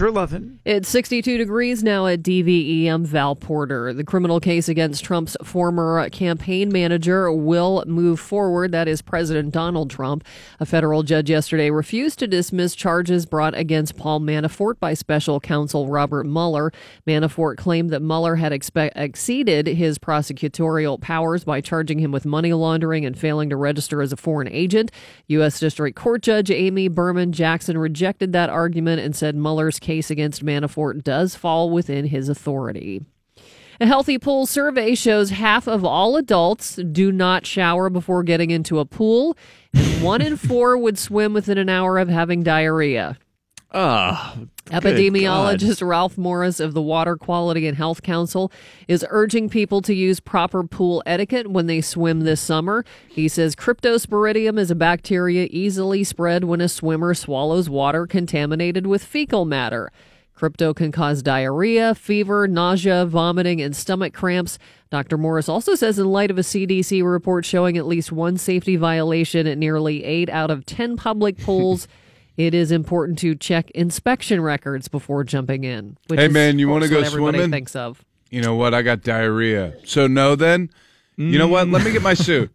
Winter 11. It's 62 degrees now at DVEM Val Porter. The criminal case against Trump's former campaign manager will move forward. That is President Donald Trump. A federal judge yesterday refused to dismiss charges brought against Paul Manafort by special counsel Robert Mueller. Manafort claimed that Mueller had expe- exceeded his prosecutorial powers by charging him with money laundering and failing to register as a foreign agent. U.S. District Court Judge Amy Berman Jackson rejected that argument and said Mueller's case against Manafort does fall within his authority. A healthy pool survey shows half of all adults do not shower before getting into a pool, and one in four would swim within an hour of having diarrhea. Oh, Epidemiologist Ralph Morris of the Water Quality and Health Council is urging people to use proper pool etiquette when they swim this summer. He says cryptosporidium is a bacteria easily spread when a swimmer swallows water contaminated with fecal matter. Crypto can cause diarrhea, fever, nausea, vomiting, and stomach cramps. Dr. Morris also says, in light of a CDC report showing at least one safety violation at nearly eight out of 10 public pools, it is important to check inspection records before jumping in. Which Hey, man, you wanna go what everybody swimming? Thinks of. You know what? I got diarrhea. So no, then. You know what? Let me get my mm. suit.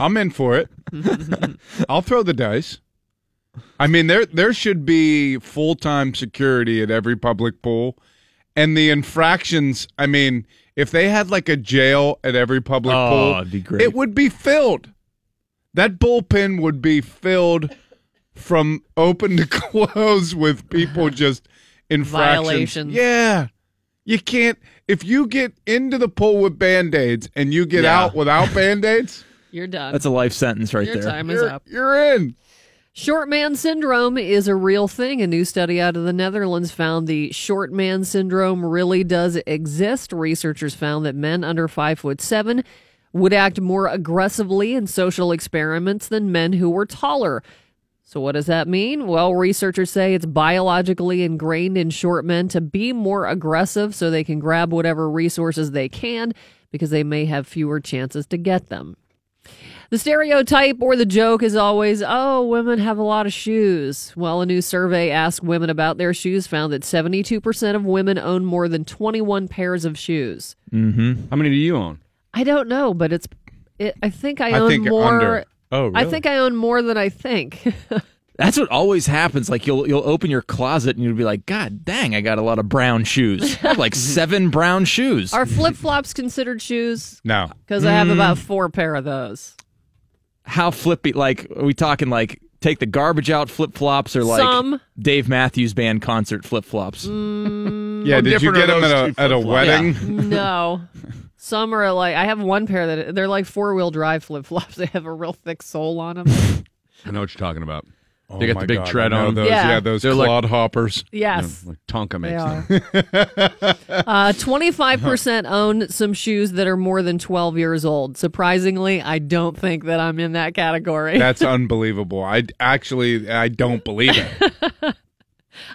I'm in for it. I'll throw the dice. I mean, there there should be full time security at every public pool, and the infractions. I mean, if they had like a jail at every public Oh, pool, be great. it would be filled. That bullpen would be filled from open to close with people just infractions. Violations. Yeah. You can't if you get into the pool with band-aids and you get Yeah. out without band-aids, You're done. That's a life sentence right there. Your there. time is you're, up. you're in. Short man syndrome is a real thing. A new study out of the Netherlands found the short man syndrome really does exist. Researchers found that men under five foot seven would act more aggressively in social experiments than men who were taller. So, what does that mean? Well, researchers say it's biologically ingrained in short men to be more aggressive so they can grab whatever resources they can because they may have fewer chances to get them. The stereotype or the joke is always, oh, women have a lot of shoes. Well, a new survey asked women about their shoes found that 72% of women own more than 21 pairs of shoes. Mm-hmm. How many do you own? I don't know, but it's, it, I think I I own think more. under. Oh, really? I think I own more than I think. That's what always happens. Like you'll you'll open your closet and you'll be like, God dang, I got a lot of brown shoes. I have like seven brown shoes. Are flip flops considered shoes? No. Because I have about mm. four pair of those. How flippy? Like are we talking like take the garbage out flip flops or like Some. Dave Matthews Band concert flip flops? Mm. Yeah, did you different get are them at those a at a flip-flops? wedding? No. Some are like I have one pair that they're like four wheel drive flip flops. They have a real thick sole on them. I know what you're talking about. Oh They got the big God, tread on. Those, Yeah. yeah. those They're like- hoppers. Yes. Like Tonka They makes them. are. Uh, 25% own some shoes that are more than 12 years old. Surprisingly, I don't think that I'm in that category. That's unbelievable. I actually I don't believe it.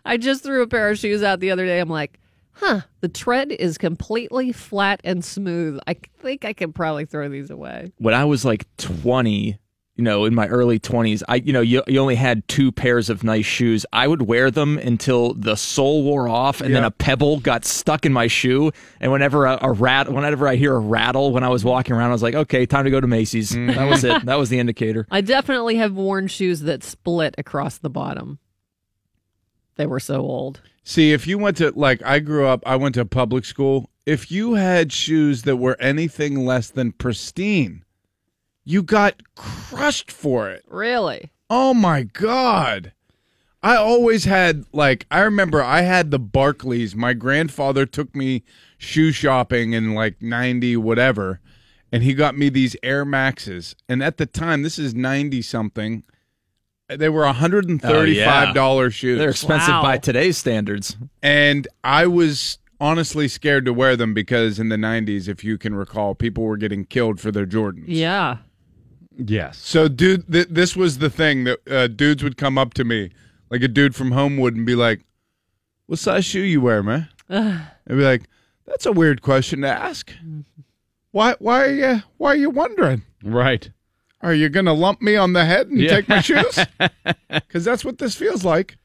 I just threw a pair of shoes out the other day. I'm like, huh, the tread is completely flat and smooth. I think I could probably throw these away. When I was like twenty, you know, in my early twenties, I you know you, you only had two pairs of nice shoes. I would wear them until the sole wore off, and then a pebble got stuck in my shoe. And whenever a, a rat, whenever I hear a rattle when I was walking around, I was like, okay, time to go to Macy's. Mm. That was it. That was the indicator. I definitely have worn shoes that split across the bottom. They were so old. See, if you went to like I grew up, I went to public school. If you had shoes that were anything less than pristine, you got crushed for it. Really? Oh my god. I always had like I remember I had the Barkleys. My grandfather took me shoe shopping in like 90 whatever and he got me these Air Maxes. And at the time this is 90 something. They were $135 shoes. They're expensive Wow. by today's standards. And I was honestly scared to wear them because in the 90s, if you can recall, people were getting killed for their Jordans. Yeah. Yes. So, dude, th- this was the thing that uh, dudes would come up to me, like a dude from Homewood, and be like, "What size shoe you wear, man?" I'd be like, "That's a weird question to ask. Why? Why are you? Why are you wondering? Right. Are you gonna lump me on the head and Yeah. take my shoes? Because that's what this feels like."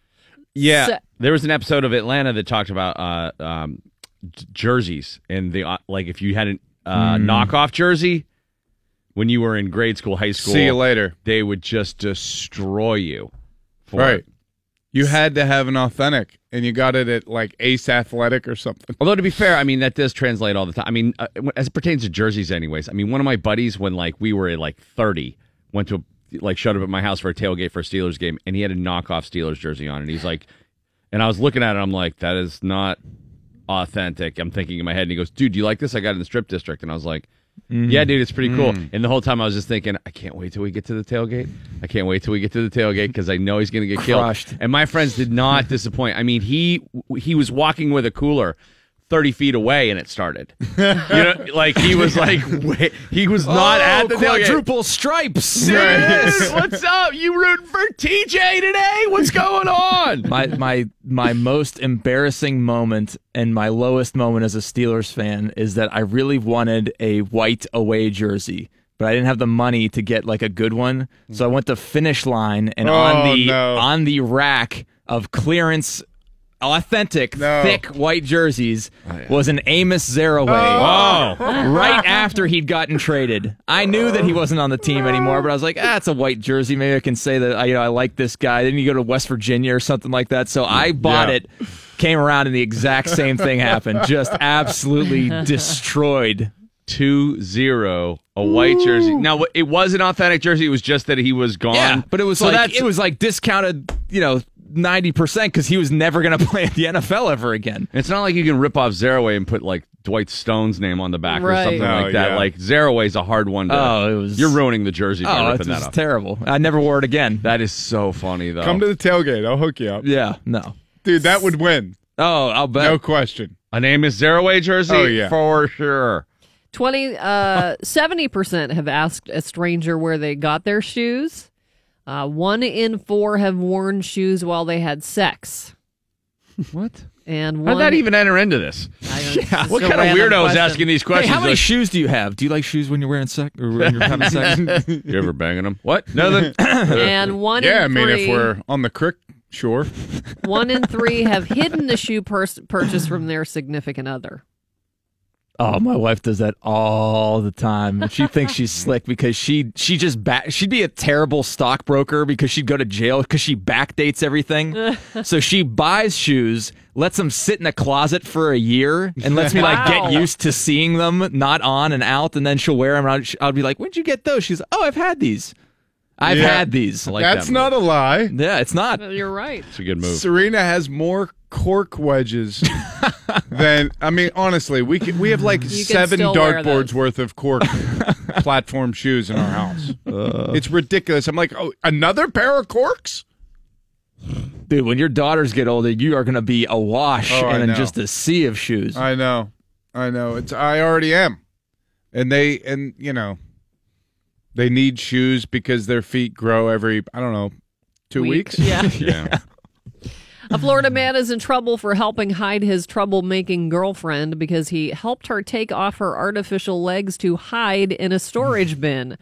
Yeah. So- There was an episode of Atlanta that talked about uh, um, jerseys and the uh, like. If you had a uh, knockoff jersey when you were in grade school, high school, See you later. they would just destroy you. For Right. it. You had to have an authentic, and you got it at like Ace Athletic or something. Although to be fair, I mean that does translate all the time. I mean, uh, as it pertains to jerseys, anyways. I mean, one of my buddies, when like we were at like thirty, went to like showed up at my house for a tailgate for a Steelers game, and he had a knockoff Steelers jersey on, and he's like, and I was looking at it, I'm like, that is not authentic. I'm thinking in my head, and he goes, "Dude, do you like this? I got in the strip district," and I was like. Mm-hmm. Yeah, dude, it's pretty cool. Mm. And the whole time I was just thinking, I can't wait till we get to the tailgate. I can't wait till we get to the tailgate because I know he's going to get Crushed. killed. And my friends did not disappoint. I mean, he he was walking with a cooler. 30 feet away and it started. You know, like he was like, wait, he was not oh, at the tailgate. quadruple stripes. Dude, what's up? You rooting for TJ today? What's going on? my my my most embarrassing moment and my lowest moment as a Steelers fan is that I really wanted a white away jersey, but I didn't have the money to get like a good one. So I went to finish line and Oh, on the no. on the rack of clearance authentic No. thick white jerseys was an Amos Zereoué. Oh. right after he'd gotten traded. I knew that he wasn't on the team anymore, but I was like, ah, it's a white jersey. Maybe I can say that I, you know I like this guy. Then you go to West Virginia or something like that. So I bought Yeah. it, came around, and the exact same thing happened. Just absolutely destroyed. Two zero, a white jersey. Now it was an authentic jersey. It was just that he was gone. Yeah, but it was So like it was like discounted, you know, ninety percent because he was never going to play in the NFL ever again. It's not like you can rip off Zereoué and put like Dwight Stone's name on the back or something No, like that. yeah. Like Zereoué's a hard one to. Oh, it was- You're ruining the jersey by Oh, it ripping that was off. terrible. I never wore it again. that is so funny though. Come to the tailgate. I'll hook you up. yeah, no. Dude, that would win. Oh, I'll bet. No question. a name is Zereoué jersey. Oh, yeah. for sure. 20 uh 70% have asked a stranger where they got their shoes. Uh, one in four have worn shoes while they had sex. What? And one, How'd that even enter into this? I don't- it's just What kind of random weirdo is asking these Hey, questions? how many Like, shoes do you have? Do you like shoes when you're wearing sex or when you're having sex? you ever banging them? What? Nothing. And one Yeah, I mean, three, if we're on the crick, sure. one in three have hidden the shoe pers- purchase from their significant other. Oh, my wife does that all the time. And she thinks she's slick because she she just back she'd be a terrible stockbroker because she'd go to jail because she backdates everything. so she buys shoes, lets them sit in a closet for a year, and lets me like Wow. get used to seeing them not on and out, and then she'll wear them. And I'll, I'll be like, "When'd you get those?" She's, "Oh, I've had these. I've Yeah. had these." like That's that not a lie. yeah, it's not. You're right. It's a good move. Serena has more cork wedges than I mean. Honestly, we can, we have like can seven dartboards worth of cork platform shoes in our house. it's ridiculous. I'm like, oh, another pair of corks? Dude, when your daughters get older, you are going to be awash Oh, and in just a sea of shoes. I know, I know. It's I already am, and they and you know, they need shoes because their feet grow every I don't know two weeks. Yeah. Yeah. A Florida man is in trouble for helping hide his troublemaking girlfriend because he helped her take off her artificial legs to hide in a storage bin.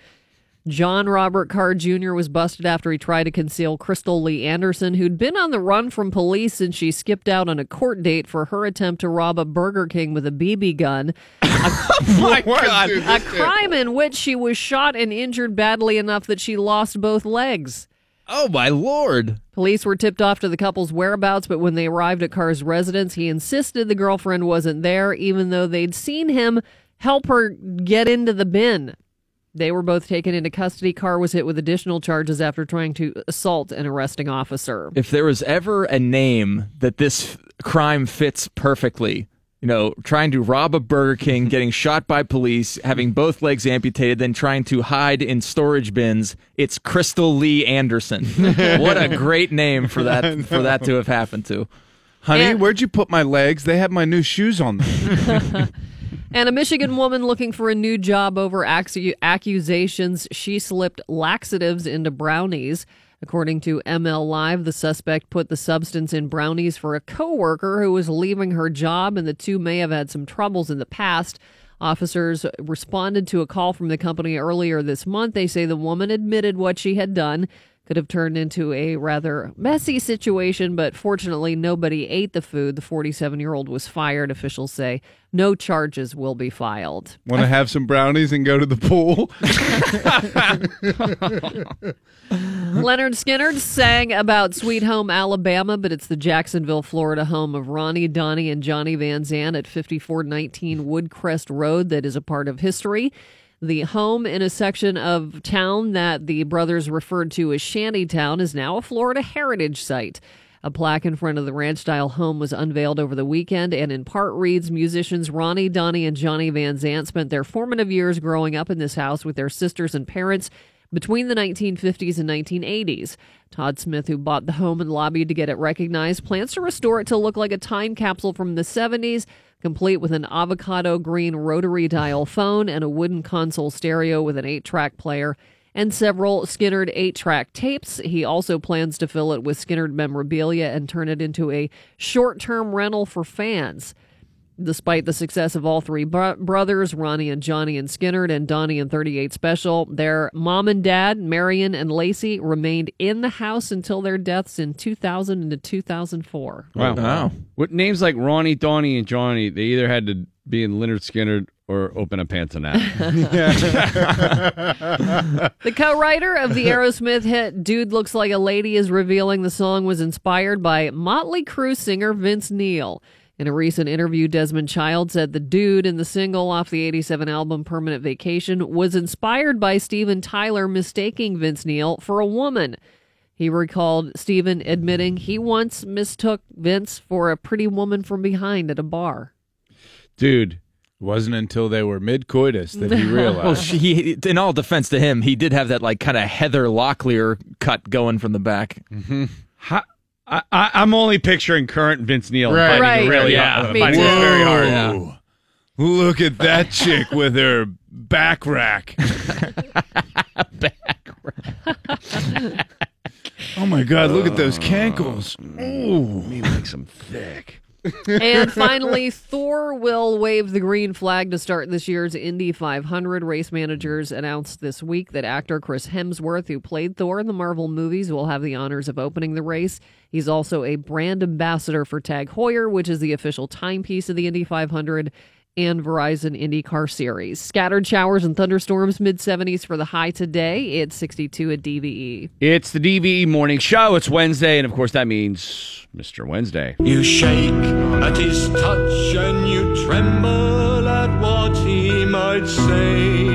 John Robert Carr Jr. was busted after he tried to conceal Crystal Lee Anderson, who'd been on the run from police since she skipped out on a court date for her attempt to rob a Burger King with a BB gun. Oh my God, dude, A crime in which she was shot and injured badly enough that she lost both legs. Oh my lord! Police were tipped off to the couple's whereabouts, but when they arrived at Carr's residence, he insisted the girlfriend wasn't there, even though they'd seen him help her get into the bin. They were both taken into custody. Carr was hit with additional charges after trying to assault an arresting officer. If there was ever a name that this f- crime fits perfectly, you know, trying to rob a Burger King, getting shot by police, having both legs amputated, then trying to hide in storage bins, it's Crystal Lee Anderson. what a great name for that for that to have happened to. honey, And- where'd you put my legs? They have my new shoes on them. And a Michigan woman looking for a new job over accu- accusations she slipped laxatives into brownies. According to ML Live, the suspect put the substance in brownies for a coworker who was leaving her job, and the two may have had some troubles in the past. Officers responded to a call from the company earlier this month. They say the woman admitted what she had done. Could have turned into a rather messy situation, but fortunately, nobody ate the food. The 47 year old was fired. Officials say no charges will be filed. Want to have some brownies and go to the pool? Lynyrd Skynyrd sang about Sweet Home Alabama, but it's the Jacksonville, Florida home of Ronnie, Donnie, and Johnny Van Zant at 5419 Woodcrest Road that is a part of history. The home in a section of town that the brothers referred to as Shantytown is now a Florida heritage site. A plaque in front of the ranch style home was unveiled over the weekend and in part reads musicians Ronnie, Donnie, and Johnny Van Zant spent their formative years growing up in this house with their sisters and parents between the 1950s and 1980s. Todd Smith, who bought the home and lobbied to get it recognized, plans to restore it to look like a time capsule from the 70s, complete with an avocado green rotary dial phone and a wooden console stereo with an eight track player and several Skynyrd eight track tapes. He also plans to fill it with Skynyrd memorabilia and turn it into a short term rental for fans. Despite the success of all three bro- brothers, Ronnie and Johnny and Skynyrd and Donnie and 38 Special, their mom and dad, Marion and Lacey, remained in the house until their deaths in 2000 and 2004. Wow. Wow. With names like Ronnie, Donnie, and Johnny, they either had to be in Lynyrd Skynyrd or open a pantanat. The co writer of the Aerosmith hit Dude Looks Like a Lady is revealing the song was inspired by Motley Crue singer Vince Neil. In a recent interview, Desmond Child said the dude in the single off the 87 album Permanent Vacation was inspired by Steven Tyler mistaking Vince Neil for a woman. He recalled Steven admitting he once mistook Vince for a pretty woman from behind at a bar. Dude, Wasn't until they were mid coitus that he Well, realized. she, he, in all defense to him, he did have that like kind of Heather Locklear cut going from the back. Mm-hmm. how, I, I, I'm only picturing current Vince Neil Right. fighting Right. really Yeah. hard. Me fighting it very hard. Whoa. Look at that chick with her back rack. oh my God! Look at those uh. cankles. Me makes them thick. And finally, Thor will wave the green flag to start this year's Indy 500. Race managers announced this week that actor Chris Hemsworth, who played Thor in the Marvel movies, will have the honors of opening the race. He's also a brand ambassador for Tag Heuer, which is the official timepiece of the Indy 500 and Verizon IndyCar Series. Scattered showers and thunderstorms, mid 70s for the high today. It's 62 at. DVE. It's the DVE morning show. It's Wednesday, and of course, that means Mr. Wednesday. You shake at his touch and you tremble at what he might say.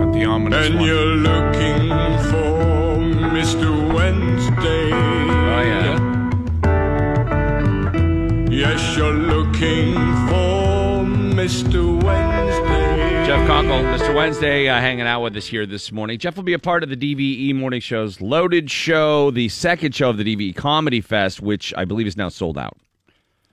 At the ominous And one. you're looking for Mr. Wednesday. Yes, you're looking for Mr. Wednesday. Jeff Konkle, Mr. Wednesday, uh, hanging out with us here this morning. Jeff will be a part of the DVE Morning Show's Loaded Show, the second show of the DVE Comedy Fest, which I believe is now sold out.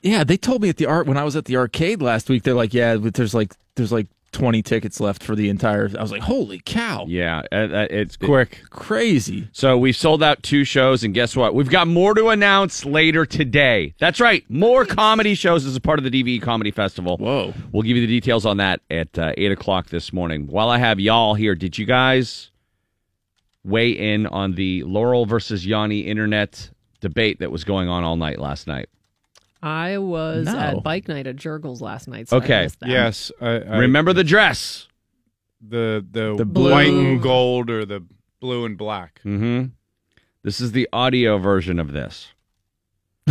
Yeah, they told me at the art when I was at the arcade last week. They're like, yeah, but there's like there's like 20 tickets left for the entire. I was like, holy cow, Yeah, uh, uh, it's Quick. crazy. So we've sold out two shows, and guess what? We've got more to announce later today. That's right, more comedy shows as a part of the DVE Comedy Festival. Whoa. We'll give you the details on that at uh, 8 o'clock this morning. While I have y'all here, did you guys weigh in on the Laurel versus Yanni internet debate that was going on all night last night? I was No. at bike night at Jergel's last night. So I Okay. missed that. Yes. I, I, Remember the dress. the the, The blue. white and gold or the blue and black. Mm-hmm. This is the audio version of this.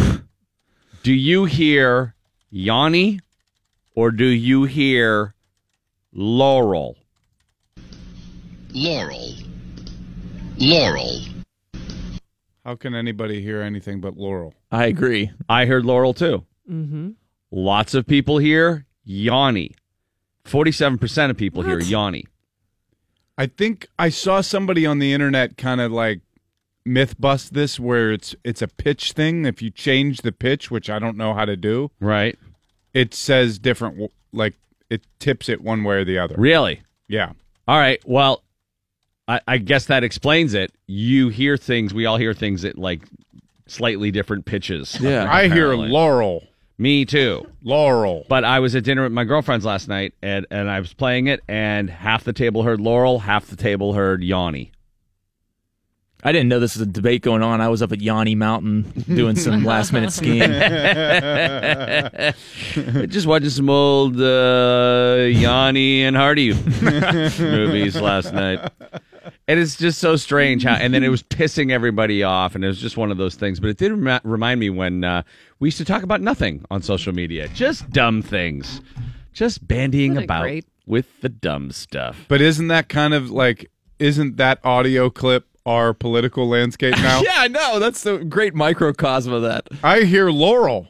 do you hear Yanni or do you hear Laurel? Laurel. Laurel. How can anybody hear anything but Laurel? I agree. I heard Laurel too. Mm-hmm. Lots of people here, Yanni. 47% of people hear Yanni. I think I saw somebody on the internet kind of like myth bust this where it's it's a pitch thing. If you change the pitch, which I don't know how to do, Right? it says different. Like it tips it one way or the other. Really? Yeah. All right. Well, I, I guess that explains it. You hear things, we all hear things at like slightly different pitches. Yeah. I hear. Laurel. Me too. Laurel. But I was at dinner with my girlfriends last night, and, and I was playing it, and half the table heard Laurel, half the table heard Yanni. I didn't know this was a debate going on. I was up at Yanni Mountain doing some last minute skiing. Just watching some old uh, Yanni and Hardy movies last night. And it's just so strange how, and then it was pissing everybody off, and it was just one of those things. But it did remi- remind me when uh, we used to talk about nothing on social media, just dumb things, just bandying about great? with the dumb stuff. But isn't that kind of like, isn't that audio clip our political landscape now? yeah, I know. That's the great microcosm of that. I hear Laurel.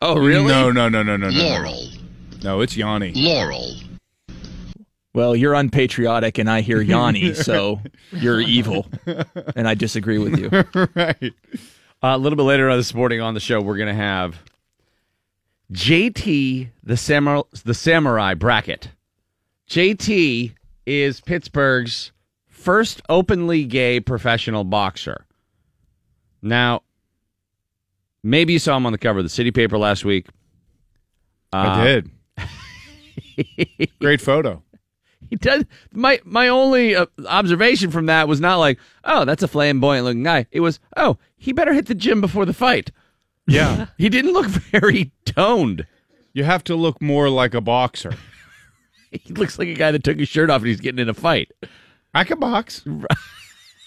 Oh, really? No, no, no, no, no, no. Laurel. No, it's Yanni. Laurel. Well, you're unpatriotic, and I hear Yanni, so you're evil, and I disagree with you. right. Uh, a little bit later on this morning on the show, we're going to have JT the samurai, the samurai bracket. JT is Pittsburgh's first openly gay professional boxer. Now, maybe you saw him on the cover of the City Paper last week. I did. Great photo. He does. My my only uh, observation from that was not like, oh, that's a flamboyant looking guy. It was, oh, he better hit the gym before the fight. Yeah. He didn't look very toned. you have to look more like a boxer. He looks like a guy that took his shirt off and he's getting in a fight. I can box.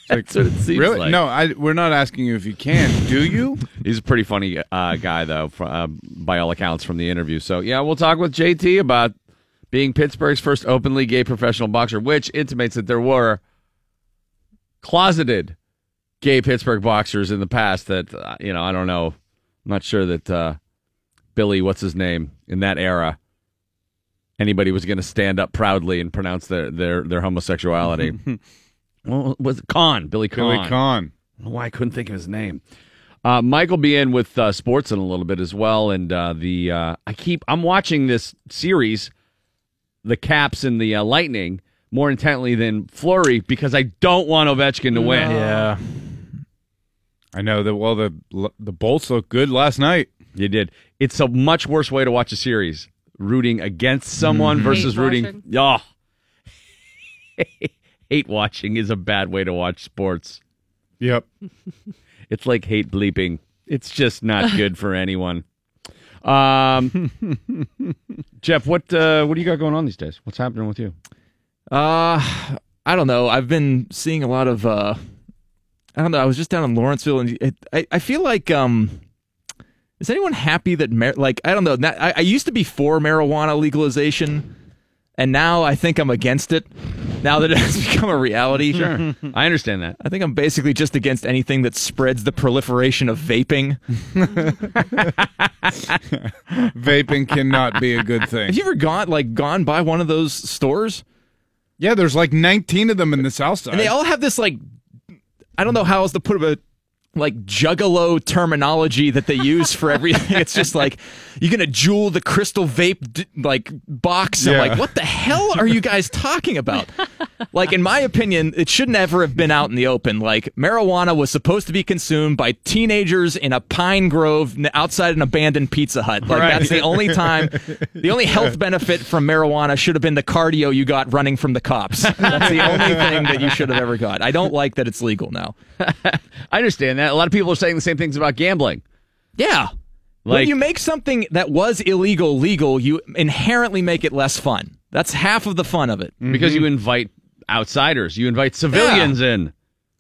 That's what it seems really? like. No, I, we're not asking you if you can. Do you? He's a pretty funny uh, guy, though, fr- uh, by all accounts from the interview. So, yeah, we'll talk with JT about being Pittsburgh's first openly gay professional boxer, which intimates that there were closeted gay Pittsburgh boxers in the past that, uh, you know, I don't know. I'm not sure that uh, Billy, what's his name, in that era, anybody was going to stand up proudly and pronounce their, their, their homosexuality. well, was it Conn? Billy Conn. Billy. I why I couldn't think of his name. Uh, Mike will be in with uh, sports in a little bit as well, and uh, the uh, I keep I'm watching this series, the Caps and the uh, Lightning, more intently than Flurry because I don't want Ovechkin to win. Yeah. I know that. Well, the the Bolts looked good last night. You did. It's a much worse way to watch a series, rooting against someone versus Hate rooting. Oh, hate watching is a bad way to watch sports. Yep. It's like hate bleeping. It's just not good for anyone. Um, Jeff, what uh, what do you got going on these days? What's happening with you? Uh, I don't know. I've been seeing a lot of. Uh, I don't know. I was just down in Lawrenceville, and it, I I feel like um, is anyone happy that mar- like I don't know. That, I, I used to be for marijuana legalization, and now I think I'm against it. Now that it has become a reality, Sure, I understand that. I think I'm basically just against anything that spreads the proliferation of vaping. Vaping cannot be a good thing. Have you ever gone like gone by one of those stores? Yeah, there's like 19 of them in the South Side. And they all have this like I don't know how else to put it, but like juggalo terminology that they use for everything. it's just like you're gonna jewel the crystal vape d- like box. I'm Yeah. like, what the hell are you guys talking about? like, in my opinion, it should never have been out in the open. Like, marijuana was supposed to be consumed by teenagers in a pine grove outside an abandoned Pizza Hut. Like, Right. that's the only time. The only health benefit from marijuana should have been the cardio you got running from the cops. That's the only thing that you should have ever got. I don't like that it's legal now. I understand that. A lot of people are saying the same things about gambling. Yeah. Like- when you make something that was illegal legal, you inherently make it less fun. That's half of the fun of it. Mm-hmm. because you invite outsiders, you invite civilians in.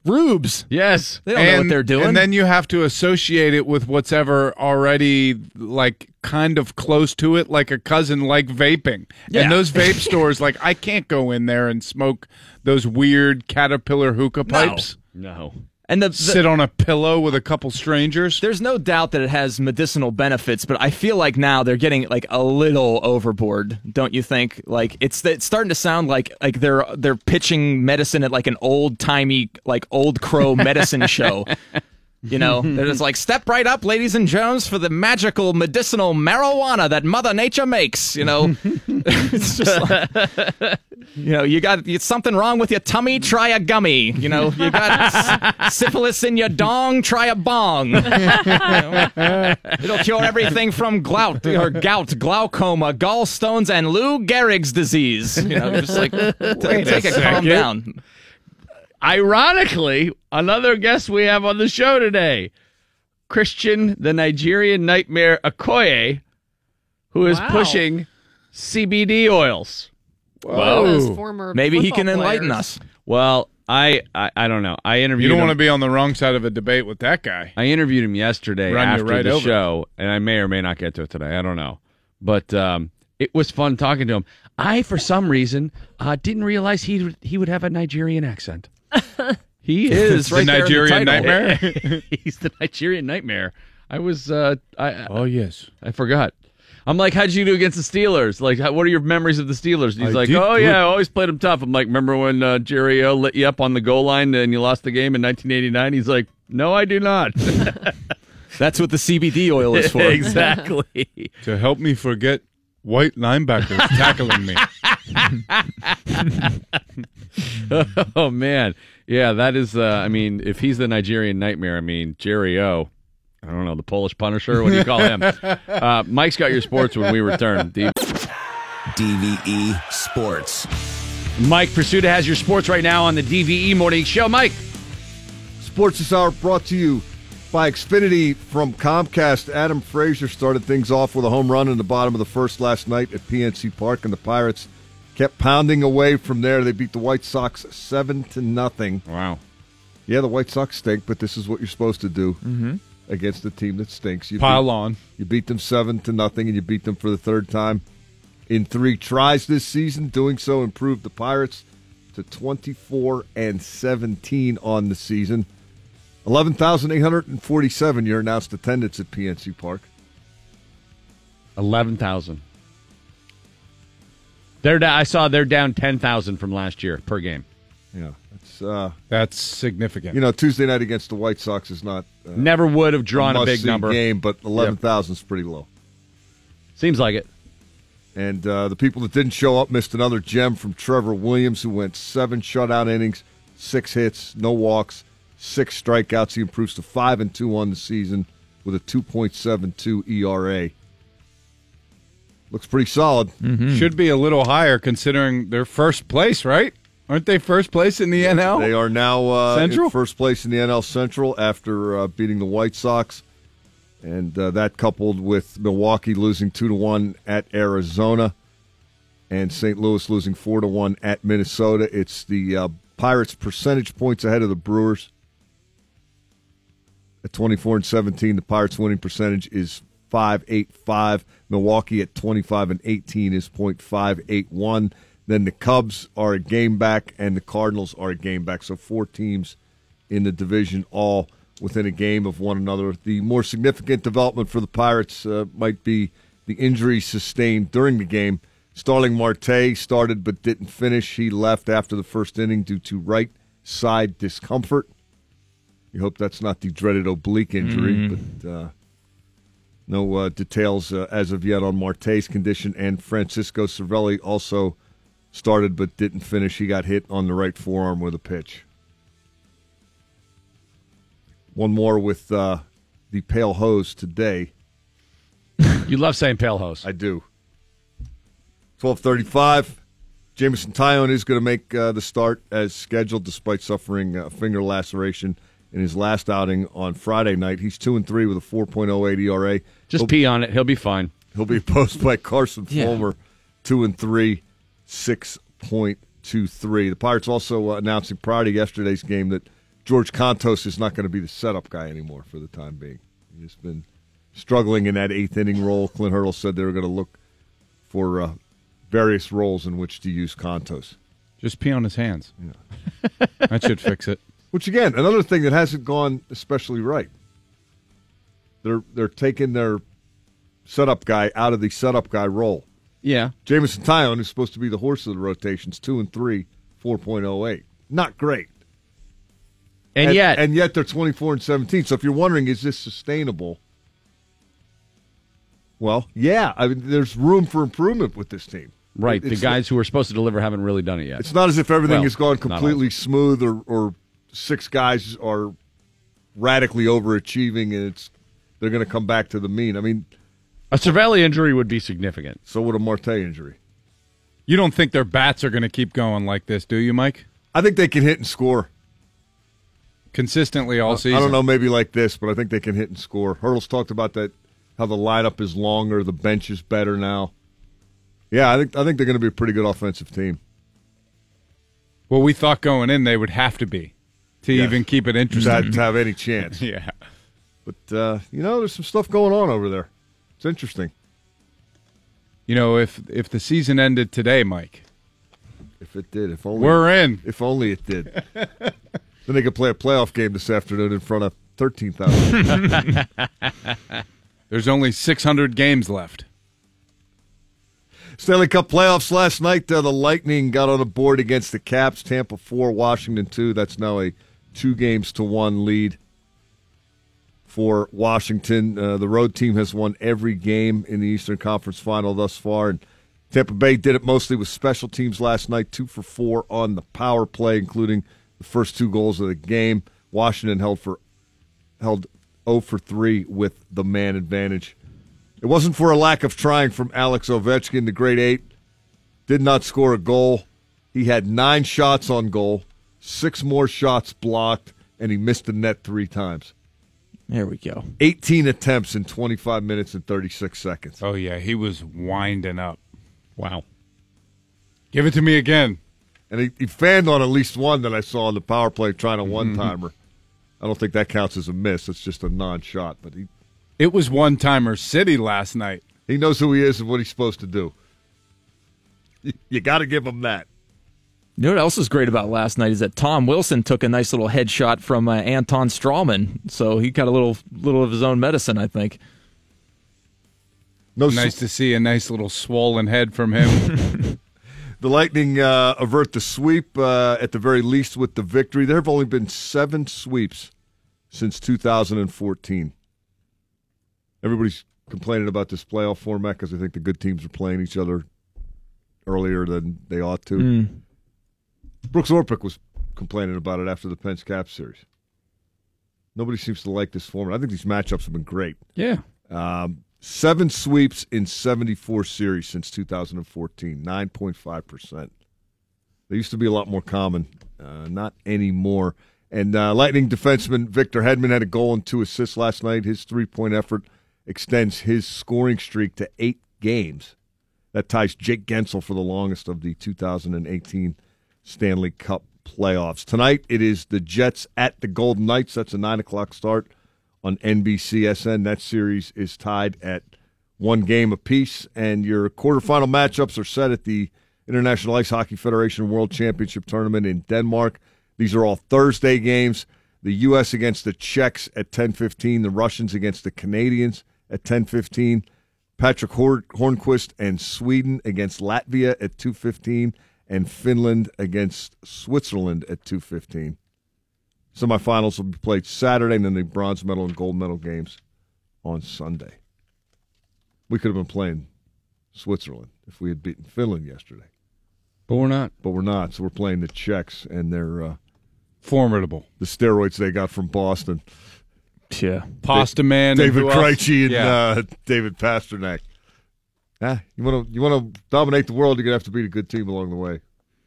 Rubes. Yes, They don't know what they're doing. And then you have to associate it with whatever already like kind of close to it, like a cousin like vaping. Yeah. And those vape stores, like I can't go in there and smoke those weird caterpillar hookah pipes. no. And the, the- Sit on a pillow with a couple strangers. there's no doubt that it has medicinal benefits, but I feel like now they're getting like a little overboard, don't you think? Like it's it's starting to sound like like they're they're pitching medicine at like an old timey like old crow medicine show. You know, they're just like step right up, ladies and gents, for the magical medicinal marijuana that Mother Nature makes. You know, it's just like, You know, you got you, something wrong with your tummy, try a gummy. You know, you got s- syphilis in your dong, try a bong. You know, it'll cure everything from gout or gout, glaucoma, gallstones, and Lou Gehrig's disease. You know, just like take, take it, calm down. Ironically, another guest we have on the show today, Christian, the Nigerian nightmare Okoye, who is Wow. pushing CBD oils. Those former Maybe he can enlighten players. us. Well, I I, I don't know. I interviewed You don't him. want to be on the wrong side of a debate with that guy. I interviewed him yesterday Run you after right the over. show, and I may or may not get to it today. I don't know, but um, it was fun talking to him. I, for some reason, uh, didn't realize he he would have a Nigerian accent. He is It's right the there the Nigerian nightmare. He's the Nigerian nightmare. I was uh, I oh yes. I forgot. I'm like, how'd you do against the Steelers? Like, how, what are your memories of the Steelers? And he's I like, did oh good. yeah, I always played them tough. I'm like, remember when uh, Jerry O lit you up on the goal line and you lost the game in 1989? He's like, no, I do not. That's what the CBD oil is for. exactly. To help me forget white linebackers tackling me. oh man, yeah, that is. Uh, I mean, if he's the Nigerian nightmare, I mean Jerry O. I don't know the Polish Punisher. What do you call him? uh, Mike's got your sports when we return. The- DVE E Sports. Mike Prisuta has your sports right now on the DVE Morning Show. Mike, Sports this hour brought to you by Xfinity from Comcast. Adam Frazier started things off with a home run in the bottom of the first last night at PNC Park, and the Pirates kept pounding away from there. They beat the White Sox seven to nothing. wow, Yeah, the White Sox stink, but this is what you're supposed to do against a team that stinks. You Pile beat, on. You beat them seven to nothing, and you beat them for the third time in three tries this season. Doing so improved the Pirates to 24 and 17 on the season. 11,847 your announced attendance at PNC Park. eleven thousand. They're down, I saw they're down ten thousand from last year per game. Yeah, it's uh, That's significant. you know Tuesday night against the White Sox is not uh, Never would have drawn a big number. game, but 11,000 is pretty low. Seems like it. And uh, the people that didn't show up missed another gem from Trevor Williams, who went seven shutout innings, six hits, no walks, six strikeouts. He improves to five and two on the season with a 2.72 ERA. Looks pretty solid. Should be a little higher considering their first place, right? Aren't they first place in the NL? They are now uh, Central? first place in the NL Central after uh, beating the White Sox, and uh, that coupled with Milwaukee losing two to one at Arizona, and St. Louis losing four to one at Minnesota. It's the uh, Pirates percentage points ahead of the Brewers. At twenty four and seventeen, the Pirates winning percentage is five eight five. Milwaukee at twenty five and eighteen is point five eight one. Then the Cubs are a game back, and the Cardinals are a game back. So four teams in the division, all within a game of one another. The more significant development for the Pirates uh, might be the injury sustained during the game. Starling Marte started but didn't finish. He left after the first inning due to right side discomfort. You hope that's not the dreaded oblique injury, but uh, no uh, details uh, as of yet on Marte's condition. And Francisco Cervelli also started but didn't finish. He got hit on the right forearm with a pitch. One more with uh, the Pale Hose today. You love saying pale hose. I do. Twelve thirty-five. Jameson Taillon is going to make uh, the start as scheduled, despite suffering a finger laceration in his last outing on Friday night. He's two and three with a four point oh eight ERA. Just he'll, pee on it. He'll be fine. he'll be opposed by Carson Yeah. Fulmer, two and three, six point two three. The Pirates also uh, announcing prior to yesterday's game that George Kontos is not going to be the setup guy anymore for the time being. He's been struggling in that eighth inning role. Clint Hurdle said they were going to look for uh, various roles in which to use Kontos. Just pee on his hands. that should fix it. Which again, another thing that hasn't gone especially right. They're they're taking their setup guy out of the setup guy role. Yeah. Jameson Taillon, who's supposed to be the horse of the rotations, two and three, four point oh eight. Not great. And, yet, and yet they're twenty four and seventeen. So if you're wondering, is this sustainable? Well, yeah. I mean, there's room for improvement with this team. Right. The guys who are supposed to deliver haven't really done it yet. It's not as if everything Well, has gone completely smooth or, or six guys are radically overachieving and it's they're going to come back to the mean. I mean, A Cervelli injury would be significant. so would a Marte injury. You don't think their bats are going to keep going like this, do you, Mike? I think they can hit and score. Consistently all season. I don't know, maybe like this, but I think they can hit and score. Hurdles talked about that, how the lineup is longer, the bench is better now. Yeah, I think I think they're going to be a pretty good offensive team. Well, we thought going in they would have to be to Yes. even keep it interesting. to have any chance. yeah. But uh, you know, there's some stuff going on over there. Interesting. You know, if if the season ended today, Mike, If it did, if only we're in. If only it did. then they could play a playoff game this afternoon in front of thirteen thousand. There's only 600 games left. Stanley Cup playoffs last night. Uh, the Lightning got on the board against the Caps. Tampa four, Washington two. That's now a two games to one lead for Washington. Uh, the road team has won every game in the Eastern Conference Final thus far, and Tampa Bay did it mostly with special teams last night. Two for four on the power play, including the first two goals of the game. Washington held for held 0 for 3 with the man advantage. It wasn't for a lack of trying from Alex Ovechkin, the great eight. Did not score a goal. He had nine shots on goal, six more shots blocked, and he missed the net three times. There we go. 18 attempts in 25 minutes and 36 seconds. Oh yeah, he was winding up. Wow. Give it to me again. And he, he fanned on at least one that I saw on the power play trying a mm-hmm. one timer. I don't think that counts as a miss. It's just a non shot, but he, It was one timer city last night. he knows who he is and what he's supposed to do. You, you got to give him that. You know what else is great about last night is that Tom Wilson took a nice little headshot from uh, Anton Stralman, so he got a little little of his own medicine, I think. No, Nice to see a nice little swollen head from him. The Lightning uh, avert the sweep uh, at the very least with the victory. There have only been seven sweeps since 2014. Everybody's complaining about this playoff format because they think the good teams are playing each other earlier than they ought to. Brooks Orpik was complaining about it after the Pens Cap series. Nobody seems to like this format. I think these matchups have been great. yeah. Um, seven sweeps in 74 series since 2014, 9.5%. They used to be a lot more common, uh, not anymore. And uh, Lightning defenseman Victor Hedman had a goal and two assists last night. His three point effort extends his scoring streak to eight games. That ties Jake Guentzel for the longest of the 2018 Stanley Cup playoffs. Tonight it is the Jets at the Golden Knights. That's a nine o'clock start on NBCSN. That series is tied at one game apiece, and your quarterfinal matchups are set at the International Ice Hockey Federation World Championship Tournament in Denmark. These are all Thursday games. The U.S. against the Czechs at 10:15. The Russians against the Canadians at 10:15. Patric Hornqvist and Sweden against Latvia at 2:15, and Finland against Switzerland at 2:15. Semifinals will be played Saturday, and then the bronze medal and gold medal games on Sunday. We could have been playing Switzerland if we had beaten Finland yesterday, But we're not. but we're not. So we're playing the Czechs and their uh, Formidable. the steroids they got from Boston. Yeah. Pasta man. David who? Krejci and Yeah. uh, David Pastrnak. Ah, you want to you want to dominate the world, you're gonna have to beat a good team along the way,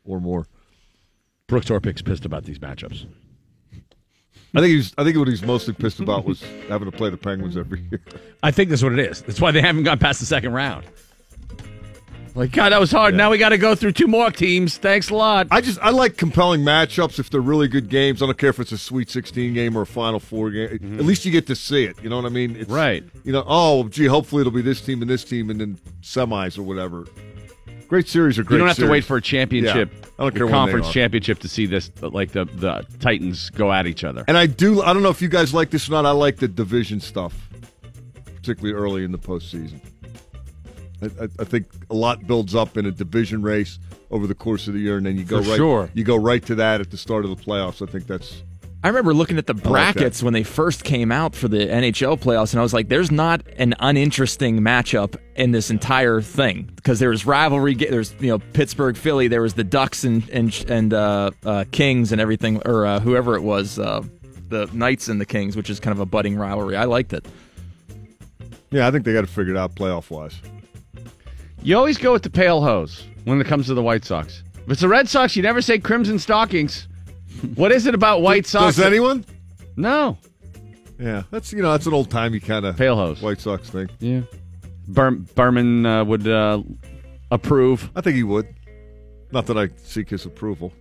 or more. Brooks Orpik's pissed about these matchups. I think he's. I think what he's mostly pissed about was having to play the Penguins every year. I think that's what it is. That's why they haven't gone past the second round. Like, God, that was hard. Now we got to go through two more teams. Thanks a lot. I just I like compelling matchups if they're really good games. I don't care if it's a Sweet 16 game or a Final Four game. At mm-hmm. least you get to see it. You know what I mean? It's, Right. You know, oh, gee, hopefully it'll be this team and this team and then semis or whatever. Great series are great. you don't have to wait for a championship, Yeah. I don't care conference championship to see this, like the, the Titans go at each other. And I do. I don't know if you guys like this or not. I like the division stuff, particularly early in the postseason. I, I, think a lot builds up in a division race over the course of the year, and then you go For right. sure. You go right to that at the start of the playoffs. I think that's I remember looking at the like brackets when they first came out for the NHL playoffs, and I was like, "There's not an uninteresting matchup in this entire thing because there was rivalry. There's you know Pittsburgh, Philly. There was the Ducks and and and uh, uh, Kings and everything, or uh, whoever it was, uh, the Knights and the Kings, which is kind of a budding rivalry. I liked it. Yeah, I think they got to figure it out playoff wise. You always go with the pale hose when it comes to the White Sox. If it's the Red Sox, you never say crimson stockings. What is it about White Sox? Does anyone? No. Yeah, that's you know that's an old timey kind of Pale hose. White Sox thing. Yeah. Ber- Berman uh, would uh, approve. I think he would. Not that I seek his approval.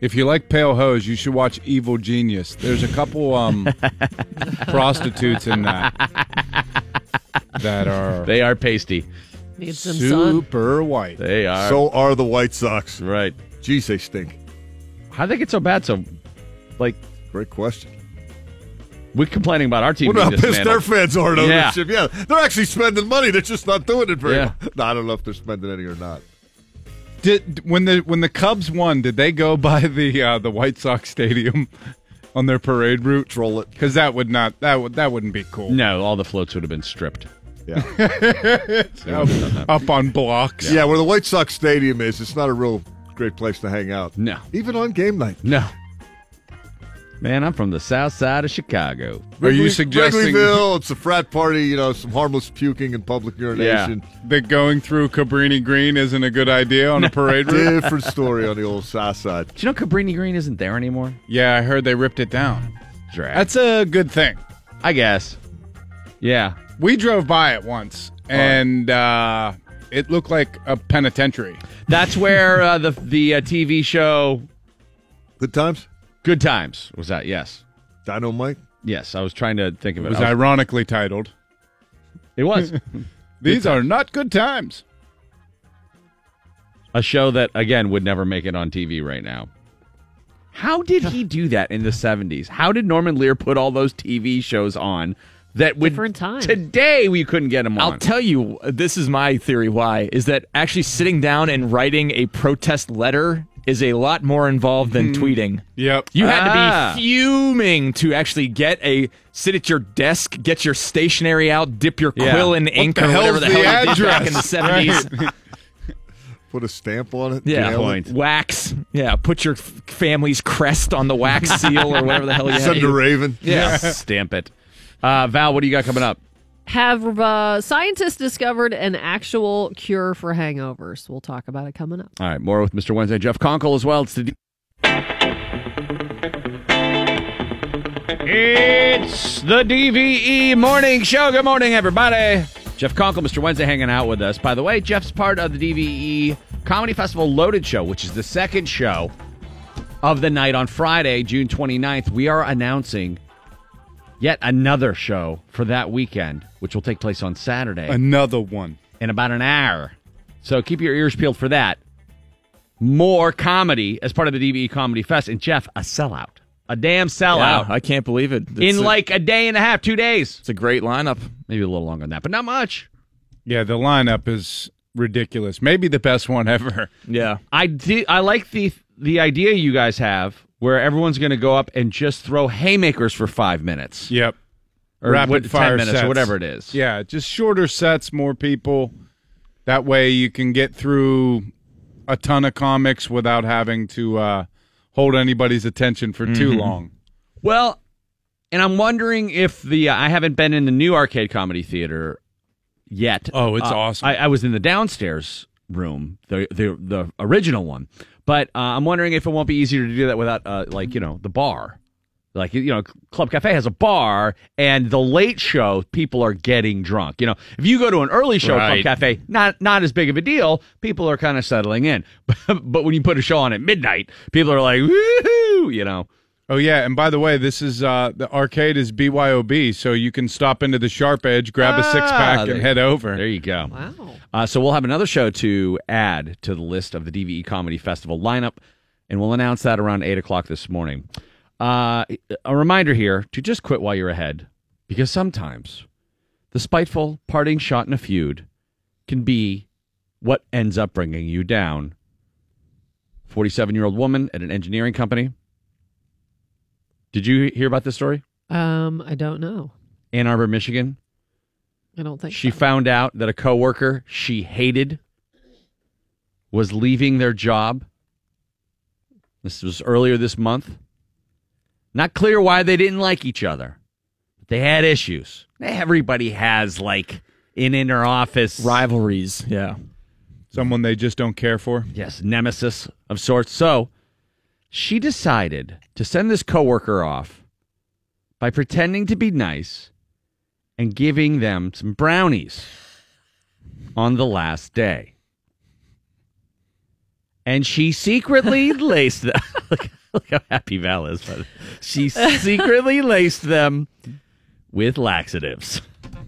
If you like Pale Hose, you should watch Evil Genius. There's a couple um, prostitutes in that that are They are pasty. Need some sun. super white. They are. So are the White Sox. right. Geez, they stink. How would they get so bad? So, like, Great question. we're complaining about our team Wonder how being pissed their dismantled. fans are at Yeah. ownership. Yeah. they're actually spending money. They're just not doing it very Yeah. well. No, I don't know if they're spending any or not. Did when the when the Cubs won, did they go by the uh, the White Sox stadium on their parade route? Troll it. Because that would not that would that wouldn't be cool. No, all the floats would have been stripped. Yeah. Up, up on blocks. yeah, where the White Sox stadium is, it's not a real great place to hang out. No. Even on game night. No. Man, I'm from the south side of Chicago. Are you Wrigley- suggesting Wrigleyville, it's a frat party, you know, some harmless puking and public urination. that going through Cabrini Green isn't a good idea on a parade route? Different story on the old south side. Do you know Cabrini Green isn't there anymore? Yeah, I heard they ripped it down. Drag. That's a good thing. I guess. Yeah. We drove by it once, and uh, it looked like a penitentiary. That's where uh, the the uh, TV show Good times? Good Times was that. Yes. Dyn-o-mite. Yes, I was trying to think of It it. was I was- ironically titled. it was These are not good times. a show that again would never make it on TV right now. How did he do that in the 70s? How did Norman Lear put all those TV shows on that would Different time. Today we couldn't get them on. I'll tell you, this is my theory why, is that actually sitting down and writing a protest letter is a lot more involved than tweeting. Yep. You had Ah. to be fuming to actually get a sit at your desk, get your stationery out, dip your Yeah. quill in ink or whatever hell's the the hell you did back in the seventies. Put a stamp on it? Yeah, point. wax. Yeah, put your f- family's crest on the wax seal or whatever the hell you had. Send a raven. Yeah. Stamp it. Uh, Val, what do you got coming up? Have uh, scientists discovered an actual cure for hangovers? We'll talk about it coming up. All right, more with Mr. Wednesday. Jeff Konkle as well. It's the. It's the DVE Morning Show. Good morning, everybody. Jeff Konkle, Mr. Wednesday, hanging out with us. By the way, Jeff's part of the DVE Comedy Festival Loaded Show, which is the second show of the night on Friday, June 29th. We are announcing yet another show for that weekend, which will take place on Saturday Another one. in about an hour. So keep your ears peeled for that. More comedy as part of the DVE Comedy Fest. And Jeff, a sellout. A damn Wow, sellout. I can't believe it. It's in a, like a day and a half, two days. it's a great lineup. Maybe a little longer than that, but not much. Yeah, the lineup is ridiculous. Maybe the best one ever. Yeah. I did, I like the the idea you guys have where everyone's going to go up and just throw haymakers for five minutes Yep. or Rapid what, fire ten minutes sets. or whatever it is. Yeah, just shorter sets, more people. That way you can get through a ton of comics without having to uh, hold anybody's attention for too long. Well, and I'm wondering if the uh, I haven't been in the new arcade comedy theater yet. Oh, it's Uh, awesome. I, I was in the downstairs room, the the the original one, but uh, I'm wondering if it won't be easier to do that without uh, like you know the bar. Like you know, Club Cafe has a bar, and the late show people are getting drunk. You know, if you go to an early show at Club Cafe, not not as big of a deal. People are kind of settling in, but when you put a show on at midnight, people are like, woohoo! You know. Oh yeah, and by the way, this is uh, the arcade is BYOB, so you can stop into the Sharp Edge, grab a six Ah, pack, and head over. There you go. Wow. Uh, so we'll have another show to add to the list of the DVE Comedy Festival lineup, and we'll announce that around eight o'clock this morning. Uh, a reminder here to just quit while you're ahead, because sometimes the spiteful parting shot in a feud can be what ends up bringing you down. Forty-seven-year-old woman at an engineering company Did you hear about this story? Um, I don't know. Ann Arbor, Michigan. I don't think She so. found out that a coworker she hated was leaving their job. This was earlier this month. Not clear why they didn't like each other. They had issues. Everybody has like in inner office Rivalries. Yeah. Someone they just don't care for. yes, nemesis of sorts. So she decided to send this coworker off by pretending to be nice and giving them some brownies on the last day. And she secretly laced them. look, look how happy Val is. But she secretly laced them with laxatives.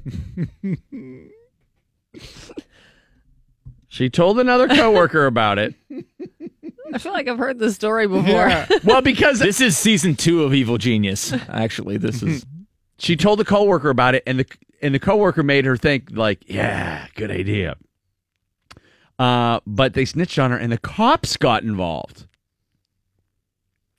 she told another coworker about it. I feel like I've heard this story before. Well, because This is season two of Evil Genius. Actually, this is she told the coworker about it, and the and the coworker made her think like, yeah, good idea. Uh, but they snitched on her, and the cops got involved.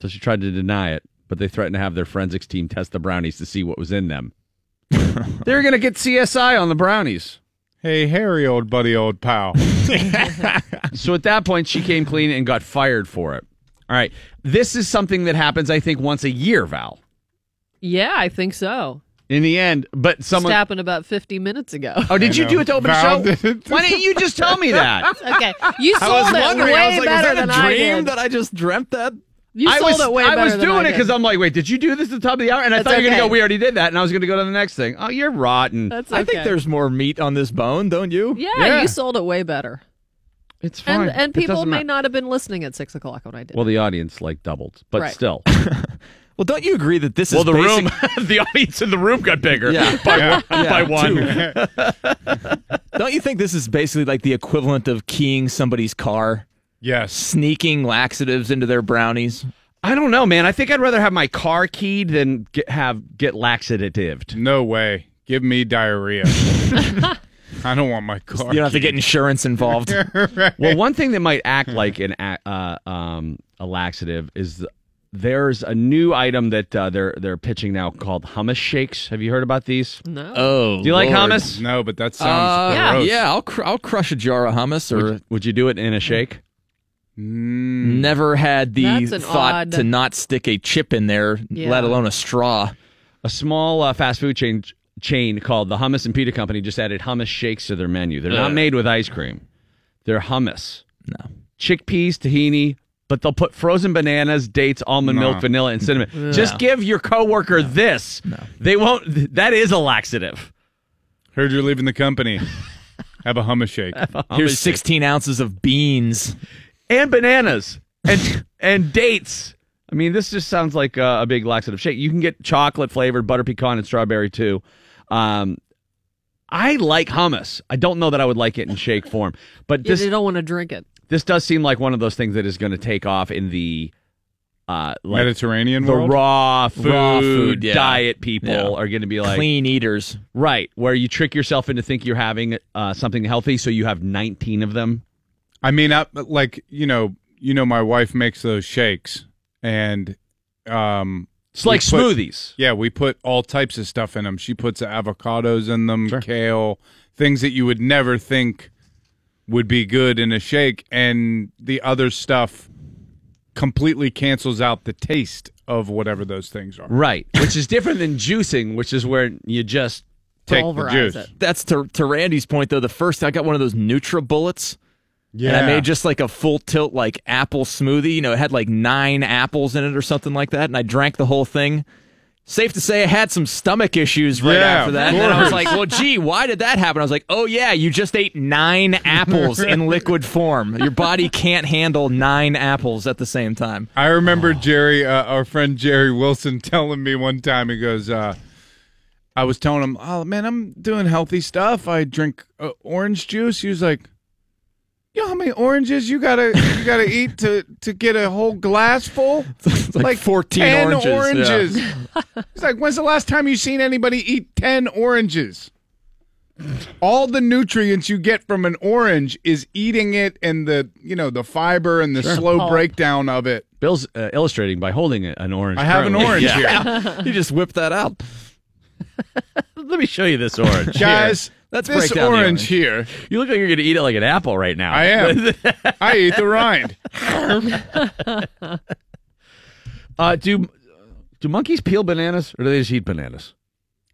So she tried to deny it, but they threatened to have their forensics team test the brownies to see what was in them. They're gonna get CSI on the brownies. Hey, Harry, old buddy, old pal. So at that point, she came clean and got fired for it. All right, this is something that happens, I think, once a year, Val. yeah, I think so. In the end, but Just happened about 50 minutes ago. Oh, did you know. do it to open Val the show? did it. Why didn't you just tell me that? okay, you I sold was it wondering. way I was like, better was that than a I dream did. that I just dreamt that? You I sold was, it way I better was than doing I it because. I'm like, wait, did you do this at the top of the hour? And I That's thought you were going to go, we already did that. And I was going to go to the next thing. Oh, you're rotten. That's I think there's more meat on this bone, don't you? Yeah, Yeah. you sold it way better. it's fine. And and It people doesn't may matter. not have been listening at six o'clock when I did. Well, the audience like doubled, but Right. still. Well, don't you agree that this well, is the basic- room, the audience in the room got bigger Yeah. by, Yeah. one, by one. Don't you think this is basically like the equivalent of keying somebody's car, yes. sneaking laxatives into their brownies? I don't know, man. I think I'd rather have my car keyed than get, have get laxatived. No way. Give me diarrhea. I don't want my car. You don't have to get insurance involved. Well, one thing that might act like an a- uh, um, a laxative is th- there's a new item that uh, they're they're pitching now called hummus shakes. Have you heard about these? no. Oh, Do you like hummus? No, but that Uh, sounds Yeah. gross. yeah, I'll cr- I'll crush a jar of hummus. Or Would, would you do it in a shake? Mm, never had the thought odd- to not stick a chip in there, Yeah. let alone a straw. A small uh, fast food chain chain called the Hummus and Pita Company just added hummus shakes to their menu. They're not made with ice cream. They're hummus. No. Chickpeas, tahini, but they'll put frozen bananas, dates, almond No. milk, vanilla, and cinnamon. Just give your coworker this. They won't. That is a laxative. heard you're leaving the company. Have a hummus shake. Here's Hummus shake. 16 ounces of beans. And bananas and and dates. I mean, this just sounds like uh, a big laxative shake. You can get chocolate flavored, butter pecan, and strawberry too. Um, I like hummus. I don't know that I would like it in shake form, but You- this you don't want to drink it. this does seem like one of those things that is going to take off in the uh, like Mediterranean the world. raw food, Raw food, yeah. diet people Yeah. are going to be like Clean eaters. right where you trick yourself into think you're having uh, something healthy, so you have 19 of them. I mean, I, like you know, you know, my wife makes those shakes, and um, It's like put- smoothies. Yeah, we put all types of stuff in them. She puts avocados in them, kale, things that you would never think would be good in a shake, and the other stuff completely cancels out the taste of whatever those things are. Right, which is different than juicing, which is where you just Take the juice. it. That's to, to Randy's point, though. The first, I got one of those NutriBullets. Yeah, And I made just like a full tilt, like apple smoothie. You know, it had like nine apples in it or something like that. And I drank the whole thing. Safe to say, I had some stomach issues right Yeah, after that. And then I was like, well, gee, why did that happen? I was like, oh, yeah, you just ate nine apples in liquid form. Your body can't handle nine apples at the same time. I remember Jerry, uh, our friend Jerry Wilson, telling me one time. He goes, uh, "I was telling him, oh man, I'm doing healthy stuff. I drink uh, orange juice." He was like, "You know how many oranges you gotta you gotta eat to to get a whole glass full? It's like, 14 10 oranges. yeah. oranges." He's like, "When's the last time you seen anybody eat ten oranges?" all the nutrients you get from an orange is eating it and the you know the fiber and the slow Pulp. breakdown of it. Bill's uh, illustrating by holding an orange. I have an orange Yeah. here, you just whip that out. Let me show you this orange, guys. Let's this break down the orange orange. here. You look like you're going to eat it like an apple right now. I am. I eat the rind. Uh, do do monkeys peel bananas or do they just eat bananas?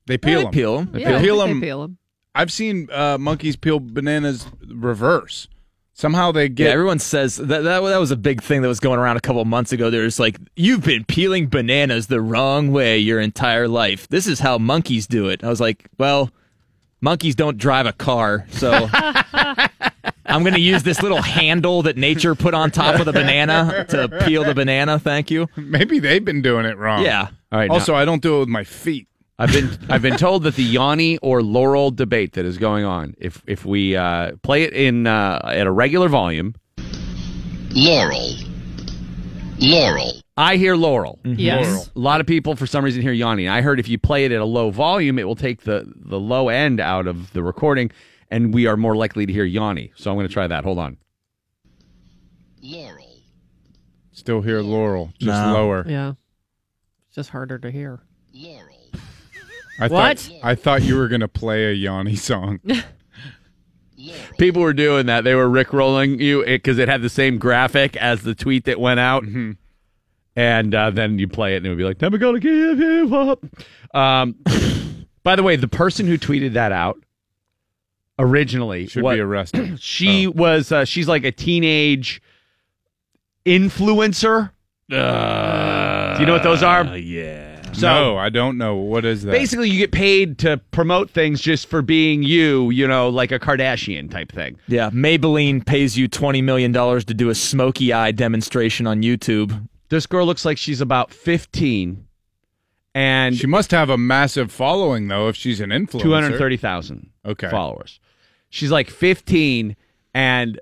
They peel They them. peel 'em. Yeah, I peel them. They peel 'em. I've seen uh, monkeys peel bananas reverse. Somehow they Yeah, get. everyone says that, that that was a big thing that was going around a couple of months ago. There's like you've been peeling bananas the wrong way your entire life. This is how monkeys do it. I was like, well, monkeys don't drive a car, so I'm going to use this little handle that nature put on top of the banana to peel the banana. Thank you. maybe they've been doing it wrong. Yeah. All right. now- Also, I don't do it with my feet. I've been I've been told that the Yanni or Laurel debate that is going on, if if we uh, play it in uh, at a regular volume, Laurel. Laurel. I hear Laurel. Mm-hmm. Yes. A lot of people, for some reason, hear Yanni. I heard if you play it at a low volume, it will take the the low end out of the recording, and we are more likely to hear Yanni. So I'm going to try that. Hold on. Laurel. Still hear Laurel, just No. lower. Yeah. It's just harder to hear. Laurel. I What? Thought, I thought you were going to play a Yanni song. People were doing that. They were rickrolling you because it, had the same graphic as the tweet that went out. Mm-hmm. And uh, then you play it and it would be like, never gonna give you up. Um, by the way, the person who tweeted that out originally Should what- be arrested. She was uh, she's like a teenage influencer. Do you know what those are? yeah. So no, I don't know. What is that? basically, you get paid to promote things just for being you. You know, like a Kardashian type thing. Yeah, Maybelline pays you twenty million dollars to do a smoky eye demonstration on YouTube. This girl looks like she's about fifteen, and she must have a massive following, though, if she's an influencer. two hundred thirty thousand Okay. followers. She's like fifteen, and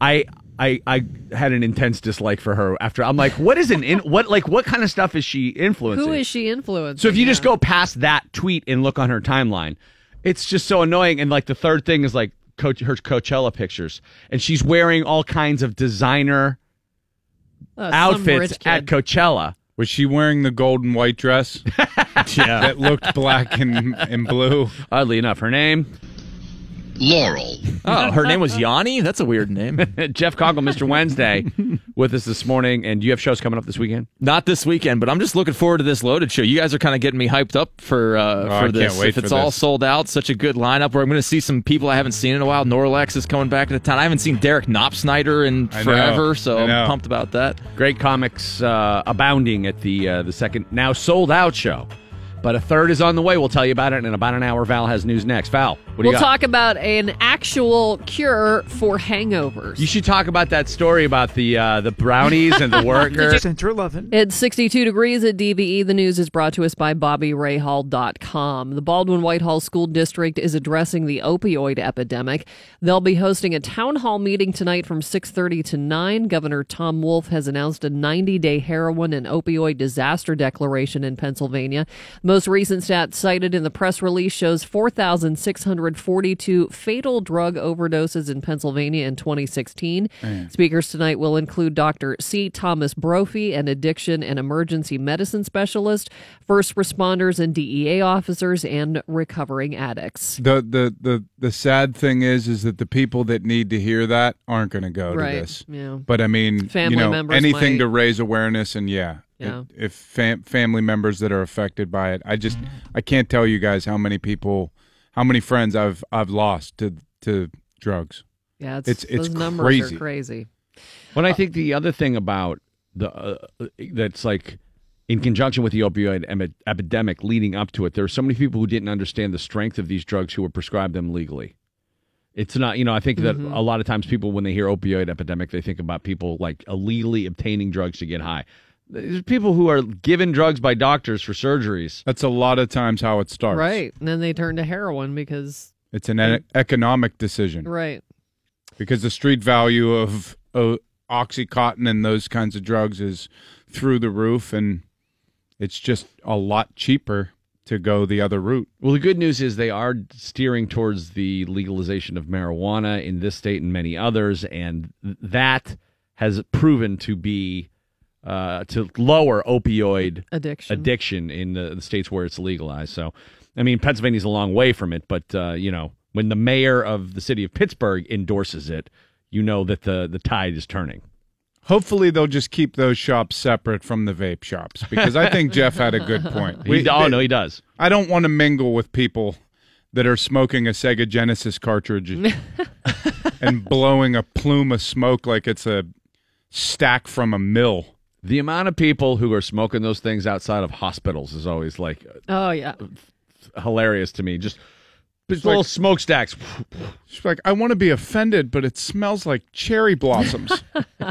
I. I, I had an intense dislike for her after I'm like, what is an in what like what kind of stuff is she influencing? Who is she influencing? So if you just go past that tweet and look on her timeline, it's just so annoying. And like the third thing is like Coach, her Coachella pictures, and she's wearing all kinds of designer Uh, outfits at kid. Coachella. Was she wearing the golden white dress Yeah. that looked black and, and blue? Oddly enough, her name Laurel. oh, her name was Yanni. That's a weird name. Jeff Konkle, Mr. Wednesday, with us this morning. And do you have shows coming up this weekend? Not this weekend, but I'm just looking forward to this loaded show. You guys are kind of getting me hyped up for uh, Oh, I for this. can't wait if it's for all this. sold out, such a good lineup. Where I'm going to see some people I haven't seen in a while. Norlex is coming back into town. I haven't seen Derek Knopsnyder in forever, so I know. I'm pumped about that. Great comics uh, abounding at the uh, the second now sold out show, but a third is on the way. We'll tell you about it in about an hour. Val has news next. Val, what do you think? We'll you got? talk about an actual cure for hangovers. You should talk about that story about the uh, the brownies and the workers. Center 11. It's 62 degrees at DVE. The news is brought to us by BobbyRahal.com. The Baldwin Whitehall School District is addressing the opioid epidemic. They'll be hosting a town hall meeting tonight from 6:30 to 9. Governor Tom Wolf has announced a 90-day heroin and opioid disaster declaration in Pennsylvania. Most recent stats cited in the press release shows 4,642 fatal drug overdoses in Pennsylvania in 2016. Speakers tonight will include Dr. C. Thomas Brophy, an addiction and emergency medicine specialist, first responders and DEA officers, and recovering addicts. The, the the the sad thing is is that the people that need to hear that aren't going to go Right, to this. yeah. But I mean, Family you know, members anything might- to raise awareness and yeah. Yeah. If, if fam- family members that are affected by it, I just I can't tell you guys how many people, how many friends I've I've lost to to drugs. Yeah, it's, It's- it's those numbers crazy. are crazy. When I think the other thing about the uh, that's like in conjunction with the opioid em- epidemic leading up to it, there are so many people who didn't understand the strength of these drugs who were prescribed them legally. It's not, you know, I think that Mm-hmm. a lot of times people, when they hear opioid epidemic, they think about people like illegally obtaining drugs to get high. There's people who are given drugs by doctors for surgeries. That's a lot of times how it starts. Right. And then they turn to heroin because, It's an e- economic decision right. because the street value of uh, oxycontin and those kinds of drugs is through the roof, and it's just a lot cheaper to go the other route. Well, the good news is they are steering towards the legalization of marijuana in this state and many others, and th- that has proven to be uh, to lower opioid Addiction. addiction in the, the states where it's legalized. So, I mean, Pennsylvania's a long way from it, but uh, you know, when the mayor of the city of Pittsburgh endorses it, you know that the the tide is turning. Hopefully, they'll just keep those shops separate from the vape shops because I think Jeff had a good point. He, oh no, he does. I don't want to mingle with people that are smoking a Sega Genesis cartridge and blowing a plume of smoke like it's a stack from a mill. The amount of people who are smoking those things outside of hospitals is always like Oh yeah. hilarious to me. Just, just like- little smokestacks. She's like, I want to be offended, but it smells like cherry blossoms.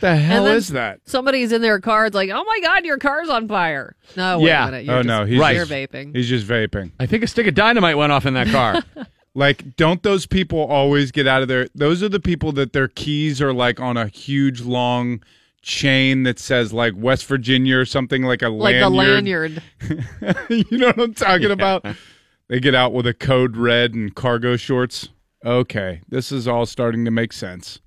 the hell is that? Somebody's in their car. It's like, oh my god, your car's on fire. No, wait Yeah. a minute. You're oh just, no, he's Right. You're just, vaping. He's just vaping. I think a stick of dynamite went off in that car. Like, don't those people always get out of there? Those are the people that their keys are like on a huge long chain that says like West Virginia or something like a lanyard. like a lanyard. you know what I'm talking about? They get out with a code red and cargo shorts. Okay, this is all starting to make sense.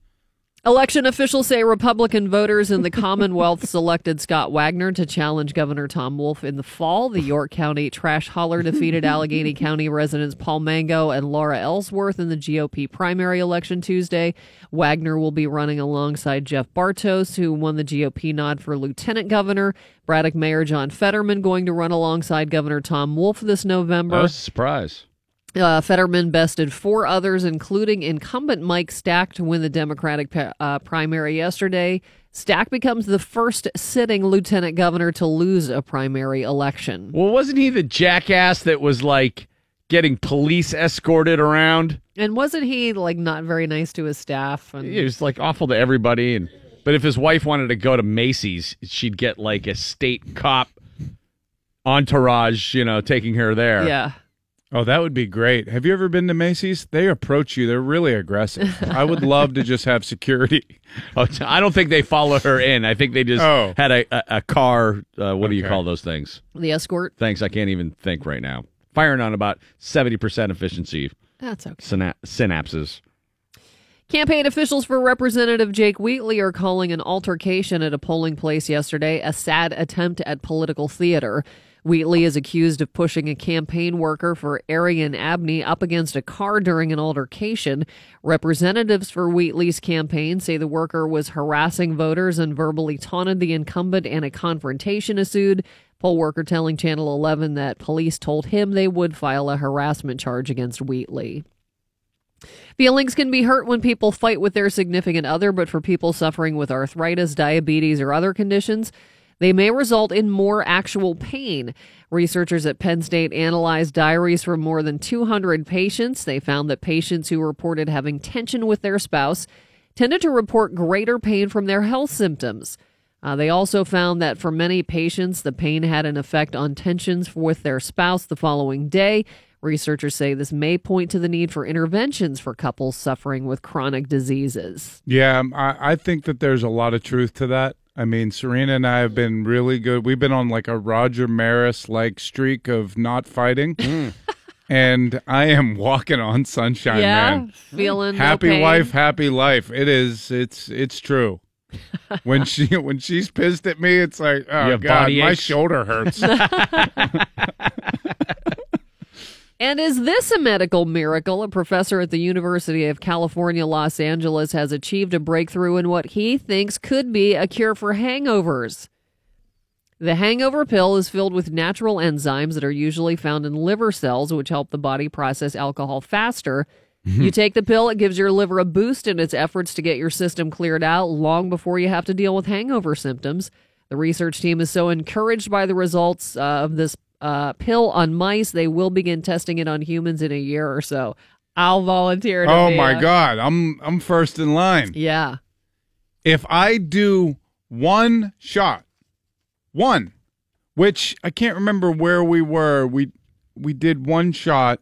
Election officials say Republican voters in the Commonwealth selected Scott Wagner to challenge Governor Tom Wolf in the fall. The York County trash hauler defeated Allegheny County residents Paul Mango and Laura Ellsworth in the GOP primary election Tuesday. Wagner will be running alongside Jeff Bartos, who won the GOP nod for lieutenant governor. Braddock Mayor John Fetterman going to run alongside Governor Tom Wolf this November. Surprise. Uh, Fetterman bested four others, including incumbent Mike Stack, to win the Democratic uh, primary yesterday. Stack becomes the first sitting lieutenant governor to lose a primary election. Well, wasn't he the jackass that was like getting police escorted around? And wasn't he like not very nice to his staff? And He was like awful to everybody. And but if his wife wanted to go to Macy's, she'd get like a state cop entourage, you know, taking her there. yeah, Oh, that would be great. Have you ever been to Macy's? They approach you. They're really aggressive. I would love to just have security. Oh, t- I don't think they follow her in. I think they just Oh. had a, a, a car. Uh, what do you call those things? the escort. Thanks. I can't even think right now. Firing on about 70% efficiency That's okay. syna- synapses. Campaign officials for Representative Jake Wheatley are calling an altercation at a polling place yesterday a sad attempt at political theater. Wheatley is accused of pushing a campaign worker for Aerion Abney up against a car during an altercation. Representatives for Wheatley's campaign say the worker was harassing voters and verbally taunted the incumbent, and a confrontation ensued. Poll worker telling Channel 11 that police told him they would file a harassment charge against Wheatley. Feelings can be hurt when people fight with their significant other, but for people suffering with arthritis, diabetes, or other conditions, they may result in more actual pain. Researchers at Penn State analyzed diaries from more than 200 patients. They found that patients who reported having tension with their spouse tended to report greater pain from their health symptoms. Uh, they also found that for many patients, the pain had an effect on tensions with their spouse the following day. Researchers say this may point to the need for interventions for couples suffering with chronic diseases. Yeah, um, I, I think that there's a lot of truth to that. I mean, Serena and I have been really good. We've been on like a Roger Maris like streak of not fighting. Hmm. and I am walking on sunshine, man. feeling no Happy pain. wife, happy life. It is. It's it's true. when she when she's pissed at me, it's like, oh have god, my aches? shoulder hurts. And is this a medical miracle? A professor at the University of California, Los Angeles has achieved a breakthrough in what he thinks could be a cure for hangovers. The hangover pill is filled with natural enzymes that are usually found in liver cells, which help the body process alcohol faster. You take the pill, it gives your liver a boost in its efforts to get your system cleared out long before you have to deal with hangover symptoms. The research team is so encouraged by the results uh, of this uh, pill on mice, they will begin testing it on humans in a year or so. I'll volunteer. To oh be my a- god, I'm I'm first in line. Yeah. if I do one shot, one, which I can't remember where we were. We we did one shot.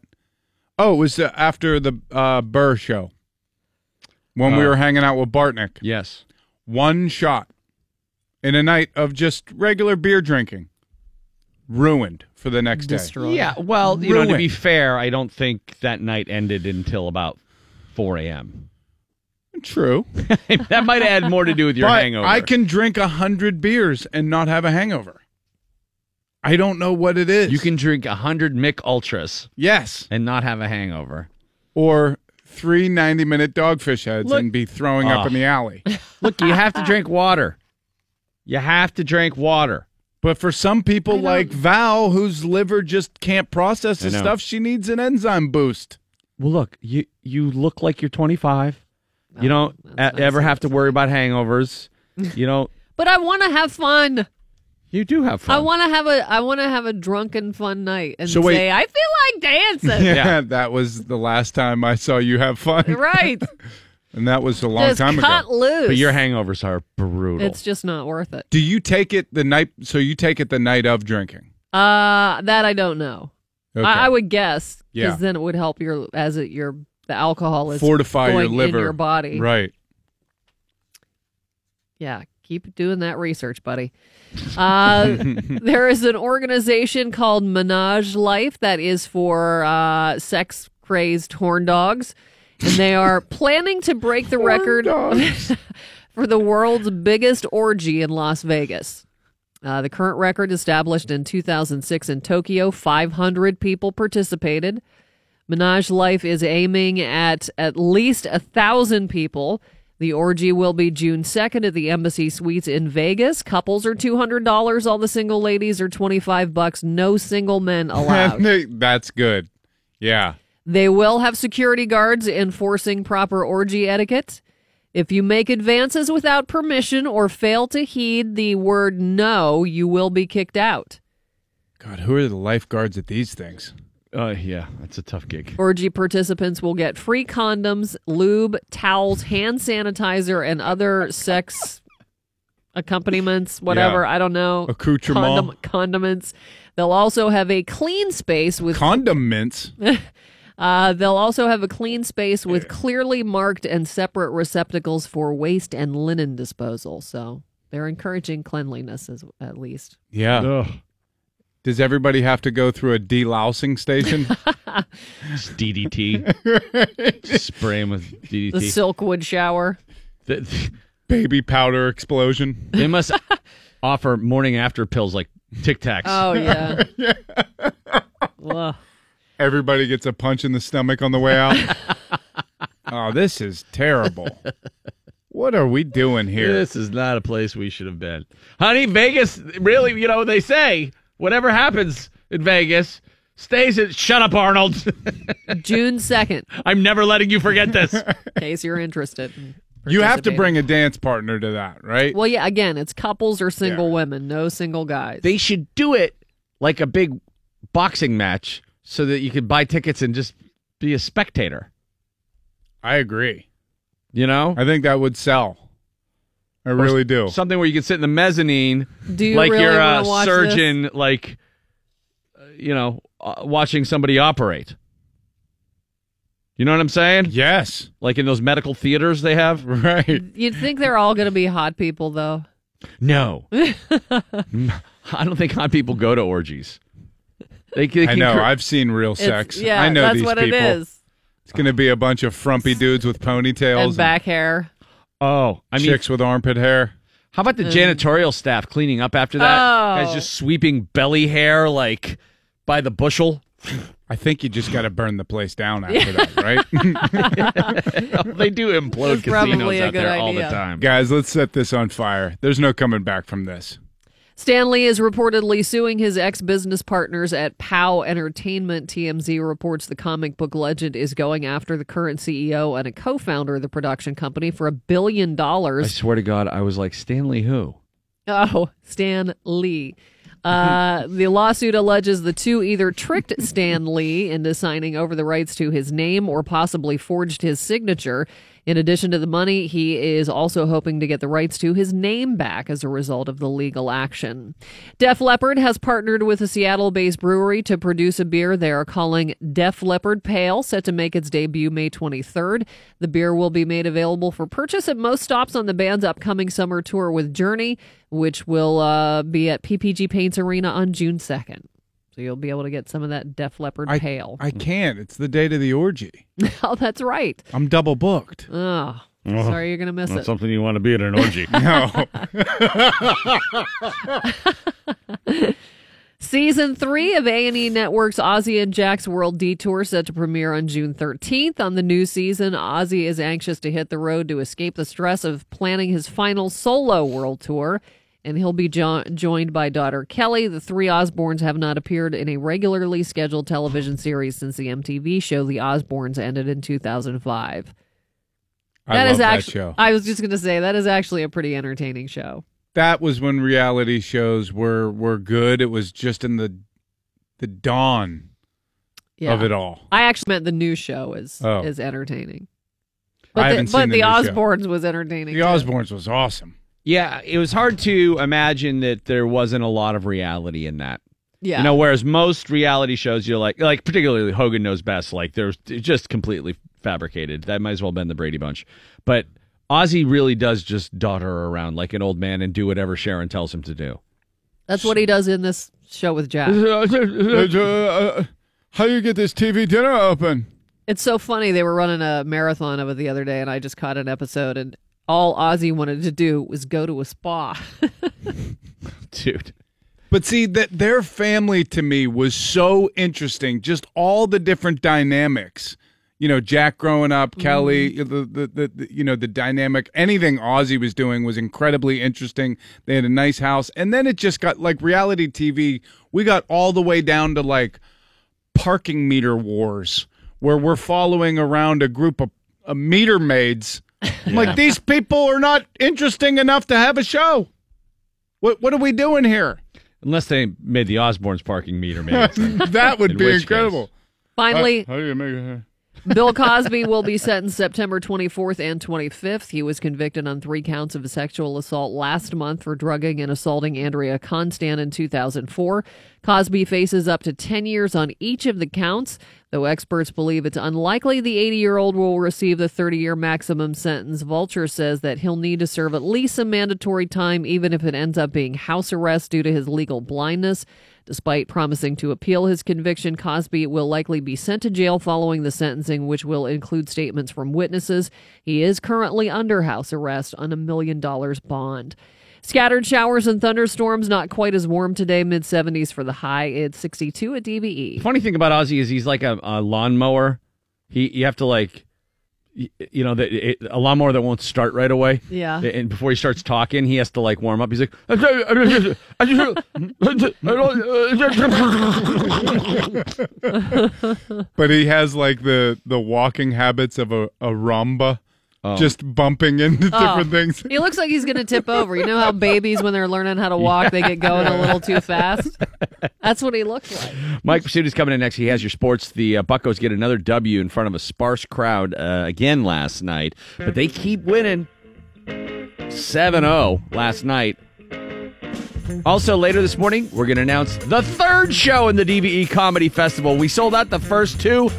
Oh, it was uh, after the uh, Burr show when we Oh. were hanging out with Bartnick. Yes. One shot in a night of just regular beer drinking. Ruined for the next day. Yeah, well, you know, to be fair, I don't think that night ended until about 4 a.m. True. that might add more to do with your but hangover. I can drink a hundred beers and not have a hangover. I don't know what it is. You can drink 100 Mich Ultras yes, and not have a hangover. or three 90 minute dogfish heads Look- and be throwing up in the alley. Look, you have to drink water. You have to drink water. But for some people like Val, whose liver just can't process the stuff, she needs an enzyme boost. Well, look, you you look like you're 25. You don't that's nice ever have to you. worry about hangovers. You don't. But I want to have fun. You do have fun. I want to have a I want to have a drunken fun night and So wait- say I feel like dancing. Yeah, that was the last time I saw you have fun. right. And that was a long Just time cut ago. loose. but your hangovers are brutal. It's just not worth it. Do you take it the night? So you take it the night of drinking? Uh that I don't know. Okay. I, I would guess because Yeah. then it would help your as it your the alcohol is fortify your liver, in your body. Right. Yeah, keep doing that research, buddy. Uh, there is an organization called Menage Life that is for uh, sex crazed horn dogs, and they are planning to break the record for the world's biggest orgy in Las Vegas. Uh, the current record established in 2006 in Tokyo, 500 people participated. Menage Life is aiming at at least a thousand people. The orgy will be June 2nd at the Embassy Suites in Vegas. Couples are $200. All the single ladies are 25 bucks. No single men allowed. That's good. Yeah. They will have security guards enforcing proper orgy etiquette. If you make advances without permission or fail to heed the word no, you will be kicked out. God, who are the lifeguards at these things? Uh, yeah, that's a tough gig. Orgy participants will get free condoms, lube, towels, hand sanitizer, and other sex accompaniments, whatever. Yeah. I don't know. Accoutrement. condiments. They'll also have a clean space with Condiments. Uh, they'll also have a clean space with clearly marked and separate receptacles for waste and linen disposal. So they're encouraging cleanliness as, at least. Yeah. Does everybody have to go through a delousing station? Just DDT. Just spray him with DDT. The Silkwood shower. The- Baby powder explosion. they must offer morning after pills like Tic Tacs. Oh, yeah. Ugh. Everybody gets a punch in the stomach on the way out. oh, this is terrible. What are we doing here? This is not a place we should have been. Honey, Vegas, really, you know, they say whatever happens in Vegas stays in. Shut up, Arnold. June 2nd, I'm never letting you forget this. in case you're interested. in You have to participating. bring a dance partner to that, right? Well, yeah, again, it's couples or single Yeah. women, no single guys. they should do it like a big boxing match so that you could buy tickets and just be a spectator. I agree. You know? I think that would sell. I really do. Something where you can sit in the mezzanine Do you like really you're a watch surgeon, like, uh, you know, uh, watching somebody operate. You know what I'm saying? Yes. Like in those medical theaters they have? Right. You'd think they're all going to be hot people, though. No. I don't think hot people go to orgies. They, they I know. cr- I've seen real sex. yeah, I know that's these what people. it is. It's going to be a bunch of frumpy dudes with ponytails And back hair. oh, I mean, chicks with armpit hair. how about the mm. janitorial staff cleaning up after that? Oh. Guys just sweeping belly hair like by the bushel. I think you just got to burn the place down after that, right? they do implode That's probably casinos a out good there all the time. Guys, let's set this on fire. There's no coming back from this. Stanley is reportedly suing his ex business partners at POW Entertainment. TMZ reports the comic book legend is going after the current CEO and a co founder of the production company for a billion dollars. I swear to God, I was like, Stanley who? Oh, Stan Lee. Uh, the lawsuit alleges the two either tricked Stan Lee into signing over the rights to his name or possibly forged his signature In addition to the money, he is also hoping to get the rights to his name back as a result of the legal action. Def Leppard has partnered with a Seattle based brewery to produce a beer they are calling Def Leppard Pale, set to make its debut May 23rd. The beer will be made available for purchase at most stops on the band's upcoming summer tour with Journey, which will uh, be at PPG Paints Arena on June 2nd. So you'll be able to get some of that Def Leppard I, Pale. I can't. It's the date of the orgy. oh, that's right. I'm double booked. Oh, sorry you're going to miss That's it. something you want to be at an orgy. No. Season three of A&E Network's Ozzy and Jack's World Detour set to premiere on June 13th. On the new season, Ozzy is anxious to hit the road to escape the stress of planning his final solo world tour, and he'll be jo- joined by daughter Kelly. The three Osbournes have not appeared in a regularly scheduled television series since the MTV show The Osbournes ended in 2005. I That is that actually show. I was just going to say that is actually a pretty entertaining show. that was when reality shows were were good. It was just in the the dawn Yeah. of it all. I actually meant the new show is Oh. is entertaining. I But haven't the, but seen the the new show. Osbournes was entertaining. The too. Osbournes was awesome. Yeah, it was hard to imagine that there wasn't a lot of reality in that. Yeah. You know, whereas most reality shows, you're like, like particularly Hogan Knows Best, like there's just completely fabricated. That might as well have been the Brady Bunch. But Ozzy really does just dot her around like an old man and do whatever Sharon tells him to do. That's what he does in this show with Jack. how you get this TV dinner open? It's so funny. They were running a marathon of it the other day, and I just caught an episode, and all Ozzy wanted to do was go to a spa. Dude. But see that their family to me was so interesting. Just all the different dynamics. You know, Jack growing up, Kelly, mm-hmm. the, the, the, the you know the dynamic. Anything Ozzy was doing was incredibly interesting. They had a nice house, and then it just got like reality TV. We got all the way down to like parking meter wars, where we're following around a group of, of meter maids. I'm like, these people are not interesting enough to have a show. What what are we doing here? Unless they made the Osbournes parking meter, maybe. that would In be which incredible. Finally, uh, How do you make it? Bill Cosby will be sentenced September 24th and 25th. He was convicted on three counts of sexual assault last month for drugging and assaulting Andrea Constand in 2004. Cosby faces up to 10 years on each of the counts, though experts believe it's unlikely the 80 year old will receive the 30 year maximum sentence. Vulture says that he'll need to serve at least a mandatory time, even if it ends up being house arrest due to his legal blindness. Despite promising to appeal his conviction, Cosby will likely be sent to jail following the sentencing, which will include statements from witnesses. He is currently under house arrest on a million dollars bond. Scattered showers and thunderstorms, not quite as warm today, mid 70s for the high. It's 62 at E. DVE. Funny thing about Ozzy is he's like a, a lawnmower. He you have to like you know the, it, a lawnmower that won't start right away. Yeah. And before he starts talking, he has to like warm up. He's like, uh, But he has like the the walking habits of a, a Roomba, just bumping into different things. He looks like he's going to tip over. You know how babies, when they're learning how to walk, they get going a little too fast? That's what he looks like. Mike Prisuta's coming in next. He has your sports. The uh, Buccos get another W in front of a sparse crowd uh, again last night, but they keep winning 7 0 last night. Also, later this morning, we're going to announce the third show in the DVE Comedy Festival. We sold out the first two.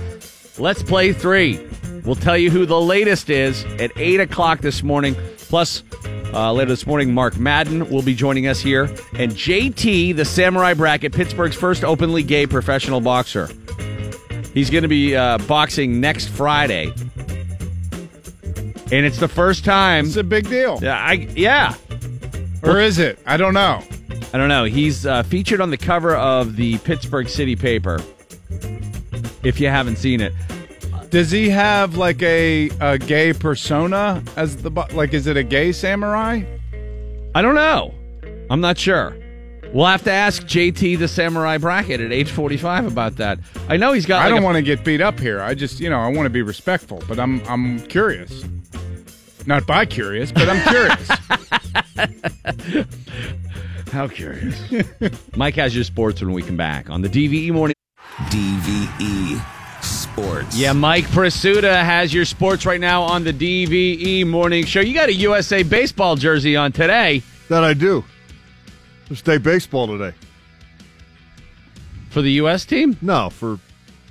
Let's play three. We'll tell you who the latest is at 8 o'clock this morning. Plus, uh, later this morning, Mark Madden will be joining us here. And JT, the Samurai Bracket, Pittsburgh's first openly gay professional boxer. He's going to be uh, boxing next Friday. And it's the first time. It's a big deal, Yeah, I, yeah. or is it? I don't know. I don't know. He's uh, featured on the cover of the Pittsburgh City paper. If you haven't seen it, Does he have like a, a gay persona as the like? Is it a gay samurai? I don't know. I'm not sure. We'll have to ask JT the Samurai Bracket at age 45 about that. I know he's got. I don't a- want to get beat up here. I just you know I want to be respectful, but I'm I'm curious. Not by curious, but I'm curious. How curious. Mike has your sports when we come back on the DVE morning. DVE E Sports. Sports. Yeah, Mike Prisuta has your sports right now on the DVE Morning Show. You got a USA baseball jersey on today That I do. Let's day baseball today. for the U.S. team. No, for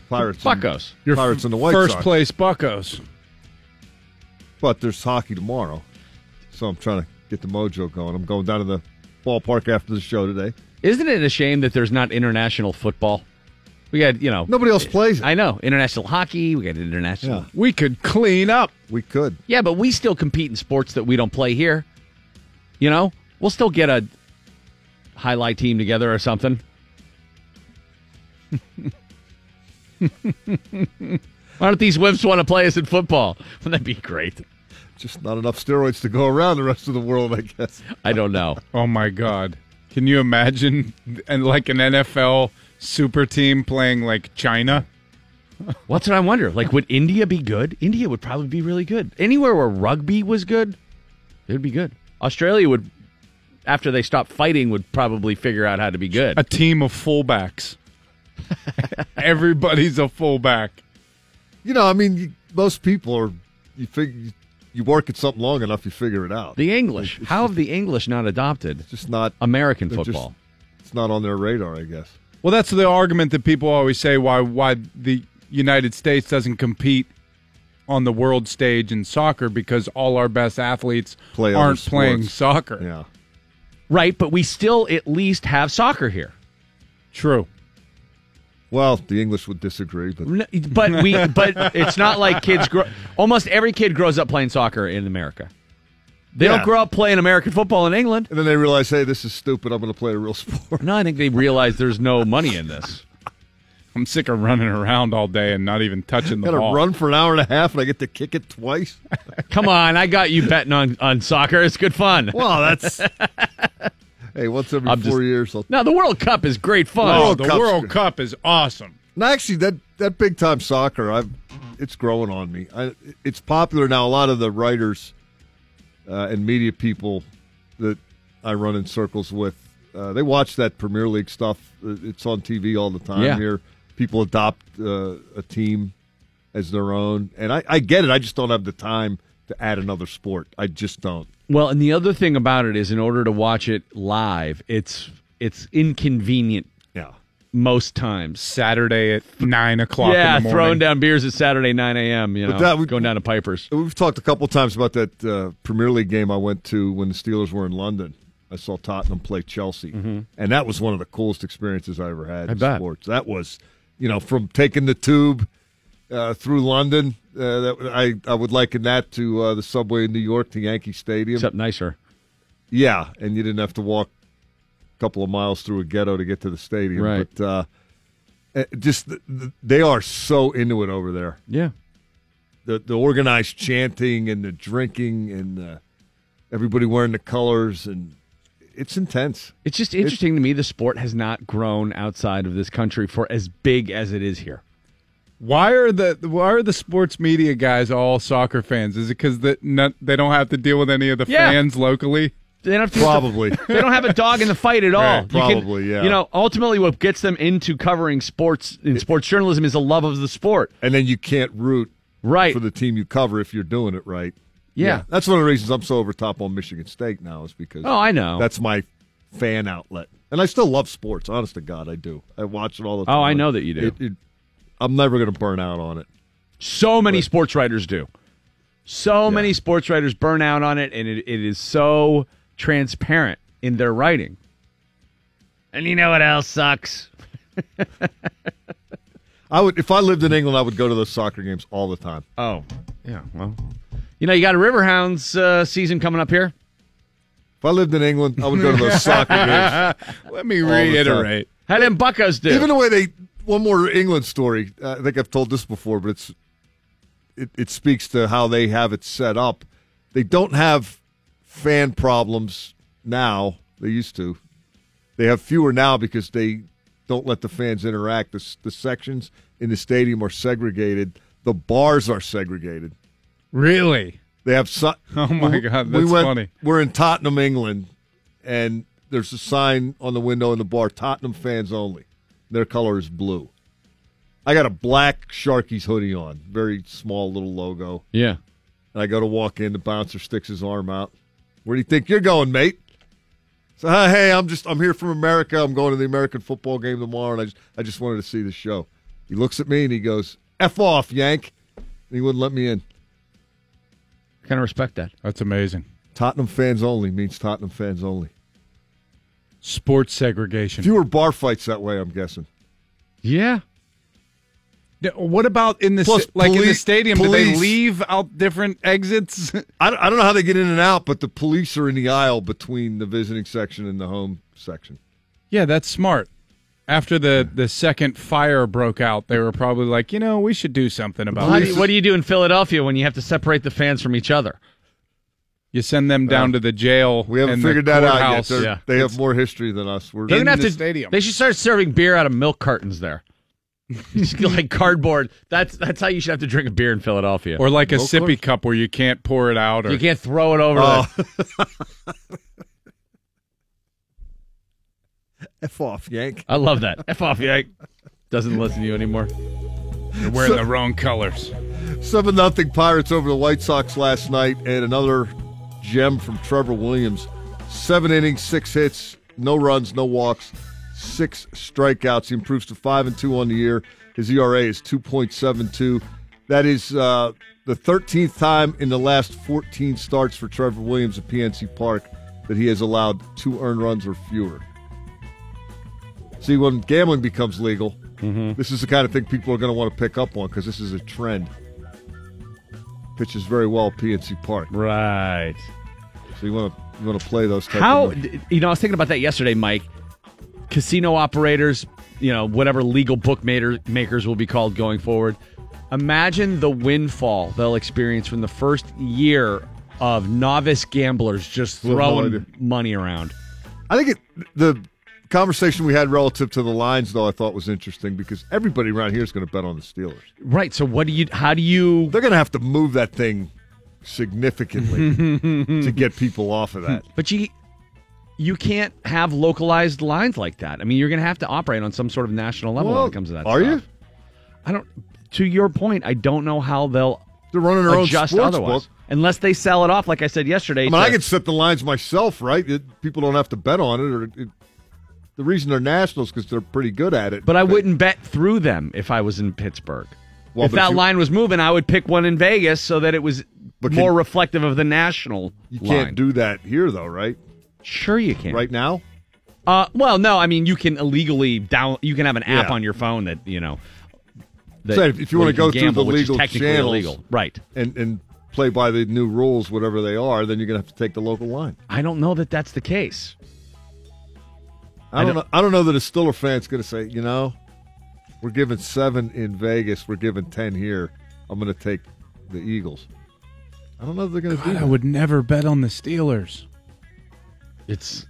Pirates. and- Buccos. Your Pirates and the White first Sox. place Buccos. But there's hockey tomorrow, so I'm trying to get the mojo going. I'm going down to the ballpark after the show today. Isn't it a shame that there's not international football? We got, you know, Nobody else plays it. I know international hockey. We got international. Yeah. We could clean up. We could. Yeah, but we still compete in sports that we don't play here. You know, we'll still get a highlight team together or something. Why don't these wimps want to play us in football? Wouldn't that be great? Just not enough steroids to go around the rest of the world, I guess. I don't know. Oh my God! Can you imagine and like an NFL super team playing like China? What's what I wonder? Like, would India be good? India would probably be really good. Anywhere where rugby was good, it would be good. Australia would, after they stop fighting, would probably figure out how to be good. A team of fullbacks. Everybody's a fullback. You know, I mean, you, most people are. You figure you work at something long enough, you figure it out. The English. How have the English not adopted just not American they're just- football? it's not on their radar, I guess. Well, that's the argument that people always say why why the United States doesn't compete on the world stage in soccer because all our best athletes Play other aren't playing sports. soccer. Yeah. Right, but we still at least have soccer here. True. Well, the English would disagree, but N- But we, but it's not like kids grow. Almost every kid grows up playing soccer in America. They Yeah. don't grow up playing American football in England. and then they realize, hey, this is stupid. I'm going to play a real sport. No, I think they realize there's no money in this. I'm sick of running around all day and not even touching the Got to ball. run for an hour and a half, and I get to kick it twice. Come on, I got you betting on, on soccer. It's good fun. Well, that's hey, once every I'm four just- years. I'll... No, the World Cup is great fun. Oh, World the Cup's World good. Cup is awesome. No, actually, that that big time soccer, I've it's growing on me. I, it's popular now. A lot of the writers uh, and media people that I run in circles with, uh, they watch that Premier League stuff. Uh, It's on TV all the time Yeah. here. People adopt uh, a team as their own, and I, I get it. I just don't have the time to add another sport. I just don't. Well, and the other thing about it is, in order to watch it live, it's it's inconvenient. Most times. Saturday at nine o'clock. yeah, in the morning. throwing down beers at Saturday nine a.m. You know, that would- going down to Pipers. We've talked a couple times about that uh, Premier League game I went to when the Steelers were in London. I saw Tottenham play Chelsea, and that was one of the coolest experiences I ever had I in bet. sports. That was, you know, from taking the tube uh, through London. Uh, that I I would liken that to uh, the subway in New York to Yankee Stadium. Except nicer. yeah, and you didn't have to walk a couple of miles through a ghetto to get to the stadium. Right. But uh, uh, just th- th- they are so into it over there Yeah. the the organized chanting and the drinking and uh, everybody wearing the colors and it's intense. It's just interesting to me the sport has not grown outside of this country for as big as it is here. Why are the why are the sports media guys all soccer fans? Is it because that they don't have to deal with any of the Yeah. fans locally? They don't have to Probably. they don't have a dog in the fight at all. Right, You can- probably, yeah. You know, ultimately, what gets them into covering sports in sports journalism is a love of the sport. and then you can't root Right. for the team you cover if you're doing it right. Yeah. That's one of the reasons I'm so over top on Michigan State now is because Oh, I know. that's my fan outlet. And I still love sports, honest to God, I do. I watch it all the time. Oh, I know that you do. It- it- I'm never going to burn out on it. So many sports writers do. So many sports writers burn out on it, and it, it is so transparent in their writing. And you know what else sucks? I would if I lived in England, I would go to those soccer games all the time. Oh, yeah. Well, you know, you got a Riverhounds uh, season coming up here. If I lived in England, I would go to those soccer games. Let me the reiterate. How them Buccos do? Even the way they one more England story. I think I've told this before, but it's it, it speaks to how they have it set up. They don't have fan problems now. They used to. They have fewer now because they don't let the fans interact. The, the sections in the stadium are segregated. The bars are segregated. Really? They have. So- Oh, my God, we went, funny. We're in Tottenham, England, and there's a sign on the window in the bar: Tottenham fans only. Their color is blue. I got a black Sharkies hoodie on, very small little logo. Yeah. And I go to walk in, the bouncer sticks his arm out. Where do you think you're going, mate? So uh, hey, I'm just I'm here from America. I'm going to the American football game tomorrow, and I just I just wanted to see the show. He looks at me and he goes, "F off, Yank," and he wouldn't let me in. I Kind of respect that. That's amazing. Tottenham fans only means Tottenham fans only. Sports segregation. Fewer bar fights that way, I'm guessing. Yeah. Yeah, What about in the Plus, sta- like in the police- stadium? Do they leave out different exits? I don't, I don't know how they get in and out, but the police are in the aisle between the visiting section and the home section. yeah, that's smart. After the the second fire broke out, they were probably like, you know, we should do something about How do this. you- what do you do in Philadelphia when you have to separate the fans from each other? You send them down to the jail. We haven't and the figured that out yet. courthhouse. They're- Yeah. They have more history than us. We're In have the to. stadium. They should start serving beer out of milk cartons there. Just like cardboard. That's that's how you should have to drink a beer in Philadelphia. Or like a Of sippy course. cup where you can't pour it out. Or you can't throw it over. Oh. The, F off, Yank. I love that. F off, Yank. Doesn't listen to you anymore. you're wearing the wrong colors. Seven nothing Pirates over the White Sox last night, and another gem from Trevor Williams. Seven innings, six hits, no runs, no walks, six strikeouts. He improves to five and two on the year. His ERA is two point seven two. That is uh, the thirteenth time in the last fourteen starts for Trevor Williams at PNC Park that he has allowed two earned runs or fewer. See, when gambling becomes legal, this is the kind of thing people are going to want to pick up on because this is a trend. Pitches very well at PNC Park, Right. so you want to you want to play those. How you know? I was thinking about that yesterday, Mike. Casino operators, you know, whatever legal bookmaker makers will be called going forward. Imagine the windfall they'll experience from the first year of novice gamblers just no throwing money around. I think it, the conversation we had relative to the lines, though, I thought was interesting because everybody around here is going to bet on the Steelers. Right. So what do you? How do you? They're going to have to move that thing significantly to get people off of that. But you you can't have localized lines like that. I mean, you're going to have to operate on some sort of national level Well, when it comes to that. are stuff. you? I don't. To your point, I don't know how they'll They're running their own adjust sports otherwise, book. unless they sell it off. Like I said yesterday. I mean, to- I can set the lines myself, right? It, people don't have to bet on it. Or it, the reason they're nationals because they're pretty good at it. but I wouldn't bet through them if I was in Pittsburgh. Well, if that you- line was moving, I would pick one in Vegas so that it was can- more reflective of the national. you line. can't do that here, though, right? Sure, you can. Right now, Uh, well, no. I mean, you can illegally down. You can have an app Yeah. on your phone that you know. That, Say, if you where wanna go can through gamble, the which is legal technically channels- illegal, right? and and play by the new rules, whatever they are, then you're going to have to take the local line. I don't know that that's the case. I I don't, don't- know. I don't know that a Stiller fan's going to say, you know, we're giving seven in Vegas, we're giving ten here. I'm going to take the Eagles. I don't know if they're going to do God, I that. would never bet on the Steelers. It's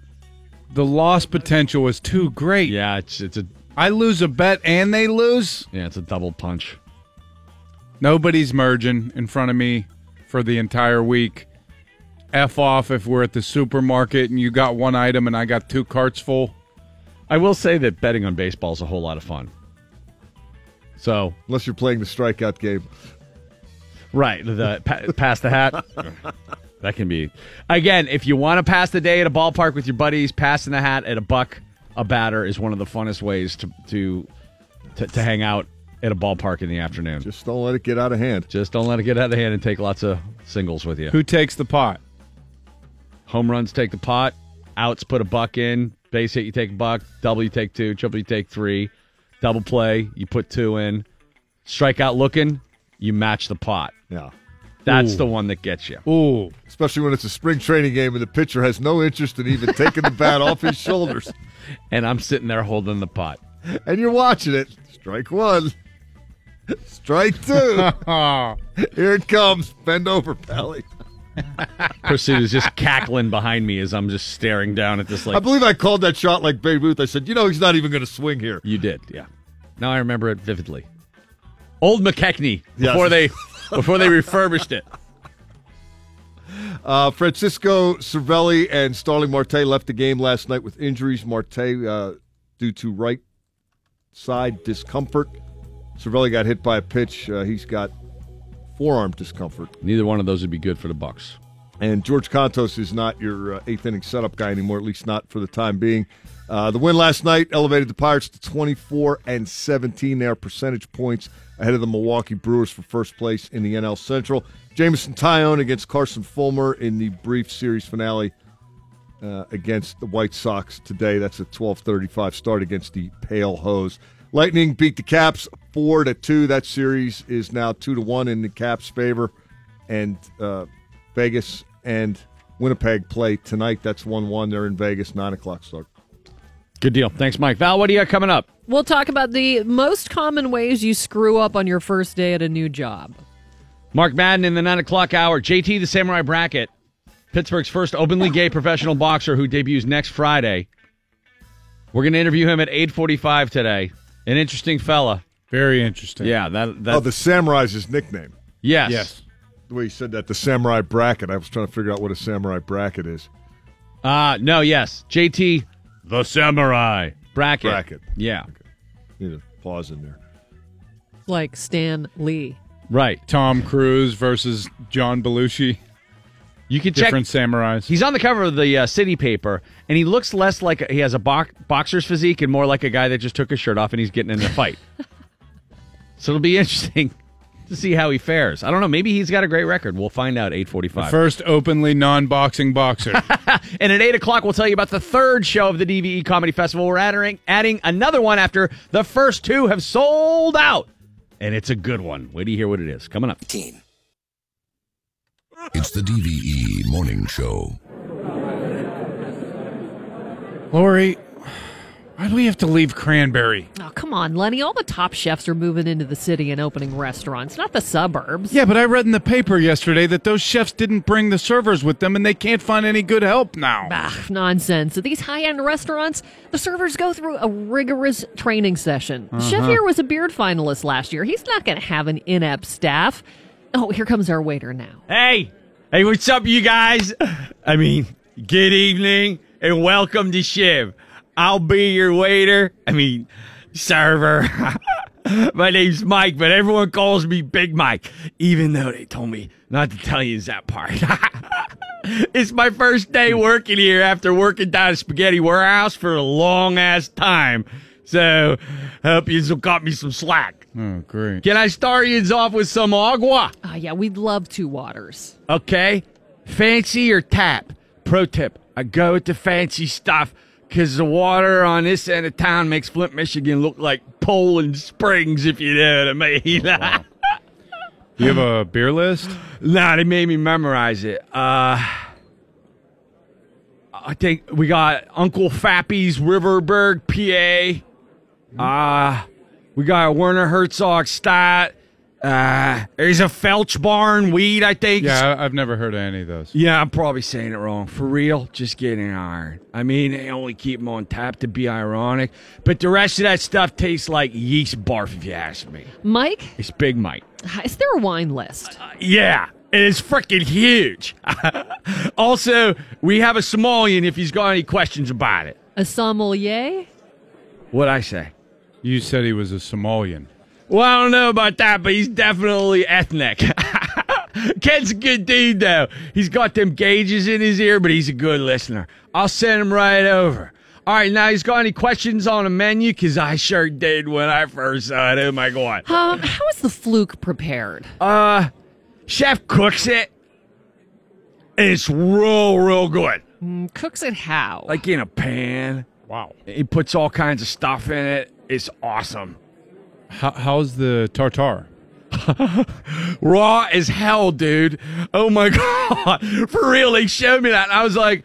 The loss potential is too great. yeah. It's it's a I lose a bet and they lose. yeah. It's a double punch. Nobody's merging in front of me for the entire week. F off if we're at the supermarket and you got one item and I got two carts full. I will say that betting on baseball is a whole lot of fun. So Unless you're playing the strikeout game. right, the pa- pass the hat. That can be again if you want to pass the day at a ballpark with your buddies. Passing the hat at a buck a batter is one of the funnest ways to to to, to hang out at a ballpark in the afternoon. Just don't let it get out of hand. Just don't let it get out of hand and take lots of singles with you. Who takes the pot? Home runs take the pot. Outs put a buck in. Base hit you take a buck. Double you take two. Triple you take three. Double play you put two in. Strikeout looking you match the pot. Yeah. That's Ooh. the one that gets you. Ooh. Especially when it's a spring training game and the pitcher has no interest in even taking the bat off his shoulders. And I'm sitting there holding the pot. And you're watching it. Strike one. Strike two. Here it comes. Bend over, Pally. Prisuta is just cackling behind me as I'm just staring down at this. I believe I called that shot like Babe Ruth. I said, you know, he's not even going to swing here. you did, yeah. Now I remember it vividly. Old McKechnie Yes. before they before they refurbished it. Uh, Francisco Cervelli and Starling Marte left the game last night with injuries. Marte uh, due to right side discomfort. Cervelli got hit by a pitch. Uh, he's got forearm discomfort. Neither one of those would be good for the Bucks. And George Kontos is not your uh, eighth inning setup guy anymore, at least not for the time being. Uh, the win last night elevated the Pirates to 24 and 17. They are percentage points ahead of the Milwaukee Brewers for first place in the NL Central. Jameson Taillon against Carson Fulmer in the brief series finale uh, against the White Sox today. That's a 12:35 start against the Pale Hose. Lightning beat the Caps four to two. That series is now two to one in the Caps' favor, and uh, Vegas and Winnipeg play tonight. That's one one. They're in Vegas, nine o'clock start. Good deal. Thanks, Mike. Val, what do you got coming up? We'll talk about the most common ways you screw up on your first day at a new job. Mark Madden in the nine o'clock hour. JT the Samurai Bracket, Pittsburgh's first openly gay professional boxer who debuts next Friday. We're going to interview him at eight forty-five today. An interesting fella. Very interesting. Yeah, that that. Oh, the Samurai's his nickname. yes. Yes. The way he said that, the Samurai bracket. I was trying to figure out what a Samurai bracket is. Uh no. Yes. JT the Samurai Bracket. Bracket. Yeah. Need a pause in there. Like Stan Lee. Right. Tom Cruise versus John Belushi. You can check. Different samurais. He's on the cover of the uh, City Paper, and he looks less like a, he has a bo- boxer's physique and more like a guy that just took his shirt off and he's getting in a fight. so it'll be interesting to see how he fares. I don't know. Maybe he's got a great record. We'll find out. Eight forty-five. First openly non-boxing boxer. And at 8 o'clock, we'll tell you about the third show of the DVE Comedy Festival. We're adding, adding another one after the first two have sold out. And it's a good one. Wait to hear what it is. Coming up. Team. It's the DVE Morning Show. Lori, why do we have to leave Cranberry? Oh, come on, Lenny. All the top chefs are moving into the city and opening restaurants, not the suburbs. Yeah, but I read in the paper yesterday that those chefs didn't bring the servers with them and they can't find any good help now. Ah, nonsense. At these high end restaurants, the servers go through a rigorous training session. The Chef here was a beard finalist last year. He's not going to have an inept staff. Oh, here comes our waiter now. Hey, hey, what's up, you guys? I mean, good evening and welcome to Shiv. I'll be your waiter. I mean, server. My name's Mike, but everyone calls me Big Mike, even though they told me not to tell you that part. it's my first day working here after working down at Spaghetti Warehouse for a long ass time. So, hope you got me some slack. Oh, great. Can I start you off with some agua? Ah, yeah, we'd love two waters. Okay. Fancy or tap? Pro tip I go with the fancy stuff because the water on this end of town makes Flint, Michigan look like Poland Springs, if you know what I mean. Do you have a beer list? nah, they made me memorize it. Uh, I think we got Uncle Fappy's Riverberg, PA. Uh, we got Werner Herzog Stat. Uh, there's a Felch Barn weed, I think. Yeah, I- I've never heard of any of those. Yeah, I'm probably saying it wrong. For real, just getting iron. I mean, they only keep them on tap to be ironic, but the rest of that stuff tastes like yeast barf, if you ask me. Mike, It's Big Mike. is there a wine list? Yeah, and it's freaking huge. also, we have a Somalian if he's got any questions about it. A sommelier? What'd I say? You said he was a Somalian. Well, I don't know about that, but he's definitely ethnic. Ken's a good dude, though. He's got them gauges in his ear, but he's a good listener. I'll send him right over. All right, now he's got any questions on the menu? Because I sure did when I first saw it. Oh, my God. Um, how is the fluke prepared? Uh, chef cooks it, it's real, real good. Mm, Cooks it how? Like in a pan. Wow. He puts all kinds of stuff in it. It's awesome. How, how's the tartar? raw as hell, dude. Oh my god, for real? They showed me that, and I was like,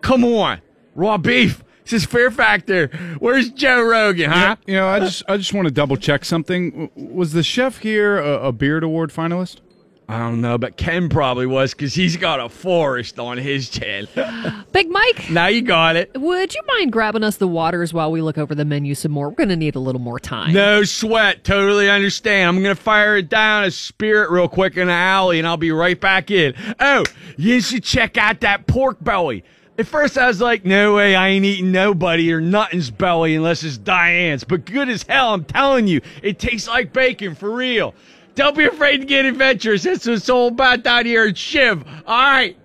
"Come on, raw beef." This is Fear Factor. Where's Joe Rogan, huh? You know, I just I just want to double check something. Was the chef here a, a beard award finalist? I don't know, but Ken probably was because he's got a forest on his chin. Big Mike, now you got it. would you mind grabbing us the waters while we look over the menu some more? We're going to need a little more time. No sweat. Totally understand. I'm gonna fire it down a spirit real quick in the alley, and I'll be right back in. Oh, you should check out that pork belly. At first, I was like, no way, I ain't eating nobody or nothing's belly unless it's Diane's. But good as hell, I'm telling you, it tastes like bacon for real. Don't be afraid to get adventurous. That's what it's all about down here at Shiv. All right.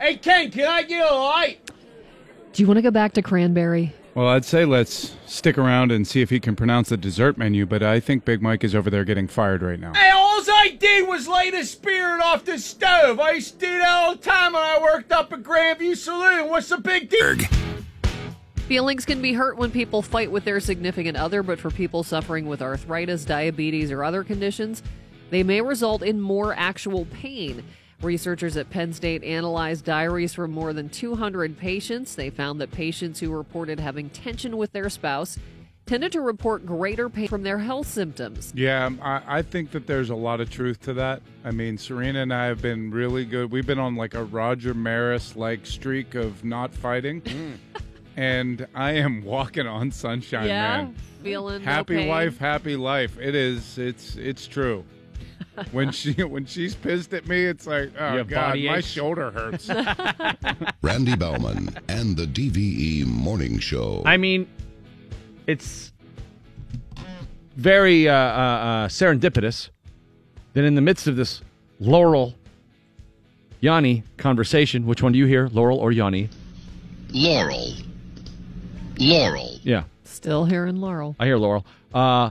Hey, Ken, can I get a light? Do you want to go back to cranberry? Well, I'd say let's stick around and see if he can pronounce the dessert menu, but I think Big Mike is over there getting fired right now. Hey, all I did was lay a spirit off the stove. I used to do that all the time when I worked up at Grandview Saloon. What's the big deal? Feelings can be hurt when people fight with their significant other, but for people suffering with arthritis, diabetes, or other conditions, they may result in more actual pain. Researchers at Penn State analyzed diaries from more than 200 patients. They found that patients who reported having tension with their spouse tended to report greater pain from their health symptoms. Yeah, um, I, I think that there's a lot of truth to that. I mean, Serena and I have been really good. We've been on like a Roger Maris like streak of not fighting. Mm. and I am walking on sunshine, yeah, man. feeling no Happy pain. wife, happy life. It is. It's it's true. When she when she's pissed at me, it's like, oh have god, my aches? shoulder hurts. Randy Bauman and the DVE Morning Show. I mean, it's very uh, uh, uh, serendipitous that in the midst of this Laurel Yanni conversation, which one do you hear, Laurel or Yanni? Laurel. Laurel. Yeah, Still hearing Laurel. I hear Laurel. Uh,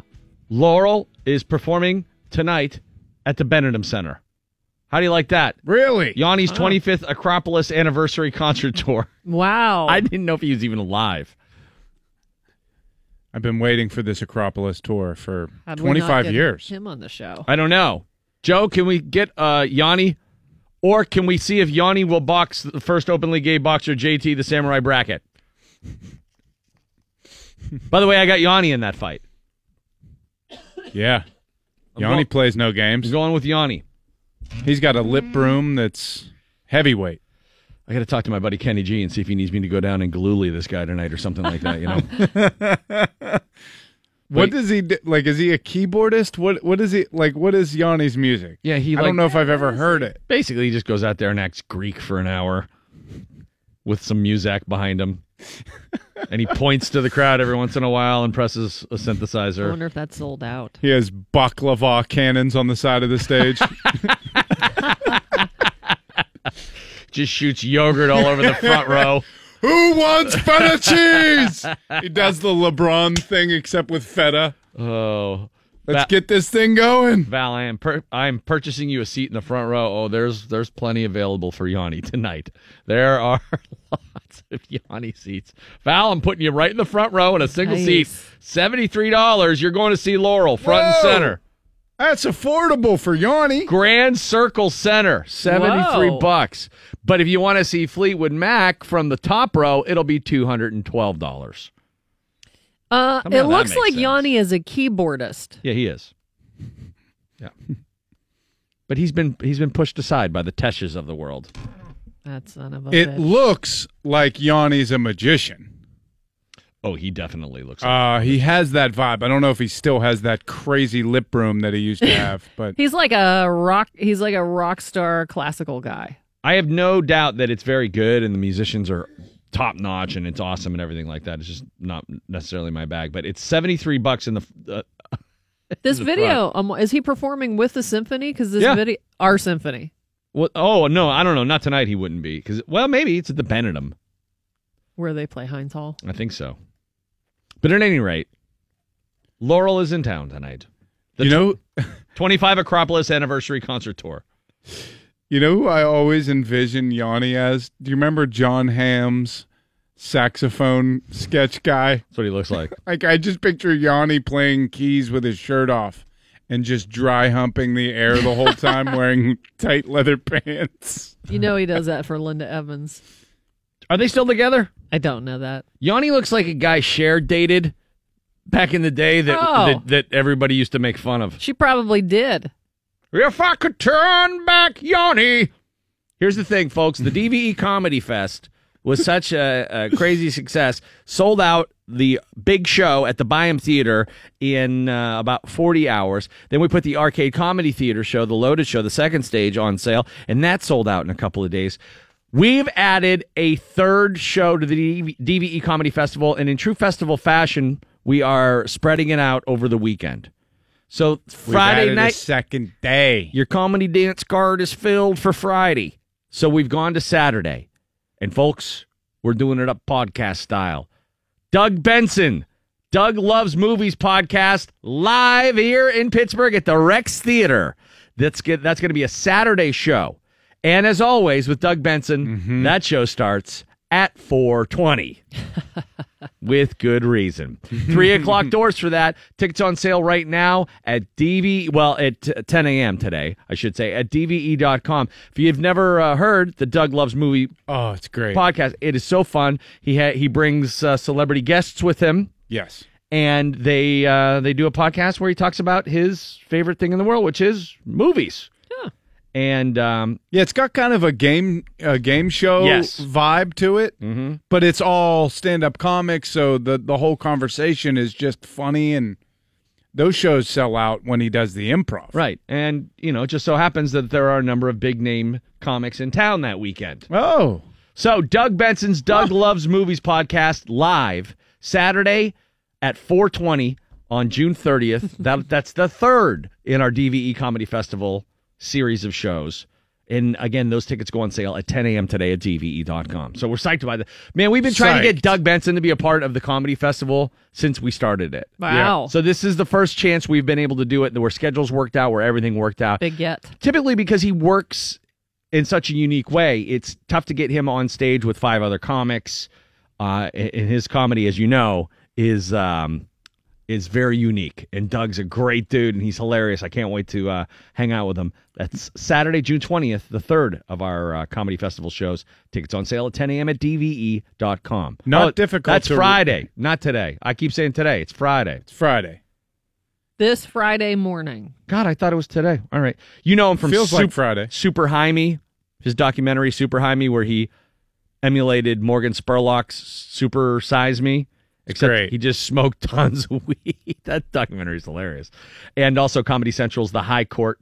Laurel is performing tonight at the Benedum Center. How do you like that? really? Yanni's 25th Acropolis anniversary concert tour. Wow. I didn't know if he was even alive. I've been waiting for this Acropolis tour for How'd we not 25 get years. Him on the show. I don't know. Joe, can we get uh, Yanni? Or can we see if Yanni will box the first openly gay boxer, JT, the Samurai Bracket? By the way, I got Yanni in that fight. Yeah. I'm Yanni going- plays no games. going with Yanni. He's got a lip broom that's heavyweight. I got to talk to my buddy Kenny G and see if he needs me to go down and galooly this guy tonight or something like that. You know, What Wait. does he do? like? Is he a keyboardist? What What is he like? What is Yanni's music? yeah, he. I like, don't know if I've ever heard it. Basically, he just goes out there and acts Greek for an hour with some music behind him, and he points to the crowd every once in a while and presses a synthesizer. I wonder if that's sold out. He has baklava cannons on the side of the stage. Just shoots yogurt all over the front row. Who wants feta cheese? he does the LeBron thing except with feta. Oh, Let's Va- get this thing going. Val, I am per- I'm purchasing you a seat in the front row. Oh, there's there's plenty available for Yanni tonight. There are lots of Yanni seats. Val, I'm putting you right in the front row in a single Nice. seat. Seventy three dollars. You're going to see Laurel front and center. That's affordable for Yanni. Grand Circle Center, seventy three Whoa. bucks. But if you want to see Fleetwood Mac from the top row, it'll be two hundred and twelve dollars. Uh, it looks like sense. Yanni is a keyboardist. Yeah, he is. Yeah. But he's been he's been pushed aside by the Teshes of the world. That son of a It bitch. looks like Yanni's a magician. Oh, he definitely looks. Like Uh, he has that vibe. I don't know if he still has that crazy lip broom that he used to have, but He's like a rock. He's like a rock star classical guy. I have no doubt that it's very good and the musicians are top notch and it's awesome and everything like that. It's just not necessarily my bag, but it's 73 bucks in the uh, This the video, um, is he performing with the symphony? Because this Yeah. video, our symphony, what oh no, I don't know, not tonight he wouldn't be cuz well, maybe it's at the Benedum. where they play Heinz Hall. I think so. But at any rate, Laurel is in town tonight. The you know, 25 Acropolis anniversary concert tour. you know who I always envision Yanni as? Do you remember Jon Hamm's saxophone sketch guy? That's what he looks like. Like I just picture Yanni playing keys with his shirt off and just dry humping the air the whole time wearing tight leather pants. You know he does that for Linda Evans. Are they still together? I don't know that. Yanni looks like a guy Cher dated back in the day that, Oh. that that everybody used to make fun of. She probably did. If I could turn back Yanni. Here's the thing, folks. The DVE Comedy Fest was such a, a crazy success. Sold out the big show at the Byham Theater in uh, about 40 hours. Then we put the Arcade Comedy Theater show, the Loaded show, the second stage on sale, and that sold out in a couple of days. We've added a third show to the DVE Comedy Festival, and in true festival fashion, we are spreading it out over the weekend. So Friday night, second day. your comedy dance card is filled for Friday. So we've gone to Saturday. And folks, we're doing it up podcast style. Doug Benson, Doug Loves Movies podcast, live here in Pittsburgh at the Rex Theater. That's get, that's going to be a Saturday show. And as always with Doug Benson, mm-hmm. that show starts at 420 with good reason. Three o'clock doors for that. Tickets on sale right now at DV. Well, at 10 a.m. today, I should say, at DVE.com. If you've never uh, heard the Doug Loves Movie Oh, it's great. podcast, it is so fun. He ha- he brings uh, celebrity guests with him. yes. And they uh, they do a podcast where he talks about his favorite thing in the world, which is movies. And um, Yeah, it's got kind of a game a game show Yes. vibe to it, mm-hmm. but it's all stand up comics, so the the whole conversation is just funny, and those shows sell out when he does the improv. right, and you know, it just so happens that there are a number of big name comics in town that weekend. Oh, So Doug Benson's Doug Loves Movies podcast live Saturday at 420 on June 30th. that that's the third in our DVE Comedy Festival series of shows. And again, those tickets go on sale at 10 a.m. today at DVE.com. So we're psyched about that. Man, we've been trying to get Doug Benson to be a part of the comedy festival since we started it. Wow. So this is the first chance we've been able to do it where schedules worked out, where everything worked out Big get. typically because he works in such a unique way, it's tough to get him on stage with five other comics. Uh, and his comedy, as you know, is um, is very unique. And Doug's a great dude, and he's hilarious. I can't wait to uh, hang out with him. That's Saturday, June twentieth, the third of our uh, comedy festival shows. Tickets on sale at 10 a.m. at dve.com. Not Oh, difficult That's to- Friday, not today. I keep saying today. It's Friday. it's Friday. This Friday morning. God, I thought it was today. All right. You know him from Feels like Friday. Super High Me, his documentary Super High Me, where he emulated Morgan Spurlock's Super Size Me. Except great. he just smoked tons of weed. that documentary is hilarious. And also Comedy Central's The High Court.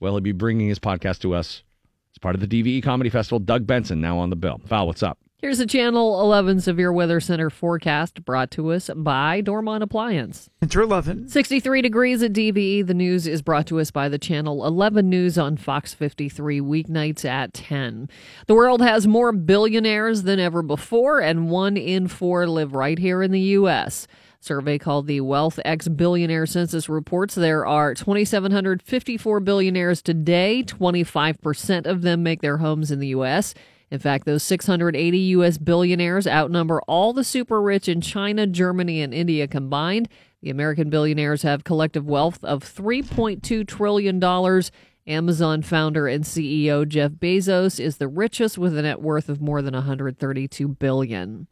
Well, he'll be bringing his podcast to us It's part of the DVE Comedy Festival. Doug Benson now on the bill. Val, what's up? Here's a Channel 11 Severe Weather Center forecast brought to us by Dormont Appliance. Enter 11. 63 degrees at DVE. The news is brought to us by the Channel 11 News on Fox 53 weeknights at 10. The world has more billionaires than ever before, and one in four live right here in the U.S. Survey called the Wealth X Billionaire Census reports there are 2,754 billionaires today. 25% of them make their homes in the U.S. In fact, those 680 U.S. billionaires outnumber all the super rich in China, Germany, and India combined. The American billionaires have collective wealth of $3.2 trillion. Amazon founder and CEO Jeff Bezos is the richest with a net worth of more than 132 billion.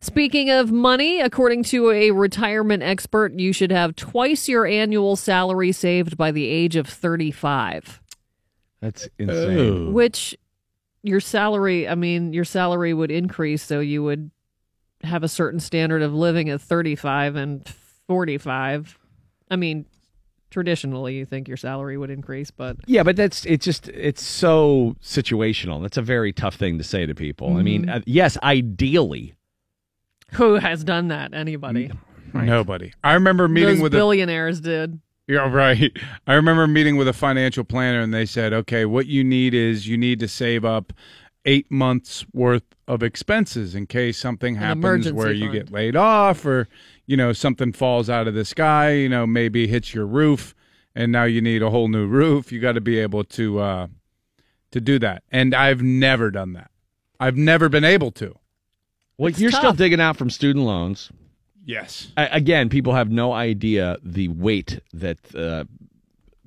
Speaking of money, according to a retirement expert, you should have twice your annual salary saved by the age of 35. That's insane. Which your salary, I mean, your salary would increase, so you would have a certain standard of living at 35 and 45. I mean, traditionally, you think your salary would increase, but Yeah, but that's it's just it's so situational. That's a very tough thing to say to people. I mean, uh, yes, ideally, who has done that? Anybody? Nobody. I remember meeting Those with a billionaires did. Yeah, right. I remember meeting with a financial planner, and they said, "Okay, what you need is you need to save up eight months worth of expenses in case something happens emergency where you get laid off, or you know something falls out of the sky. You know, maybe hits your roof, and now you need a whole new roof. You got to be able to uh, to do that. And I've never done that. I've never been able to. well, It's you're still digging out from student loans. Yes. I, again, people have no idea the weight that uh,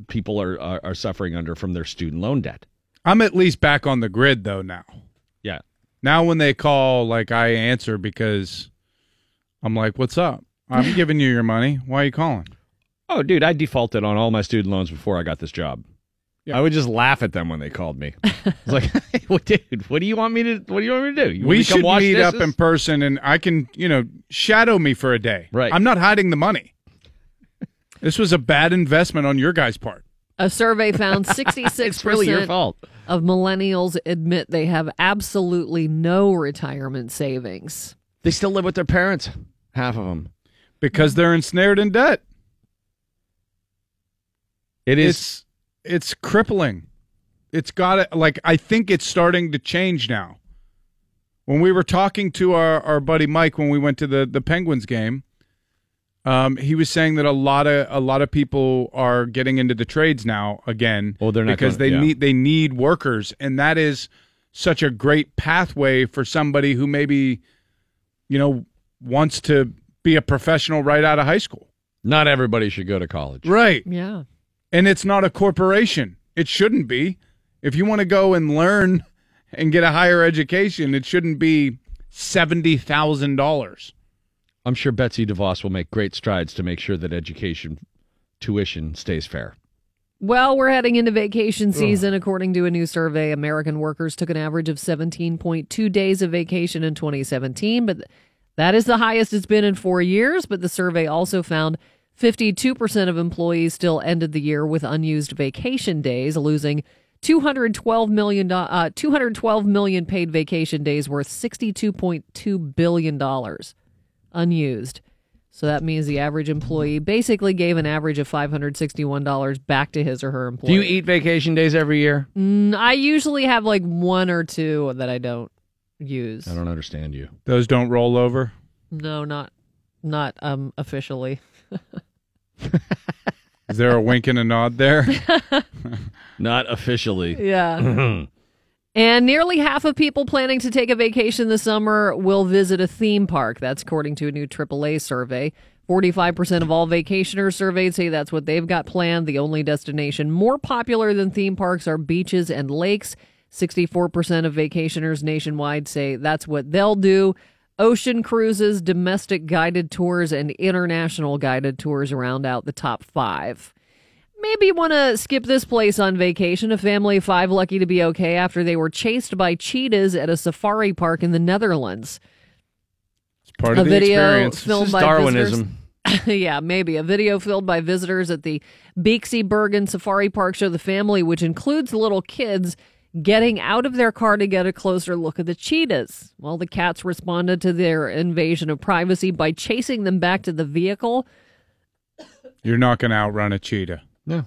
people are, are are suffering under from their student loan debt. I'm at least back on the grid though now. Yeah, Now when they call, like I answer because I'm like, "What's up? I'm giving you your money. Why are you calling?" Oh, dude, I defaulted on all my student loans before I got this job. I would just laugh at them when they called me. It's like, hey, well, dude, what do you want me to? What do you want me to do? You we me should wash meet up in person, and I can, you know, shadow me for a day. Right. I'm not hiding the money. this was a bad investment on your guys' part. A survey found 66% really your fault. of millennials admit they have absolutely no retirement savings. They still live with their parents. Half of them. because they're ensnared in debt. It is. It's it's crippling. It's got it. like I think it's starting to change now. When we were talking to our, our buddy Mike when we went to the, the Penguins game, um, he was saying that a lot of a lot of people are getting into the trades now again. Oh, they're not because going- they yeah. need they need workers, and that is such a great pathway for somebody who maybe, you know, wants to be a professional right out of high school. Not everybody should go to college. Right. Yeah. And it's not a corporation. It shouldn't be. If you want to go and learn and get a higher education, it shouldn't be seventy thousand dollars. I'm sure Betsy DeVos will make great strides to make sure that education tuition stays fair. Well, we're heading into vacation season. According to a new survey, American workers took an average of 17.2 days of vacation in 2017, but that is the highest it's been in four years. But the survey also found 52% of employees still ended the year with unused vacation days, losing 212 million, do- uh, 212 million paid vacation days worth 62.2 billion dollars unused. So that means the average employee basically gave an average of $561 back to his or her employer. Do you eat vacation days every year? Mm, I usually have like one or two that I don't use. I don't understand you. Those don't roll over. No, not not um officially. Is there a wink and a nod there? Not officially. Yeah. and nearly half of people planning to take a vacation this summer will visit a theme park. That's according to a new AAA survey. 45% of all vacationers surveyed say that's what they've got planned. The only destination more popular than theme parks are beaches and lakes. 64% of vacationers nationwide say that's what they'll do. Ocean cruises, domestic guided tours, and international guided tours round out the top five. Maybe you want to skip this place on vacation. A family of five lucky to be okay after they were chased by cheetahs at a safari park in the Netherlands. It's part a of the video experience. filmed This is by Darwinism. visitors. yeah, maybe a video filmed by visitors at the Beekse Bergen Safari Park show the family, which includes little kids, getting out of their car to get a closer look at the cheetahs. Well, the cats responded to their invasion of privacy by chasing them back to the vehicle. You're not going to outrun a cheetah. No.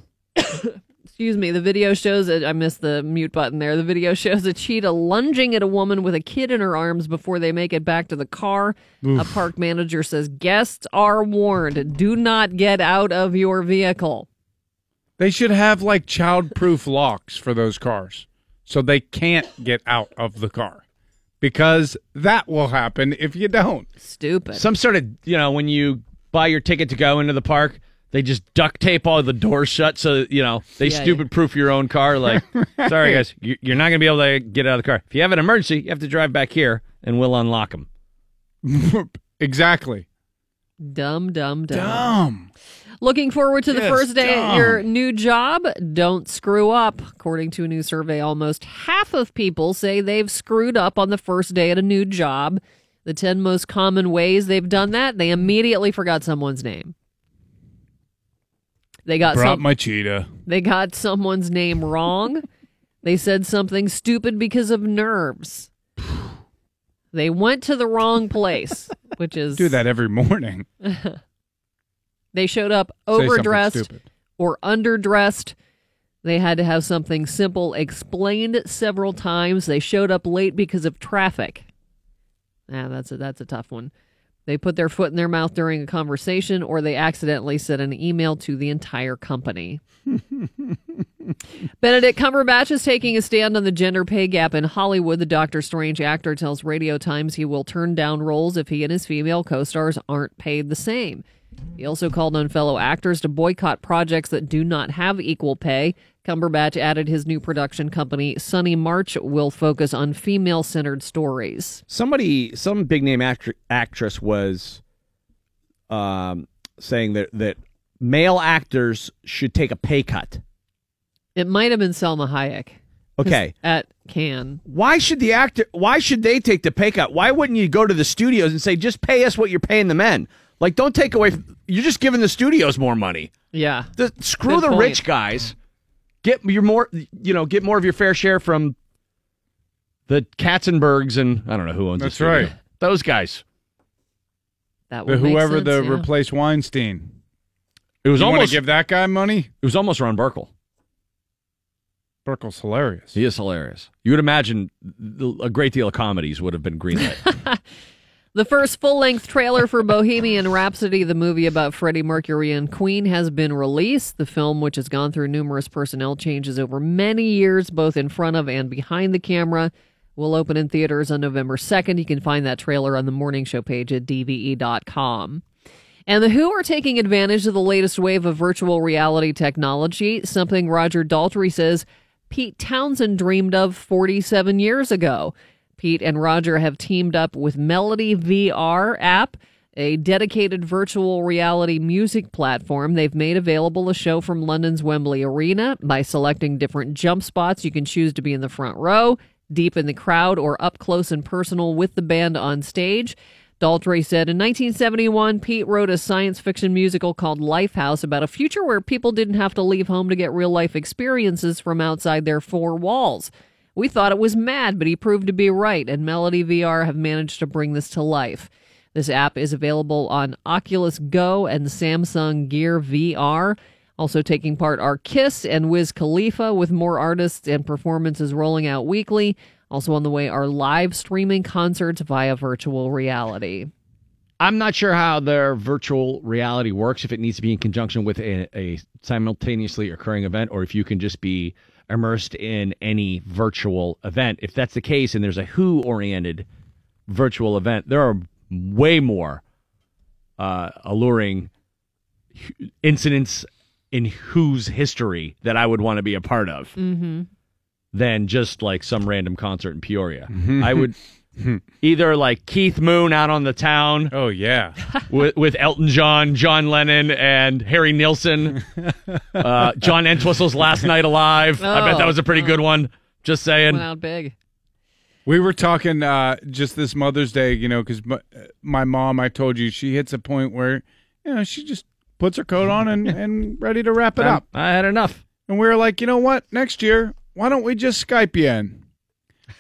Excuse me. The video shows it. I missed the mute button there. The video shows a cheetah lunging at a woman with a kid in her arms before they make it back to the car. A park manager says guests are warned: do not get out of your vehicle. They should have like child-proof locks for those cars, so they can't get out of the car, because that will happen if you don't. Stupid. Some sort of, you know, when you buy your ticket to go into the park, they just duct tape all the doors shut so, you know, they Yeah, stupid proof your own car. Like, sorry, guys, you- you're not going to be able to get out of the car. If you have an emergency, you have to drive back here and we'll unlock them. exactly. dumb, dumb, dumb. Dumb. Looking forward to the Yes, first day at your new job. Don't screw up. According to a new survey, almost half of people say they've screwed up on the first day at a new job. The 10 most common ways they've done that, they immediately forgot someone's name. They got Brought some, my cheetah. they got someone's name wrong. they said something stupid because of nerves. They went to the wrong place, which is Do that every morning. They showed up overdressed or underdressed. They had to have something simple explained several times. They showed up late because of traffic. Yeah, that's a that's a tough one. They put their foot in their mouth during a conversation or they accidentally sent an email to the entire company. Benedict Cumberbatch is taking a stand on the gender pay gap in Hollywood. The Doctor Strange actor tells Radio Times he will turn down roles if he and his female co stars aren't paid the same. He also called on fellow actors to boycott projects that do not have equal pay. Cumberbatch added his new production company, Sunny March, will focus on female centered stories. somebody some big name actr- actress was um, saying that that male actors should take a pay cut It might have been Salma Hayek okay at Cannes. why should the actor why should they take the pay cut why wouldn't you go to the studios and say just pay us what you're paying the men like don't take away you're just giving the studios more money Yeah. the, screw Good the point. rich guys Get your more, you know, get more of your fair share from the Katzenbergs and I don't know who owns. That's studio. right. Those guys. That The would make whoever sense, the yeah. replaced Weinstein. It was you almost give that guy money. It was almost Ron Burkle. Burkle's hilarious. He is hilarious. You would imagine a great deal of comedies would have been greenlit. The first full length trailer for Bohemian Rhapsody, the movie about Freddie Mercury and Queen, has been released. The film, which has gone through numerous personnel changes over many years, both in front of and behind the camera, will open in theaters on November 2nd. You can find that trailer on the morning show page at DVE.com. And The Who are taking advantage of the latest wave of virtual reality technology, something Roger Daltrey says Pete Townshend dreamed of 47 years ago. Pete and Roger have teamed up with Melody VR app, a dedicated virtual reality music platform. They've made available a show from London's Wembley Arena. By selecting different jump spots, you can choose to be in the front row, deep in the crowd, or up close and personal with the band on stage. Daltrey said in 1971, Pete wrote a science fiction musical called Lifehouse about a future where people didn't have to leave home to get real life experiences from outside their four walls. We thought it was mad, but he proved to be right, and Melody VR have managed to bring this to life. This app is available on Oculus Go and Samsung Gear VR. Also taking part are Kiss and Wiz Khalifa, with more artists and performances rolling out weekly. Also on the way are live streaming concerts via virtual reality. I'm not sure how their virtual reality works, if it needs to be in conjunction with a, a simultaneously occurring event, or if you can just be immersed in any virtual event. If that's the case, and there's a Who oriented virtual event, there are way more uh, alluring incidents in Who's history that I would want to be a part of Mm-hmm. than just like some random concert in Peoria. I would either like Keith Moon out on the town. Oh yeah, with, with Elton John, John Lennon, and Harry Nilsson. Uh, John Entwistle's Last Night Alive. I bet that was a pretty good one. Just saying. Went out big. We were talking uh, just this Mother's Day, you know, because my, my mom, I told you, she hits a point where, you know, she just puts her coat on and, and ready to wrap it I'm- up. I had enough. And we were like, you know what? Next year, why don't we just Skype you in?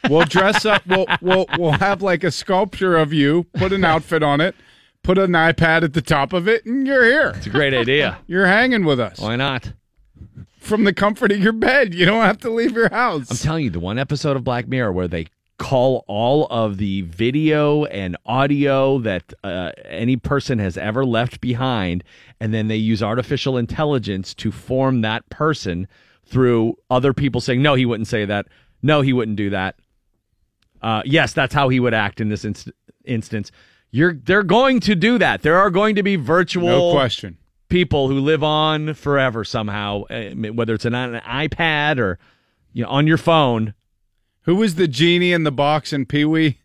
We'll dress up. We'll we'll we'll have like a sculpture of you. Put an outfit on it. Put an iPad at the top of it, and you're here. It's a great idea. You're hanging with us Why not? from the comfort of your bed. You don't have to leave your house. I'm telling you, the one episode of Black Mirror where they call all of the video and audio that uh, any person has ever left behind, and then they use artificial intelligence to form that person through other people saying, no, he wouldn't say that. No, he wouldn't do that. Uh, yes, that's how he would act in this inst- instance. You're they're going to do that. There are going to be virtual No question. people who live on forever somehow, uh, whether it's an, on an iPad or you know on your phone. Who was the genie in the box in Pee Wee?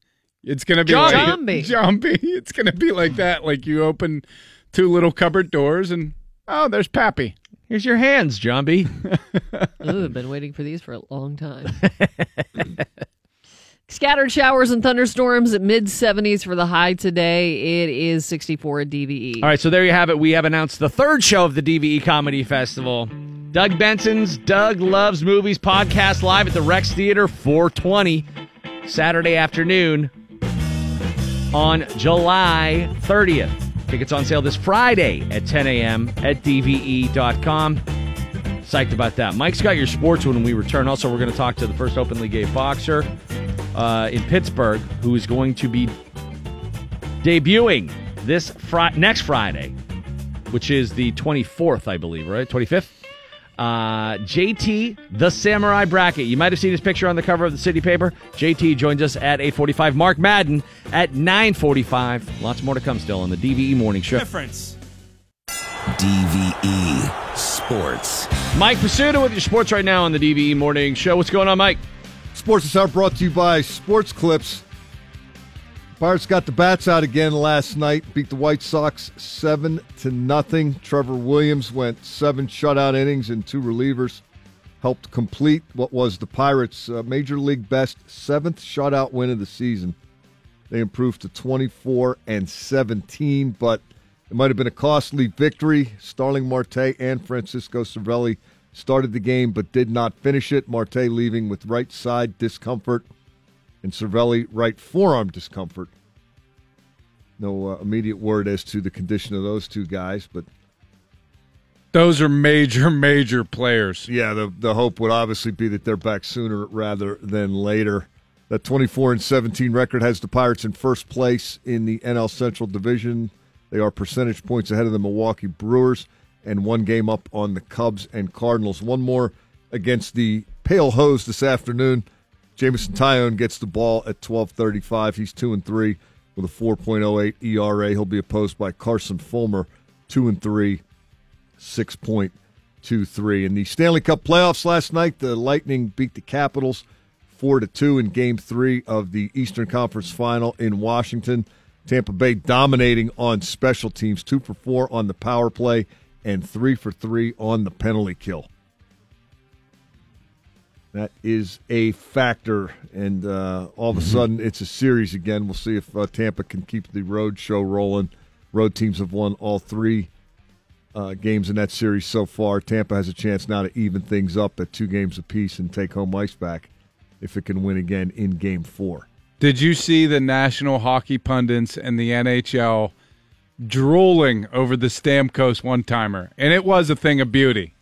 It's gonna be Jambi. like Jambi. Jambi. It's gonna be like that. Like you open two little cupboard doors and oh, there's Pappy. Here's your hands, John B. Ooh, I've been waiting for these for a long time. Scattered showers and thunderstorms at mid 70s for the high today. It is 64 at. DVE. All right, so there you have it. We have announced the third show of the DVE Comedy Festival. Doug Benson's Doug Loves Movies podcast live at the Rex Theater 420 Saturday afternoon on July 30th. Tickets on sale this Friday at 10 a.m. at DVE.com. Psyched about that. Mike's got your sports when we return. Also, we're going to talk to the first openly gay boxer uh, in Pittsburgh who is going to be debuting this fri- next Friday, which is the 24th, I believe, right? 25th. Uh, JT, the Samurai Bracket. You might have seen his picture on the cover of the City Paper. JT joins us at 8:45. Mark Madden at 9:45. Lots more to come still on the DVE Morning Show. Difference. DVE Sports. Mike Prisuta with your sports right now on the DVE Morning Show. What's going on, Mike? Sports is out brought to you by Sports Clips. Pirates got the bats out again last night. Beat the White Sox seven to nothing. Trevor Williams went seven shutout innings and two relievers. Helped complete what was the Pirates' uh, major league best seventh shutout win of the season. They improved to 24 and 17, but it might have been a costly victory. Starling Marte and Francisco Cervelli started the game but did not finish it. Marte leaving with right side discomfort and Cervelli right forearm discomfort. No uh, immediate word as to the condition of those two guys, but Those are major, major players. yeah, the the hope would obviously be that they're back sooner rather than later. That 24 and 17 record has the Pirates in first place in the NL Central Division. They are percentage points ahead of the Milwaukee Brewers and one game up on the Cubs and Cardinals. One more against the Pale Hose this afternoon. Jameson Taillon gets the ball at 12:35. He's 2 and 3 with a 4.08 ERA. He'll be opposed by Carson Fulmer, 2 and 3, 6.23. In the Stanley Cup playoffs last night, the Lightning beat the Capitals 4 to 2 in game 3 of the Eastern Conference Final in Washington. Tampa Bay dominating on special teams, 2 for 4 on the power play and 3 for 3 on the penalty kill. That is a factor, and uh, all of a sudden it's a series again. We'll see if uh, Tampa can keep the road show rolling. Road teams have won all three uh, games in that series so far. Tampa has a chance now to even things up at two games apiece and take home ice back if it can win again in Game Four. Did you see the national hockey pundits and the NHL drooling over the Stamkos one timer? And it was a thing of beauty.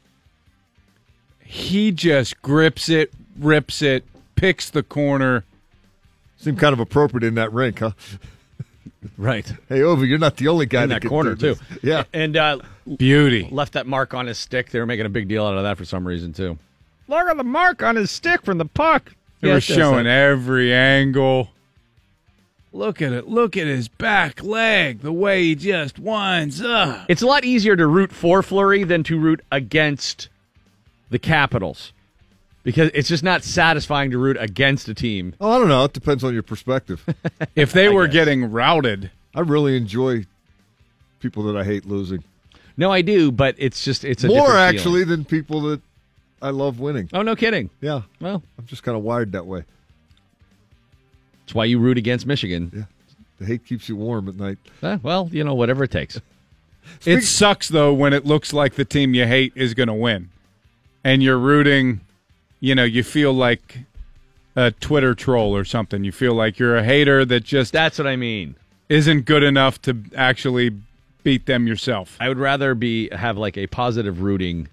He just grips it, rips it, picks the corner. Seemed kind of appropriate in that rink, huh? Right. Hey, Ovi, you're not the only guy In that that corner, too. Yeah, And uh, Beauty. left that mark on his stick. They were making a big deal out of that for some reason, too. Look at the mark on his stick from the puck. They were Yes, yes, showing that- every angle. Look at it. Look at his back leg, the way he just winds up. It's a lot easier to root for Fleury than to root against the Capitals because it's just not satisfying to root against a team. Oh, I don't know. It depends on your perspective. If they were guess. getting routed, I really enjoy people that I hate losing No, I do, but it's just it's a more different feeling. actually than people that I love winning. Oh, no kidding. Yeah, Well, I'm just kind of wired that way. that's why you root against Michigan. Yeah, the hate keeps you warm at night. Eh, well, you know, whatever it takes. it sucks though when it looks like the team you hate is going to win, and you're rooting. You know, you feel like a Twitter troll or something. You feel like you're a hater that just That's what I mean. isn't good enough to actually beat them yourself. I would rather be have like a positive rooting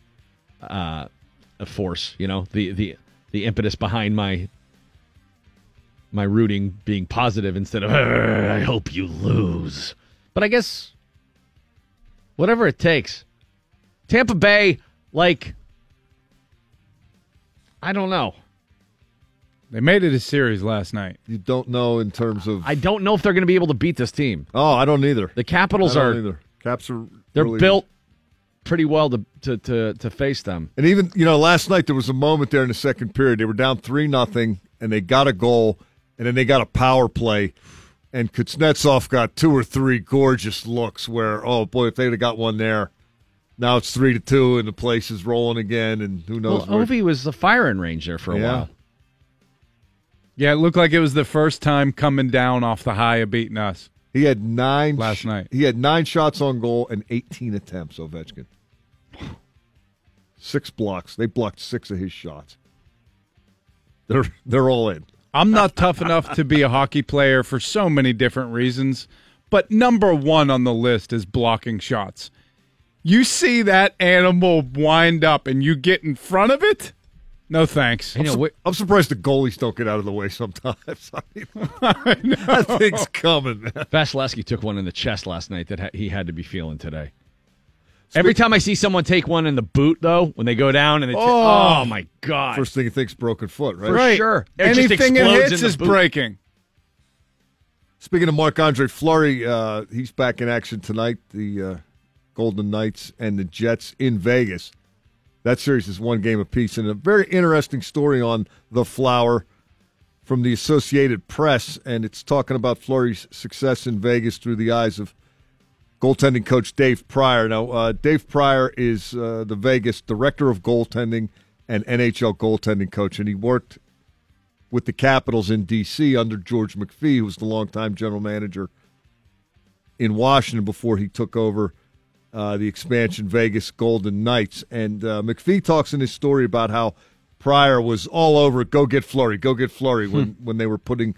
uh, force. You know, the the the impetus behind my my rooting being positive instead of I hope you lose. But I guess whatever it takes. Tampa Bay, like I don't know. They made it a series last night. You don't know in terms of. I don't know if they're going to be able to beat this team. oh, I don't either. The Capitals I are don't either. Caps are. they're really- built pretty well to, to to to face them. And even you know, last night there was a moment there in the second period. They were down three nothing, and they got a goal, and then they got a power play, and Kuznetsov got two or three gorgeous looks. Where oh boy, if they'd have got one there, now it's three to two, and the place is rolling again, and who knows? Well, Ovi was the firing range there for a Yeah. while. Yeah, it looked like it was the first time coming down off the high of beating us. He had nine Last night. He had nine shots on goal and 18 attempts. Ovechkin, six blocks. They blocked six of his shots. They're they're all in. I'm not tough enough to be a hockey player for so many different reasons, but number one on the list is blocking shots. You see that animal wind up and you get in front of it? No thanks. You know, wh- I'm surprised the goalies don't get out of the way sometimes. I mean, that thing's coming, man. Vasilevskiy took one in the chest last night that ha- he had to be feeling today. Every time I see someone take one in the boot, though, when they go down and they, Oh. oh my god, First thing you think's broken foot, right? For sure. It Anything it hits in the is boot. breaking. Speaking of Marc Andre Fleury, uh, he's back in action tonight. The uh, Golden Knights and the Jets in Vegas. That series is one game apiece, and a very interesting story on the Flower from the Associated Press, and it's talking about Fleury's success in Vegas through the eyes of goaltending coach Dave Prior. Now, uh, Dave Prior is uh, the Vegas director of goaltending and NHL goaltending coach, and he worked with the Capitals in D.C. under George McPhee, who was the longtime general manager in Washington before he took over uh, the expansion Vegas Golden Knights. And uh, McPhee talks in his story about how Prior was all over. Go get Fleury, go get Fleury when when they were putting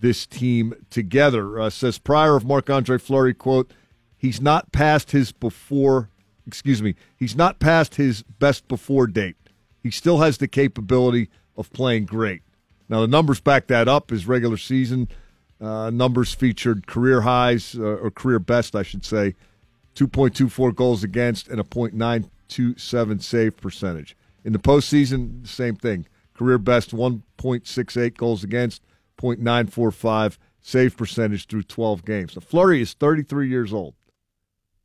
this team together. Uh, says Prior of Marc Andre Fleury, quote, he's not past his before, excuse me, he's not past his best before date. He still has the capability of playing great. Now, the numbers back that up. His regular season uh, numbers featured career highs, uh, or career best, I should say, 2.24 goals against and a .927 save percentage. In the postseason, same thing. Career best 1.68 goals against, .945 save percentage through 12 games. Now, Fleury is 33 years old.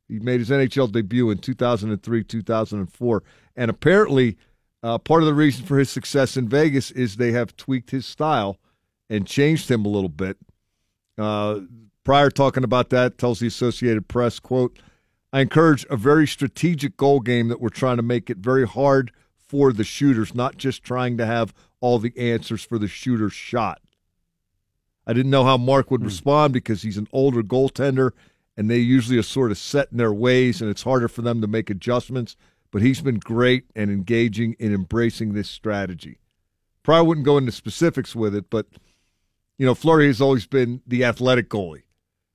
He made his NHL debut in 2003, 2004, and apparently uh, part of the reason for his success in Vegas is they have tweaked his style and changed him a little bit. Uh, Prior talking about that tells the Associated Press, quote, I encourage a very strategic goal game that we're trying to make it very hard for the shooters, not just trying to have all the answers for the shooter's shot. I didn't know how Mark would hmm. respond because he's an older goaltender and they usually are sort of set in their ways and it's harder for them to make adjustments. But he's been great and engaging in embracing this strategy. Probably wouldn't go into specifics with it, but you know, Fleury has always been the athletic goalie,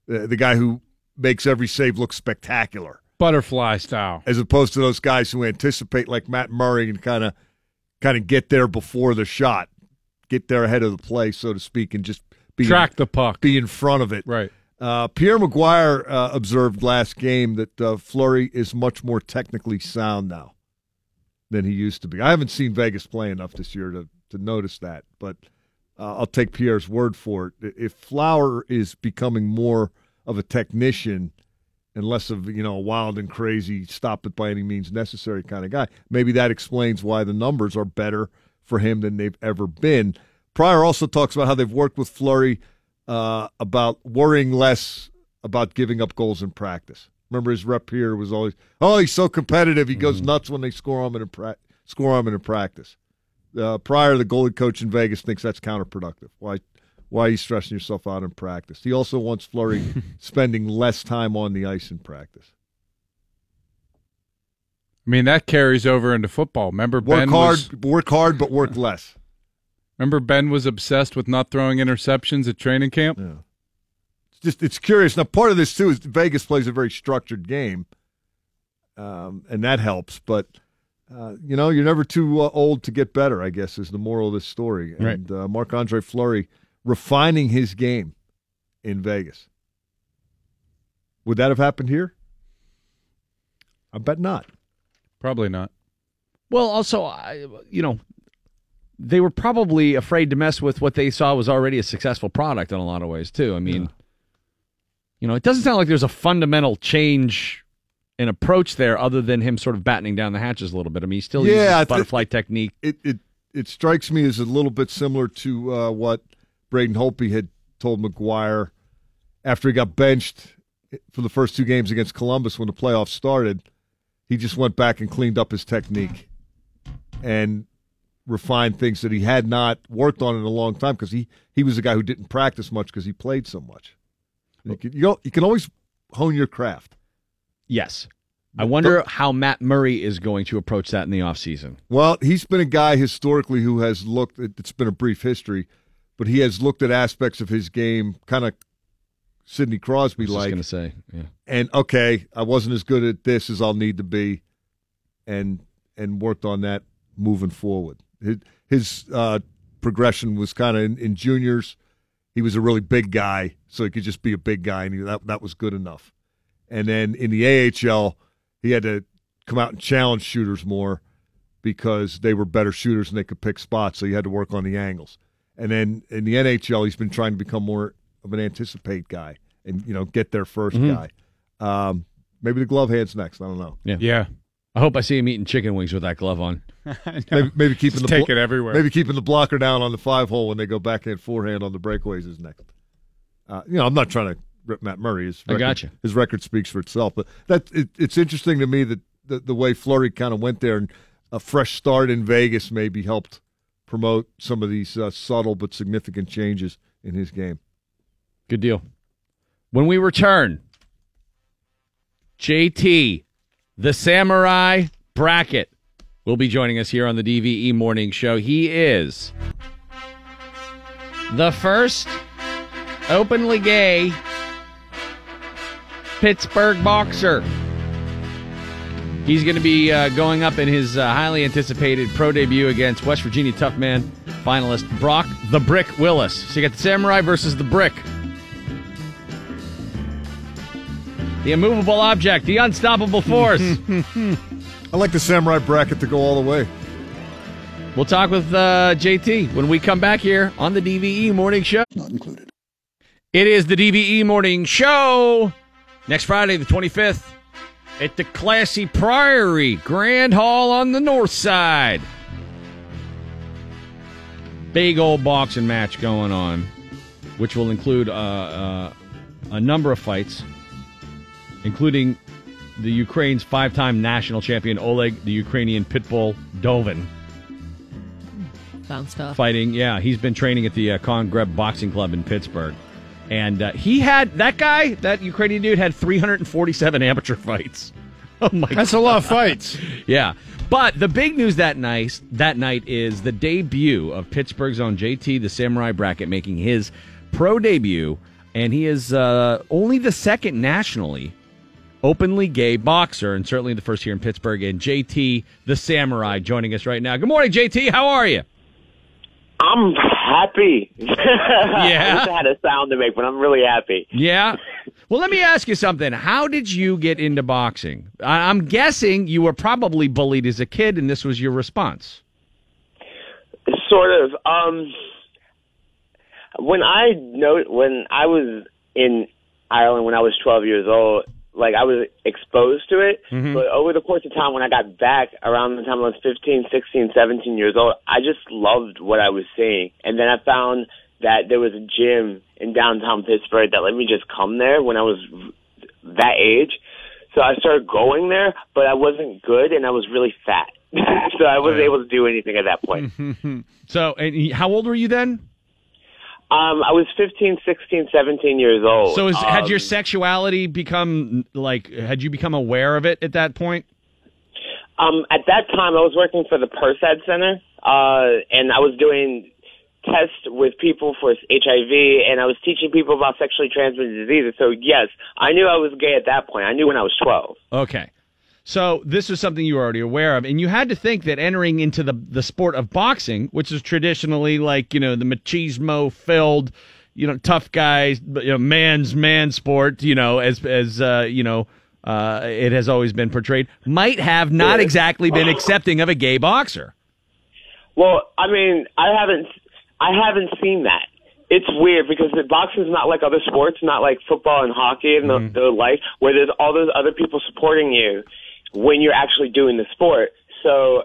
the, the guy who makes every save look spectacular, Butterfly style. as opposed to those guys who anticipate like Matt Murray and kind of kind of get there before the shot, get there ahead of the play, so to speak, and just be Track the puck. be in front of it. Right. Uh, Pierre McGuire uh, observed last game that uh, Fleury is much more technically sound now than he used to be. I haven't seen Vegas play enough this year to to notice that, but uh, I'll take Pierre's word for it. If Flower is becoming more of a technician and less of you know a wild and crazy, stop it by any means necessary kind of guy, maybe that explains why the numbers are better for him than they've ever been. Prior also talks about how they've worked with Fleury uh, about worrying less about giving up goals in practice. Remember, his rep here was always, "Oh, he's so competitive. He goes nuts when they score him in pra- score him in practice." Uh, Prior, the goalie coach in Vegas, thinks that's counterproductive. Why? Why are you stressing yourself out in practice? He also wants Fleury spending less time on the ice in practice. I mean, that carries over into football. Remember, Work Ben hard, was, work hard, but work less. remember Ben was obsessed with not throwing interceptions at training camp. Yeah. It's just it's curious. Now, part of this too is Vegas plays a very structured game, um, and that helps. But uh, you know, you're never too uh, old to get better. I guess is the moral of this story. Right. And uh, Marc Andre Fleury refining his game in Vegas. Would that have happened here? I bet not. Probably not. Well, also, I, you know, they were probably afraid to mess with what they saw was already a successful product in a lot of ways too. I mean, you know, it doesn't sound like there's a fundamental change in approach there, other than him sort of battening down the hatches a little bit. I mean, he still Yeah, uses I thi- butterfly technique. it it it strikes me as a little bit similar to uh, what Braden Holtby had told McGuire after he got benched for the first two games against Columbus when the playoffs started. He just went back and cleaned up his technique and refined things that he had not worked on in a long time because he, he was a guy who didn't practice much because he played so much. You can, you, you can always hone your craft. Yes. I wonder how Matt Murray is going to approach that in the offseason. Well, he's been a guy historically who has looked. It's been a brief history, but he has looked at aspects of his game, kind of Sidney Crosby like. going to say, yeah. and okay, I wasn't as good at this as I'll need to be, and and worked on that moving forward. His, his uh, progression was kind of in, in juniors. He was a really big guy, so he could just be a big guy, and he, that that was good enough. And then in the AHL, he had to come out and challenge shooters more because they were better shooters and they could pick spots, so you had to work on the angles. And then in the NHL, he's been trying to become more of an anticipate guy and you know get there 1st guy. Um, maybe the glove hands next. I don't know. Yeah. I hope I see him eating chicken wings with that glove on. Maybe, maybe keeping Just the take blo- it everywhere. Maybe keeping the blocker down on the five hole when they go backhand forehand on the breakaways is next. Uh, you know, I'm not trying to rip Matt Murray. His I record, gotcha. His record speaks for itself. But that it, it's interesting to me that the, the way Fleury kind of went there and a fresh start in Vegas maybe helped promote some of these uh, subtle but significant changes in his game. Good deal. When we return, JT the Samurai Bracket, will be joining us here on the DVE Morning Show. He is the first openly gay Pittsburgh boxer. He's going to be uh, going up in his uh, highly anticipated pro debut against West Virginia Tough Man finalist Brock the Brick Willis. So you got the Samurai versus the Brick. The immovable object, the unstoppable force. I like the samurai bracket to go all the way. we'll talk with uh, JT when we come back here on the DVE Morning Show. Not included. It is the DVE Morning Show. Next Friday, the 25th, at the Classy Priory Grand Hall on the north side. Big old boxing match going on, which will include uh, uh, a number of fights, including the Ukraine's five time national champion Oleg, the Ukrainian Pitbull Dovin fighting. Yeah, he's been training at the uh, Congreb Boxing Club in Pittsburgh. And uh, he had that guy, that Ukrainian dude, had 347 amateur fights. Oh my god. That's a lot of fights. yeah. But the big news that night, that night is the debut of Pittsburgh's own JT, the Samurai Bracket, making his pro debut, and he is uh, only the second nationally openly gay boxer, and certainly the first here in Pittsburgh. And JT, the Samurai, joining us right now. Good morning, JT. How are you? I'm happy. I Yeah? wish I had a sound to make, but I'm really happy. Yeah. Well, let me ask you something. How did you get into boxing? I'm guessing you were probably bullied as a kid, and this was your response. Sort of. Um, when I know when I was in Ireland when I was 12 years old, like I was exposed to it. Mm-hmm. But over the course of time, when I got back around the time I was 15, 16, 17 years old, I just loved what I was seeing. And then I found that there was a gym in downtown Pittsburgh that let me just come there when I was that age. So I started going there, but I wasn't good and I was really fat. so I wasn't able to do anything at that point. So, and how old were you then? Um, I was 15, 16, 17 years old. So, is, had your Um, sexuality become like? Had you become aware of it at that point? Um, at that time, I was working for the PERSAD Center, uh, and I was doing tests with people for HIV, and I was teaching people about sexually transmitted diseases. So, yes, I knew I was gay at that point. I knew when I was 12. Okay. So this was something you were already aware of, and you had to think that entering into the the sport of boxing, which is traditionally like you know the machismo filled, you know, tough guys, you know, man's man sport, you know, as as uh, you know, uh, it has always been portrayed, might have not exactly been accepting of a gay boxer. Well, I mean, I haven't, I haven't seen that. It's weird because the boxing's not like other sports, not like football and hockey and the, the like, where there's all those other people supporting you when you're actually doing the sport. So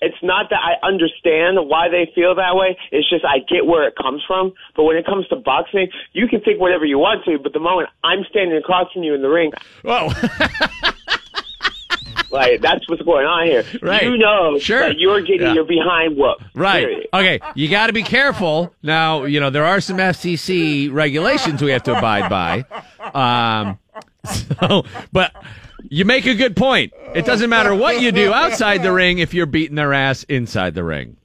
it's not that I understand why they feel that way. It's just I get where it comes from. But when it comes to boxing, you can think whatever you want to, but the moment I'm standing across from you in the ring, Whoa. like that's what's going on here. Right. You know Sure. that you're getting Yeah. your behind whooped. Right. Period. Okay. You got to be careful. Now, you know, there are some FCC regulations we have to abide by. Um, so, but you make a good point. It doesn't matter what you do outside the ring if you're beating their ass inside the ring.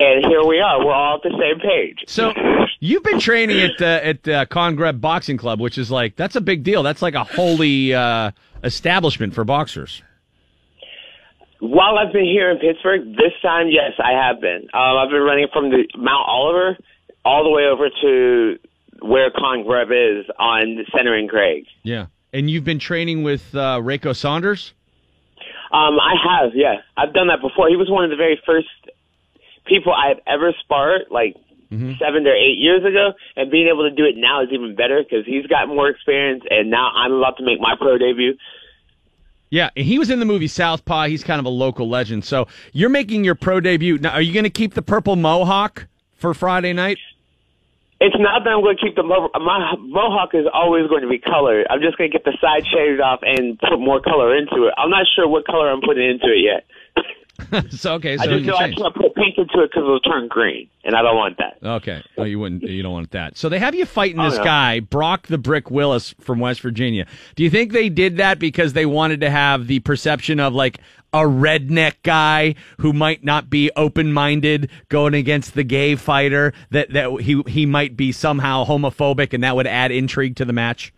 And here we are. We're all at the same page. So you've been training at the at the Congreb Boxing Club, which is like that's a big deal. That's like a holy uh, establishment for boxers. While I've been here in Pittsburgh, this time, yes, I have been. Um, I've been running from the Mount Oliver all the way over to where Congreb is on Center and Craig. Yeah. And you've been training with uh, Reiko Saunders. Um, I have, yeah. I've done that before. He was one of the very first people I have ever sparred, like seven or eight years ago, and being able to do it now is even better because he's got more experience, and now I'm about to make my pro debut. Yeah, and he was in the movie Southpaw. He's kind of a local legend. So you're making your pro debut. Now, are you going to keep the purple mohawk for Friday night? It's not that I'm going to keep the mo- my mohawk is always going to be colored. I'm just going to get the side shaved off and put more color into it. I'm not sure what color I'm putting into it yet. so okay, so I just I changed. can't put pink into it because it'll turn green, and I don't want that. Okay. Oh, you wouldn't. You don't want that. So they have you fighting Oh, this no. guy, Brock the Brick Willis from West Virginia. Do you think they did that because they wanted to have the perception of like a redneck guy who might not be open-minded going against the gay fighter that that he he might be somehow homophobic and that would add intrigue to the match?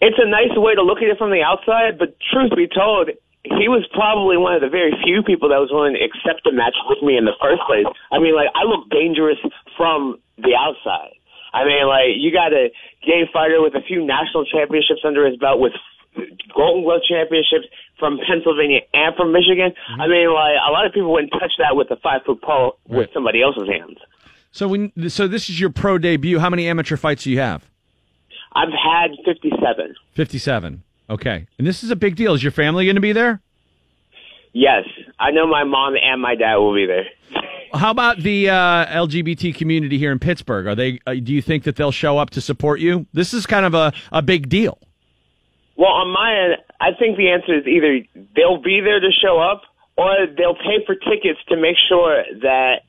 It's a nice way to look at it from the outside, but truth be told, he was probably one of the very few people that was willing to accept the match with me in the first place. I mean, like, I look dangerous from the outside. I mean, like, you got a gay fighter with a few national championships under his belt with Golden Glove championships from Pennsylvania and from Michigan. Mm-hmm. I mean, like, a lot of people wouldn't touch that with a five foot pole with somebody else's hands. So when so this is your pro debut. How many amateur fights do you have? I've had 57. 57. Okay. And this is a big deal. Is your family going to be there? Yes, I know my mom and my dad will be there. How about the uh, LGBT community here in Pittsburgh? Are they? Uh, do you think that they'll show up to support you? This is kind of a, a big deal. Well, on my end, I think the answer is either they'll be there to show up or they'll pay for tickets to make sure that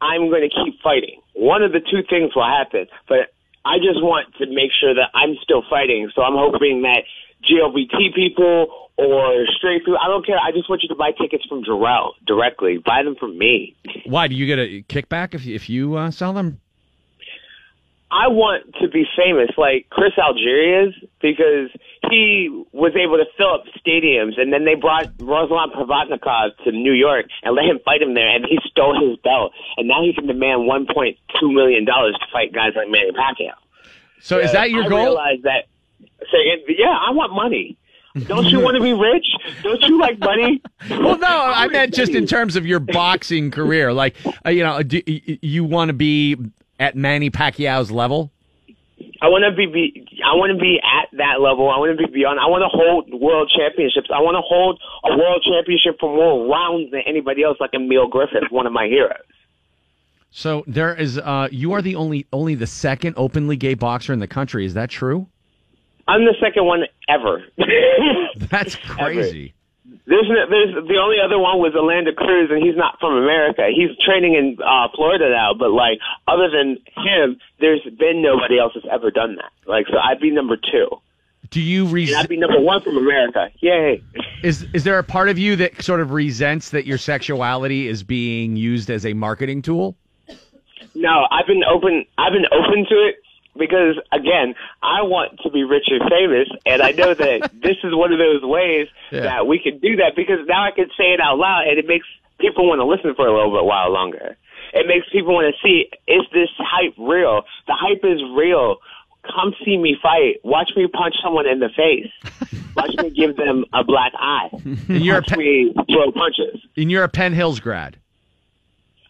I'm going to keep fighting. One of the two things will happen, but I just want to make sure that I'm still fighting. So I'm hoping that GLBT people or straight people, I don't care. I just want you to buy tickets from Jarrell directly. Buy them from me. Why do you get a kickback if you, if you uh, sell them? I want to be famous like Chris Algieri is because he was able to fill up stadiums and then they brought Ruslan Provodnikov to New York and let him fight him there and he stole his belt and now he can demand one point two million dollars to fight guys like Manny Pacquiao. So is that your I goal? realize that say yeah, I want money. Don't you want to be rich? Don't you like money? Well, no, I meant just in terms of your boxing career. Like, uh, you know, do, y- you want to be at Manny Pacquiao's level? I want to be, be I want to be at that level. I want to be beyond. I want to hold world championships. I want to hold a world championship for more rounds than anybody else, like Emil Griffith, one of my heroes. So there is. Uh, you are the only only the second openly gay boxer in the country. Is that true? I'm the second one ever. That's crazy. There's, no- there's the only other one was Orlando Cruz, and he's not from America. He's training in uh, Florida now, but like other than him, there's been nobody else that's ever done that. Like, so I'd be number two, Do you and I'd be number one from America. Yay! is is there a part of you that sort of resents that your sexuality is being used as a marketing tool? No, I've been open. I've been open to it because again, I want to be rich and famous, and I know that this is one of those ways Yeah. that we can do that because now I can say it out loud, and it makes people want to listen for a little bit while longer. It makes people want to see is this hype real? The hype is real. Come see me fight. Watch me punch someone in the face. Watch me give them a black eye. And you're a Watch me throw punches. and you're a Penn Hills grad.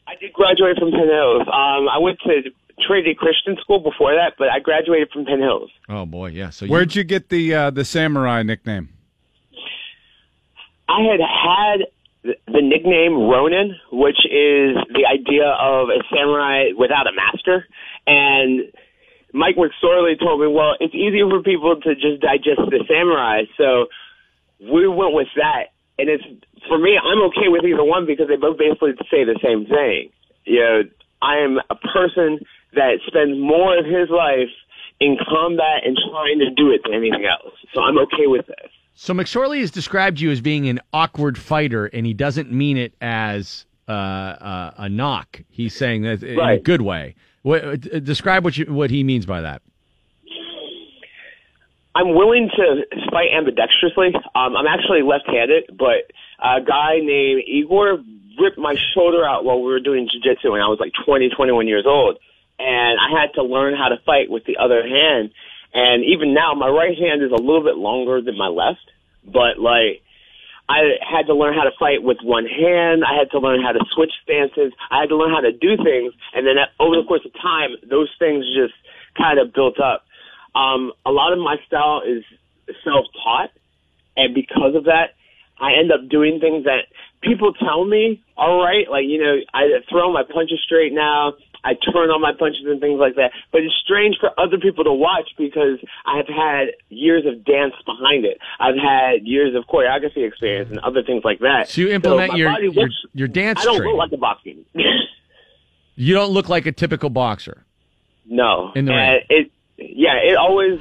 I did graduate from Penn Hills. Um, I went to Trinity Christian School before that, but I graduated from Penn Hills. Oh boy, yeah. So Where'd you get the uh, the samurai nickname? I had had the, the nickname Ronin, which is the idea of a samurai without a master. And Mike McSorley told me, well, it's easier for people to just digest the samurai. So we went with that. And it's, for me, I'm okay with either one because they both basically say the same thing. You know, I am a person that spends more of his life in combat and trying to do it than anything else. So I'm okay with this. So McSorley has described you as being an awkward fighter, and he doesn't mean it as uh, uh, a knock. He's saying that in a good way. What, uh, describe what you, what he means by that. I'm willing to fight ambidextrously. Um, I'm actually left-handed, but a guy named Igor ripped my shoulder out while we were doing jiu-jitsu when I was like 20, 21 years old. And I had to learn how to fight with the other hand. And even now, my right hand is a little bit longer than my left, but like, I had to learn how to fight with one hand. I had to learn how to switch stances. I had to learn how to do things. And then over the course of time, those things just kind of built up. Um, a lot of my style is self-taught. And because of that, I end up doing things that people tell me, all right, like you know, I throw my punches straight now. I turn on my punches and things like that. But it's strange for other people to watch because I've had years of dance behind it. I've had years of choreography experience and other things like that. So you implement my your- body your- your dance I don't training. look like a boxing. You don't look like a typical boxer. no. In the and ring. It yeah, it always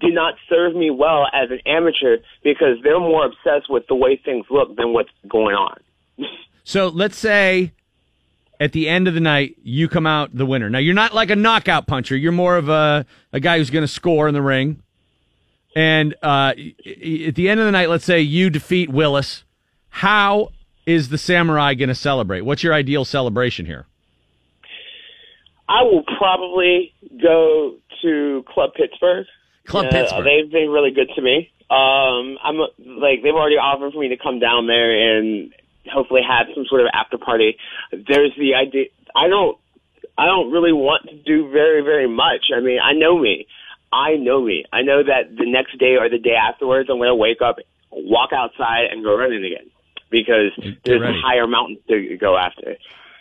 did not serve me well as an amateur because they're more obsessed with the way things look than what's going on. So let's say at the end of the night you come out the winner. Now you're not like a knockout puncher. You're more of a a guy who's going to score in the ring. And uh, at the end of the night, let's say you defeat Willis. How is the samurai going to celebrate? What's your ideal celebration here? I will probably go to Club Pittsburgh. Club Uh, Pittsburgh. They've been really good to me. Um, I'm like they've already offered for me to come down there and hopefully have some sort of after party. There's the idea. I don't. I don't really want to do very very much. I mean, I know me. I know me. I know that the next day or the day afterwards, I'm going to wake up, walk outside, and go running again because there's ready. higher mountains to go after.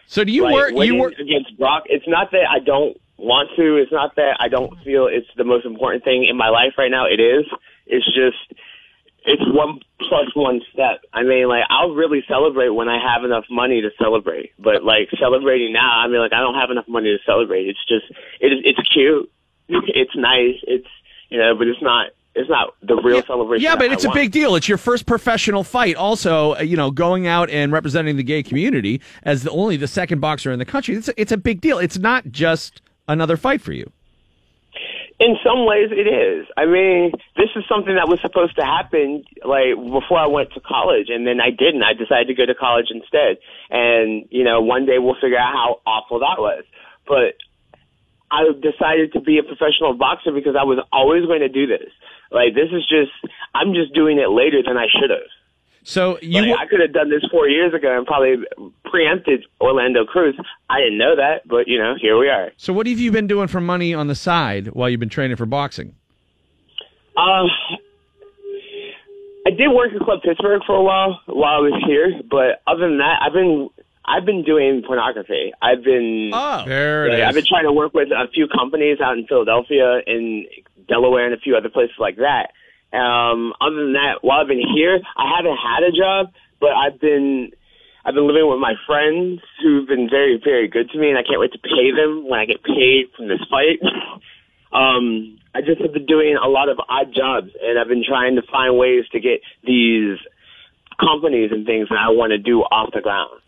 So do you like, work? You work? against Brock. It's not that I don't want to. It's not that I don't feel it's the most important thing in my life right now. It is. It's just it's one plus one step. I mean, like I'll really celebrate when I have enough money to celebrate. But like celebrating now, I mean, like I don't have enough money to celebrate. It's just it is. It's cute. It's nice. It's you know, but it's not. It's not the real celebration. Yeah, but I it's a want. big deal. It's your first professional fight. Also, uh, you know, going out and representing the gay community as the only the second boxer in the country. It's a, it's a big deal. It's not just another fight for you. In some ways, it is. I mean, this is something that was supposed to happen like before I went to college, and then I didn't. I decided to go to college instead, and you know, one day we'll figure out how awful that was. But I decided to be a professional boxer because I was always going to do this. Like, this is just, I'm just doing it later than I should have. So you Like, I could have done this four years ago and probably preempted Orlando Cruz. I didn't know that, but you know, here we are. So what have you been doing for money on the side while you've been training for boxing? Um, I did work at Club Pittsburgh for a while while I was here, but other than that, I've been I've been doing pornography. I've been Oh, There it yeah, I've been trying to work with a few companies out in Philadelphia and Delaware and a few other places like that. Um, other than that, while I've been here, I haven't had a job, but I've been I've been living with my friends who've been very, very good to me, and I can't wait to pay them when I get paid from this fight. um, I just have been doing a lot of odd jobs, and I've been trying to find ways to get these companies and things that I want to do off the ground.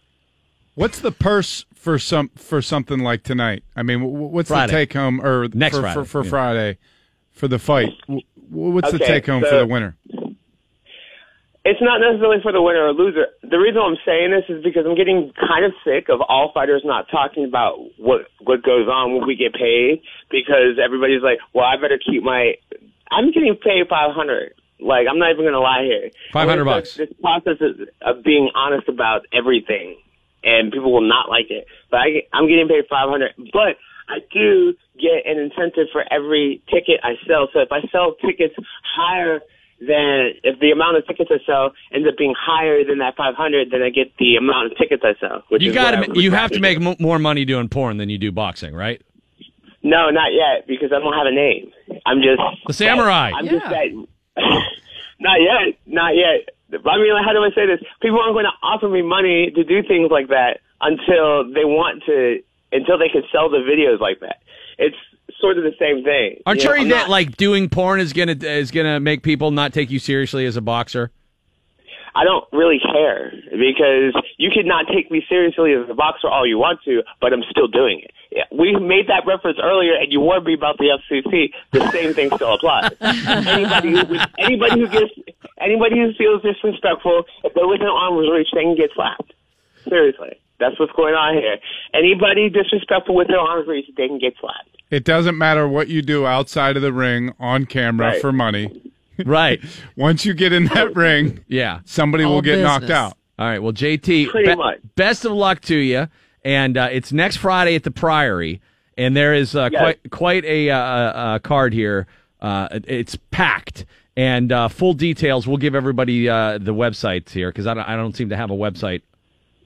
What's the purse for some for something like tonight? I mean, wh- what's Friday. the take home or Next for, Friday, for, for yeah. Friday for the fight? Wh- What's the take home for the winner? It's not necessarily for the winner or loser. The reason I'm saying this is because I'm getting kind of sick of all fighters not talking about what what goes on when we get paid because everybody's like, "Well, I better keep my." I'm getting paid five hundred. Like I'm not even gonna lie here. 500 bucks. This process is, of being honest about everything, and people will not like it. But I, I'm getting paid five hundred. But I do get an incentive for every ticket I sell. So if I sell tickets higher than if the amount of tickets I sell ends up being higher than that 500, then I get the amount of tickets I sell. Which You gotta, you have to make m- more money doing porn than you do boxing, right? No, not yet because I don't have a name. I'm just The samurai. I'm just that. not yet. Not yet. I mean, like, how do I say this? People aren't going to offer me money to do things like that until they want to, until they can sell the videos like that. It's sort of the same thing. Aren't you know, that not- like doing porn is gonna is gonna make people not take you seriously as a boxer? I don't really care because you could not take me seriously as a boxer all you want to, but I'm still doing it. Yeah, we made that reference earlier, and you warned me about the FCC. The same thing still applies. anybody who anybody who gets anybody who feels disrespectful, if they're within arm's reach, they can get slapped. Seriously, that's what's going on here. Anybody disrespectful within arm's reach, they can get slapped. It doesn't matter what you do outside of the ring on camera Right. for money. Right. Once you get in that ring, Yeah. somebody All will get knocked out. All right. Well, JT, be- much. best of luck to you. And uh, it's next Friday at the Priory, and there is uh, Yes. quite quite a uh, uh, card here. Uh, it's packed, And uh, full details, we'll give everybody uh, the websites here because I don't, I don't seem to have a website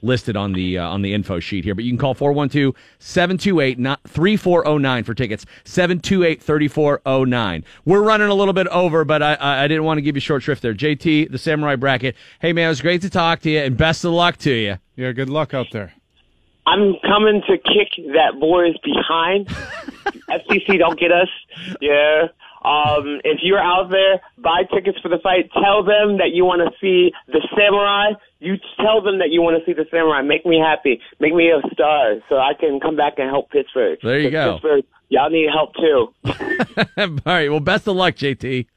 listed on the uh, on the info sheet here. But you can call 412-728-3409 for tickets. 728-3409. We're running a little bit over, but I, I I didn't want to give you short shrift there. JT, the Samurai Bracket. Hey, man, it was great to talk to you, and best of luck to you. Yeah, good luck out there. I'm coming to kick that boys behind. FCC don't get us. Yeah. Um, if you're out there, buy tickets for the fight. Tell them that you want to see the samurai. You tell them that you want to see the samurai. Make me happy. Make me a star so I can come back and help Pittsburgh. There you go. Pittsburgh, y'all need help too. All right, well, best of luck, JT.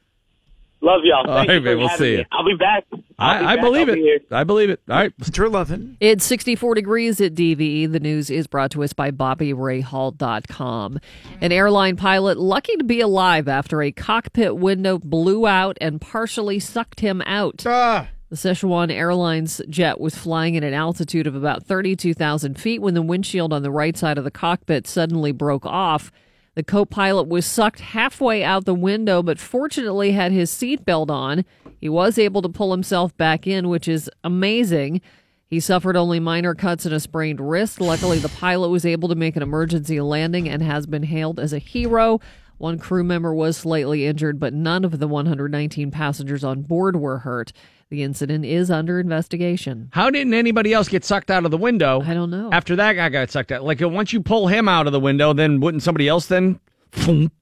Love y'all. Thank right, you man, we'll having see me. I'll be back. I'll be I, I back. believe I'll be it. I believe it. All right. True loving. It's 64 degrees at DVE. The news is brought to us by BobbyRahal.com. An airline pilot lucky to be alive after a cockpit window blew out and partially sucked him out. Ah, The Sichuan Airlines jet was flying at an altitude of about 32,000 feet when the windshield on the right side of the cockpit suddenly broke off. The co pilot was sucked halfway out the window, but fortunately had his seatbelt on. He was able to pull himself back in, which is amazing. He suffered only minor cuts and a sprained wrist. Luckily, the pilot was able to make an emergency landing and has been hailed as a hero. One crew member was slightly injured, but none of the 119 passengers on board were hurt. The incident is under investigation. How didn't anybody else get sucked out of the window? I don't know. After that guy got sucked out, like uh, once you pull him out of the window, then wouldn't somebody else then? don't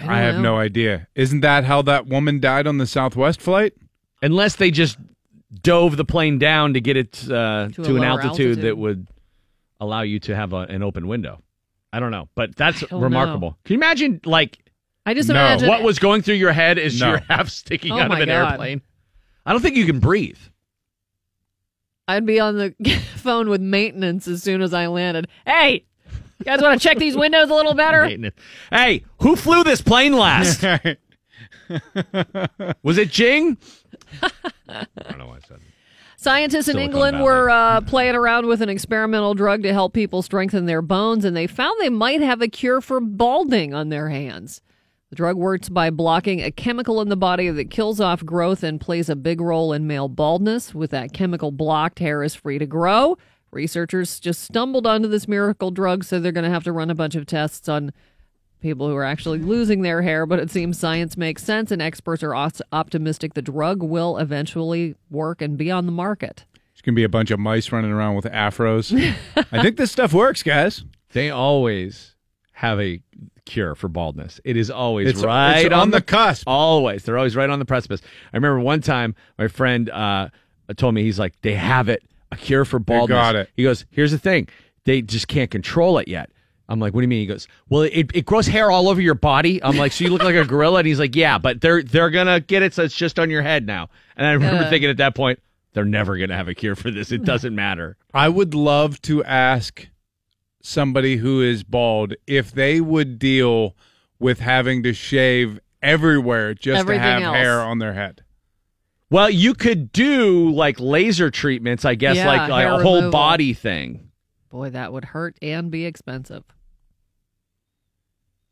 I have know. no idea. Isn't that how that woman died on the Southwest flight? Unless they just dove the plane down to get it uh, To to, an altitude, altitude. that would allow you to have a, an open window. I don't know, but that's remarkable. know. Can you imagine, like, I just No. imagine what was going through your head as No. you're half sticking Oh out of an God. airplane? I don't think you can breathe. I'd be on the phone with maintenance as soon as I landed. Hey, you guys want to check these windows a little better? Hey, who flew this plane last? Was it Jing? I don't know why I said. Scientists in England Valley. were uh, playing around with an experimental drug to help people strengthen their bones, and they found they might have a cure for balding on their hands. The drug works by blocking a chemical in the body that kills off growth and plays a big role in male baldness. With that chemical blocked, hair is free to grow. Researchers just stumbled onto this miracle drug, so they're going to have to run a bunch of tests on people who are actually losing their hair, but it seems science makes sense and experts are os- optimistic the drug will eventually work and be on the market. It's gonna be a bunch of mice running around with afros. I think this stuff works, guys. They always have a cure for baldness. It is always It's- right it's on the cusp. Always, they're always right on the precipice. I remember one time my friend uh, told me he's like, they have it, a cure for baldness. got it. He goes, here's the thing, they just can't control it yet. I'm like, what do you mean? He goes, well, it, it grows hair all over your body. I'm like, so you look like a gorilla? And he's like, yeah, but they're they're gonna get it, so it's just on your head now. And I remember Uh. thinking at that point, they're never gonna have a cure for this. It doesn't matter. I would love to ask somebody who is bald if they would deal with having to shave everywhere just Everything to have else. hair on their head. Well, you could do like laser treatments, I guess, Yeah, like, like hair a whole body thing. Boy, that would hurt and be expensive.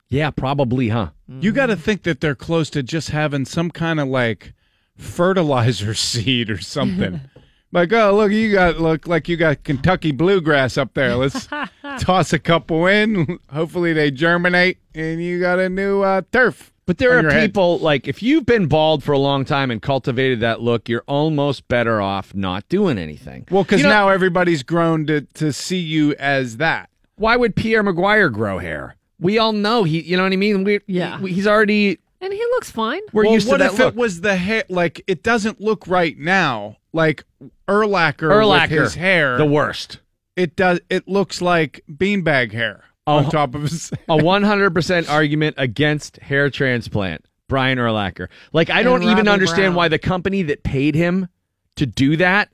Yeah, probably, huh? You got to think that they're close to just having some kind of like fertilizer seed or something. like, oh, look, you got look like you got Kentucky bluegrass up there. Let's toss a couple in. Hopefully they germinate and you got a new uh, turf. But there are your head. people like if you've been bald for a long time and cultivated that look, you're almost better off not doing anything. Well, because You know- now everybody's grown to to see you as that. Why would Pierre McGuire grow hair? We all know he. You know what I mean? We, Yeah. we- he's already. And he looks fine. We're well, used what to that if look. it was the hair? Like it doesn't look right now. Like Erlacher, Urlacher, with his hair, the worst. it does. It looks like beanbag hair on Oh. top of his. a 100% argument against hair transplant. Brian Urlacher. Like, I And don't even Robbie understand Brown. why the company that paid him to do that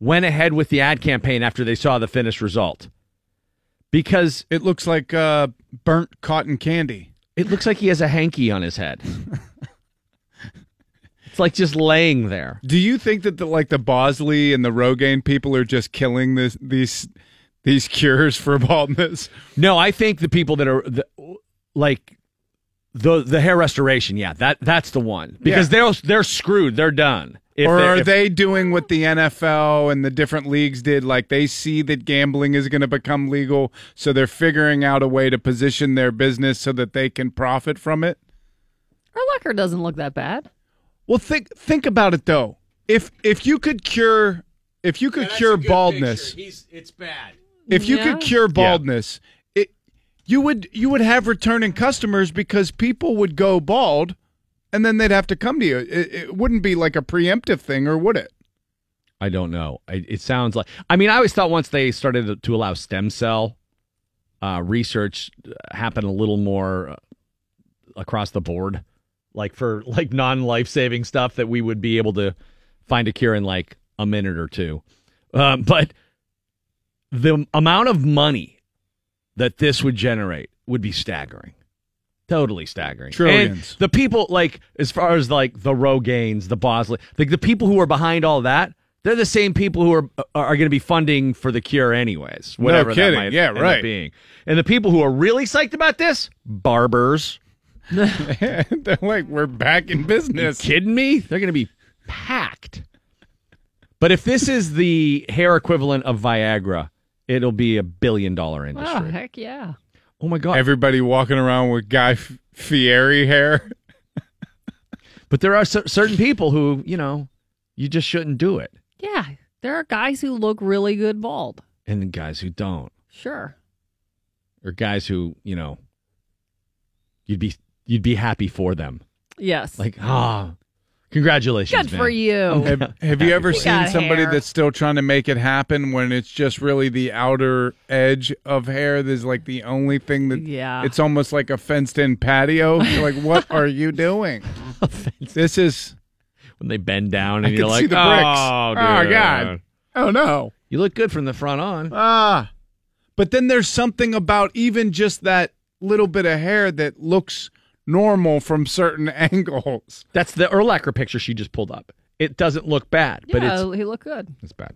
went ahead with the ad campaign after they saw the finished result. Because It looks like uh, burnt cotton candy. it looks like he has a hanky on his head. it's like just laying there. Do you think that the like the Bosley and the Rogaine people are just killing this these these cures for baldness? No, I think the people that are the, like the the hair restoration, yeah, that that's the one because they're they're screwed. They're done. If or they're- if- they doing what the NFL and the different leagues did? Like they see that gambling is going to become legal, so they're figuring out a way to position their business so that they can profit from it. Urlacher doesn't look that bad. Well, think think about it though. If if you could cure if you could cure baldness, He's it's bad. if you Yeah. could cure baldness, it you would you would have returning customers because people would go bald, and then they'd have to come to you. It, it wouldn't be like a preemptive thing, or would it? I don't know. It sounds like. I mean, I always thought once they started to, to allow stem cell uh, research uh, happen a little more uh, across the board, like for like non life saving stuff, that we would be able to find a cure in like a minute or two. Um, but the amount of money that this would generate would be staggering. Totally staggering. Trillions. And the people like as far as like the Rogaines, the Bosley, like the people who are behind all that, they're the same people who are are going to be funding for the cure anyways. No Whatever kidding. that might Yeah, end up right. being. And the people who are really psyched about this, barbers. They're like, we're back in business. kidding me? They're going to be packed. But if this is the hair equivalent of Viagra, it'll be a billion dollar industry. Oh, industry. heck yeah. Oh my god! Everybody walking around with Guy Fieri hair. But there are cer- certain people who, you know, you just shouldn't do it, Yeah. There are guys who look really good bald. and guys who don't, Sure. or guys who, you know, you'd be you'd be happy for them. Yes. Like, ah, congratulations, good man. for you. Have, have you ever You seen somebody hair. that's still trying to make it happen when it's just really the outer edge of hair? that's like the only thing that Yeah. it's almost like a fenced in patio. You're like, what are you doing? this is when they bend down I and you're can like, see the bricks. oh, Oh, dude. God. oh no. you look good from the front on. Ah. But then there's something about even just that little bit of hair that looks normal from certain angles. That's the Urlacher picture she just pulled up. It doesn't look bad, but yeah, it's he looked good. it's bad.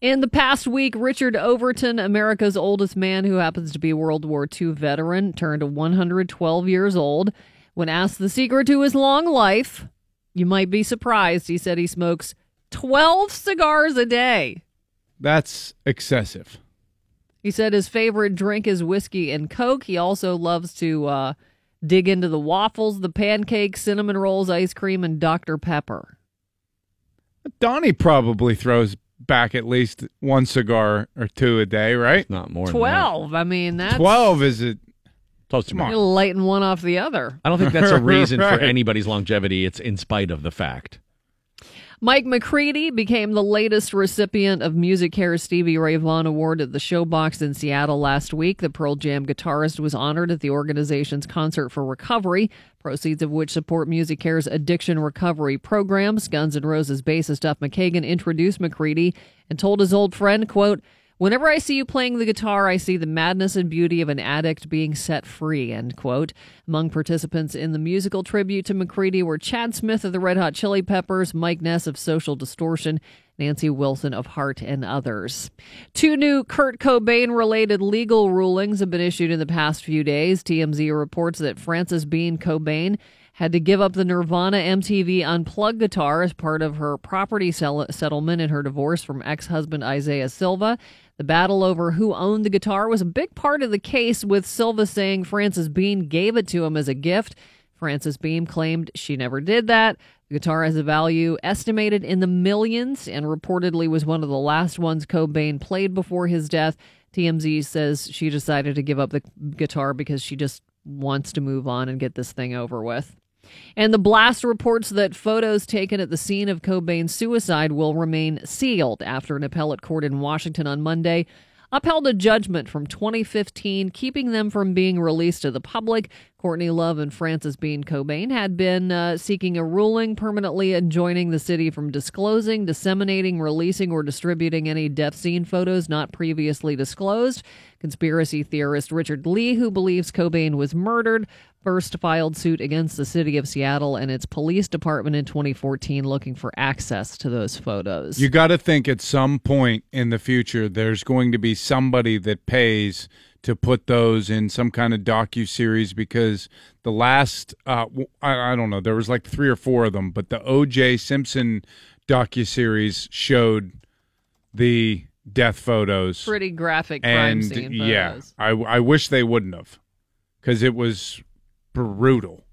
In the past week, Richard Overton, America's oldest man who happens to be a World War II veteran, turned 112 years old. When asked the secret to his long life, you might be surprised. He said he smokes 12 cigars a day. That's excessive. He said his favorite drink is whiskey and Coke. He also loves to uh, dig into the waffles, the pancakes, cinnamon rolls, ice cream, and Dr. Pepper. Donnie probably throws back at least one cigar or two a day, right? Not more. than that. 12. I mean, that's. 12 is it? Close to Come me. on. You're lighting one off the other. I don't think that's a reason Right. for anybody's longevity. It's in spite of the fact. Mike McCready became the latest recipient of MusiCares Stevie Ray Vaughan Award at the Showbox in Seattle last week. The Pearl Jam guitarist was honored at the organization's Concert for Recovery, proceeds of which support MusiCares addiction recovery programs. Guns N' Roses bassist Duff McKagan introduced McCready and told his old friend, quote, Whenever I see you playing the guitar, I see the madness and beauty of an addict being set free. End quote. Among participants in the musical tribute to McCready were Chad Smith of the Red Hot Chili Peppers, Mike Ness of Social Distortion, Nancy Wilson of Heart, and others. Two new Kurt Cobain related legal rulings have been issued in the past few days. TMZ reports that Frances Bean Cobain had to give up the Nirvana MTV Unplugged guitar as part of her property sell- settlement in her divorce from ex husband Isaiah Silva. The battle over who owned the guitar was a big part of the case, with Silva saying Frances Bean gave it to him as a gift. Frances Bean claimed she never did that. The guitar has a value estimated in the millions and reportedly was one of the last ones Cobain played before his death. TMZ says she decided to give up the guitar because she just wants to move on and get this thing over with. And the blast reports that photos taken at the scene of Cobain's suicide will remain sealed after an appellate court in Washington on Monday upheld a judgment from 2015 keeping them from being released to the public. Courtney Love and Frances Bean Cobain had been uh, seeking a ruling permanently enjoining the city from disclosing, disseminating, releasing, or distributing any death scene photos not previously disclosed. Conspiracy theorist Richard Lee, who believes Cobain was murdered, first filed suit against the city of Seattle and its police department in 2014 looking for access to those photos. You got to think at some point in the future there's going to be somebody that pays to put those in some kind of docu series because the last uh, I, I don't know there was like three or four of them, but the O.J. Simpson docu series showed the death photos Pretty graphic crime and scene photos. yeah, I I wish they wouldn't have because it was brutal.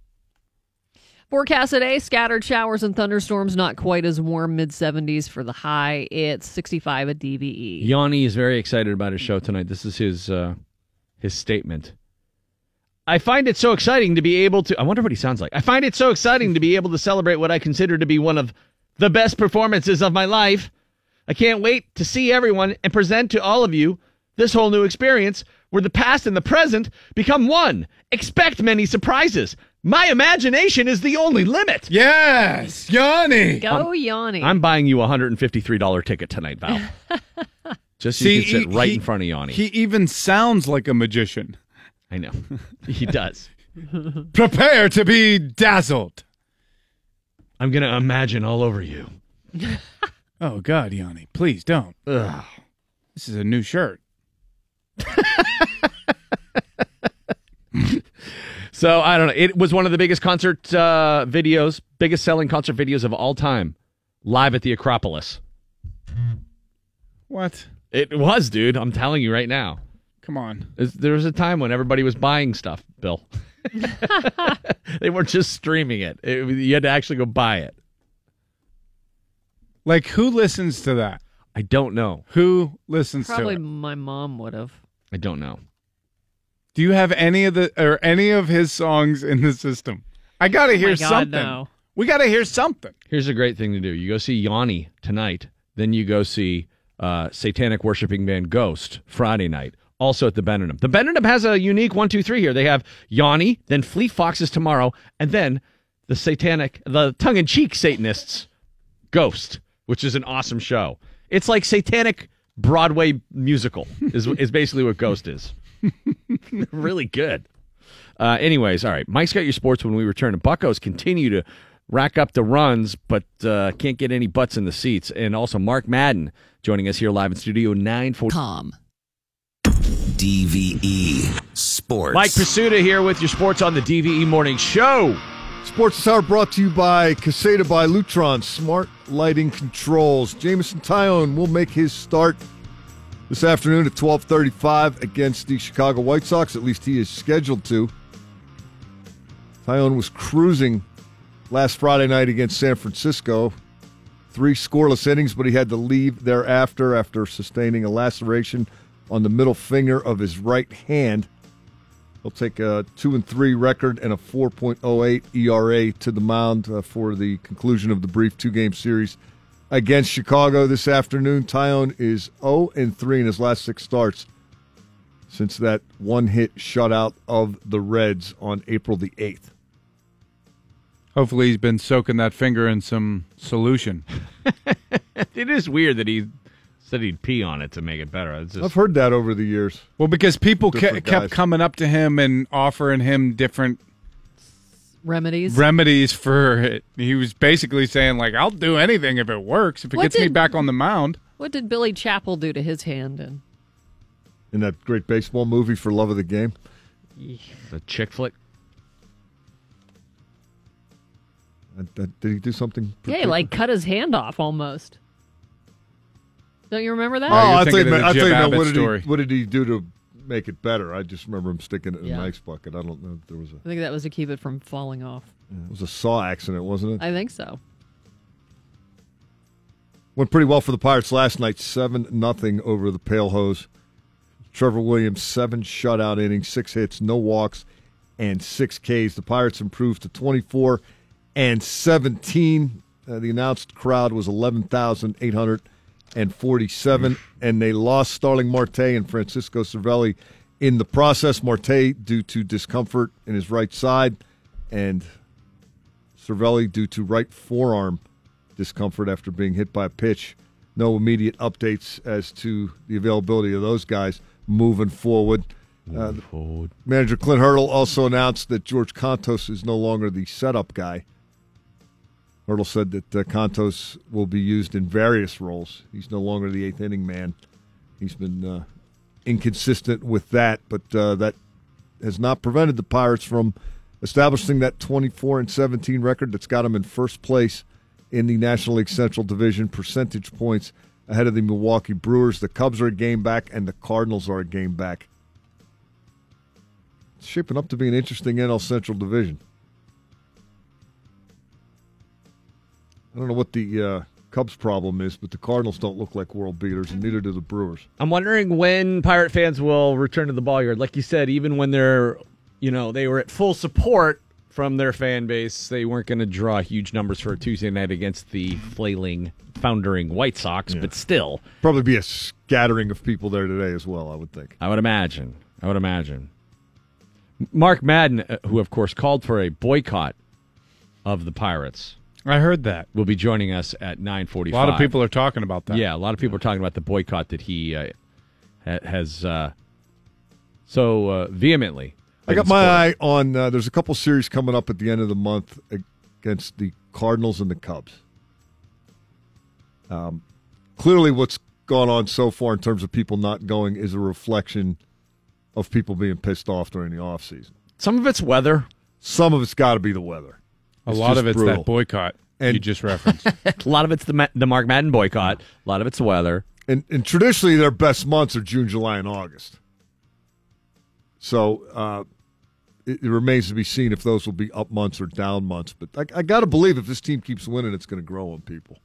Forecast today scattered showers and thunderstorms, not quite as warm, mid 70s for the high. It's 65 at. DVE. Yanni is very excited about his show tonight. This is his uh, his statement. I find it so exciting to be able to. I wonder what he sounds like. I find it so exciting to be able to celebrate what I consider to be one of the best performances of my life. I can't wait to see everyone and present to all of you this whole new experience where the past and the present become one. Expect many surprises. My imagination is the only limit. Yes, Yanni. Go Yanni. I'm buying you a $153 ticket tonight, Val. Just so you can sit he- right he- in front of Yanni. He even sounds like a magician. I know. he does. Prepare to be dazzled. I'm going to imagine all over you. Oh God, Yanni, please don't. Ugh. This is a new shirt. So I don't know. It was one of the biggest concert uh, videos, biggest selling concert videos of all time, live at the Acropolis. What? It was, dude. I'm telling you right now. Come on. There was a time when everybody was buying stuff, Bill. they weren't just streaming it. it. You had to actually go buy it. Like who listens to that? I don't know. Who listens Probably to it? my mom would have. I don't know. Do you have any of the or any of his songs in the system? I got to hear Oh my God, something. no. We got to hear something. Here's a great thing to do. You go see Yanni tonight, then you go see uh, satanic worshiping band Ghost Friday night, also at the Benedum. The Benedum has a unique one, two, three here. They have Yanni, then Fleet Foxes tomorrow, and then the satanic, the tongue in cheek Satanists Ghost, which is an awesome show. It's like satanic Broadway musical, is, is basically what Ghost is. really good. Uh, anyways, all right. Mike's got your sports when we return. And Buccos continue to rack up the runs, but uh, can't get any butts in the seats. And also Mark Madden joining us here live in Studio 940. Com. DVE Sports. Mike Prisuta here with your sports on the DVE Morning Show. Sports hour brought to you by Caseta by Lutron Smart Lighting Controls. Jameson Taillon will make his start this afternoon at 12:35 against the Chicago White Sox. At least he is scheduled to. Taillon was cruising last Friday night against San Francisco. Three scoreless innings, but he had to leave thereafter after sustaining a laceration on the middle finger of his right hand. He'll take a two and three record and a 4.08 ERA to the mound uh, for the conclusion of the brief two game series against Chicago this afternoon. Taillon is 0 and 3 in his last six starts since that one hit shutout of the Reds on April the 8th. Hopefully, he's been soaking that finger in some solution. It is weird that he said he'd pee on it to make it better. It's just, I've heard that over the years. Well, because people ke- Different kept guys. coming up to him and offering him different Remedies. remedies for it. He was basically saying, like, I'll do anything if it works, if it What gets me did- back on the mound. what did Billy Chapel do to his hand? And In that great baseball movie for Love of the Game. the chick flick. Uh, uh, Did he do something? yeah, he like cut his hand off almost. Don't you remember that? Oh, I think I think Abbott what did story. he what did he do to make it better? I just remember him sticking it in Yeah. an ice bucket. I don't know if there was a I think that was to keep it from falling off. it was a saw accident, wasn't it? I think so. Went pretty well for the Pirates last night, seven nothing over the Pale Hose. Trevor Williams seven shutout innings, six hits, no walks, and six Ks. The Pirates improved to twenty four and seventeen. Uh, the announced crowd was eleven thousand eight hundred and forty seven, and they lost Starling Marte and Francisco Cervelli in the process. Marte due to discomfort in his right side, and Cervelli due to right forearm discomfort after being hit by a pitch. No immediate updates as to the availability of those guys. moving forward. Uh, Manager Clint Hurdle also announced that George Kontos is no longer the setup guy. Hurdle said that uh, Kontos will be used in various roles. He's no longer the eighth inning man. He's been uh, inconsistent with that, but uh, that has not prevented the Pirates from establishing that 24 and 17 record that's got them in first place in the National League Central Division percentage points ahead of the Milwaukee Brewers. The Cubs are a game back, and the Cardinals are a game back. It's shaping up to be an interesting NL Central Division. I don't know what the uh, Cubs' problem is, but the Cardinals don't look like world beaters, and neither do the Brewers. I'm wondering when Pirate fans will return to the ball yard. Like you said, even when they're, you know, they were at full support from their fan base, they weren't going to draw huge numbers for a Tuesday night against the flailing, foundering White Sox. Yeah. But still, Probably be a scattering of people there today as well, I would think. I would imagine. I would imagine. Mark Madden, uh, who of course called for a boycott of the Pirates, I heard that. will be joining us at 9:45. A lot of people are talking about that. Yeah, a lot of people are talking about the boycott that he uh, has uh, so uh, vehemently. I got my eye on. Uh, there's a couple series coming up at the end of the month against the Cardinals and the Cubs. Um, clearly, what's gone on so far in terms of people not going is a reflection of people being pissed off during the offseason. Some of it's weather. Some of it's got to be the weather. A lot of it's brutal. that boycott And- you just referenced. a lot of it's the the Mark Madden boycott. A lot of it's weather. And, and traditionally, their best months are June, July, and August. So uh, it, it remains to be seen if those will be up months or down months. But I, I got to believe if this team keeps winning, it's going to grow on people.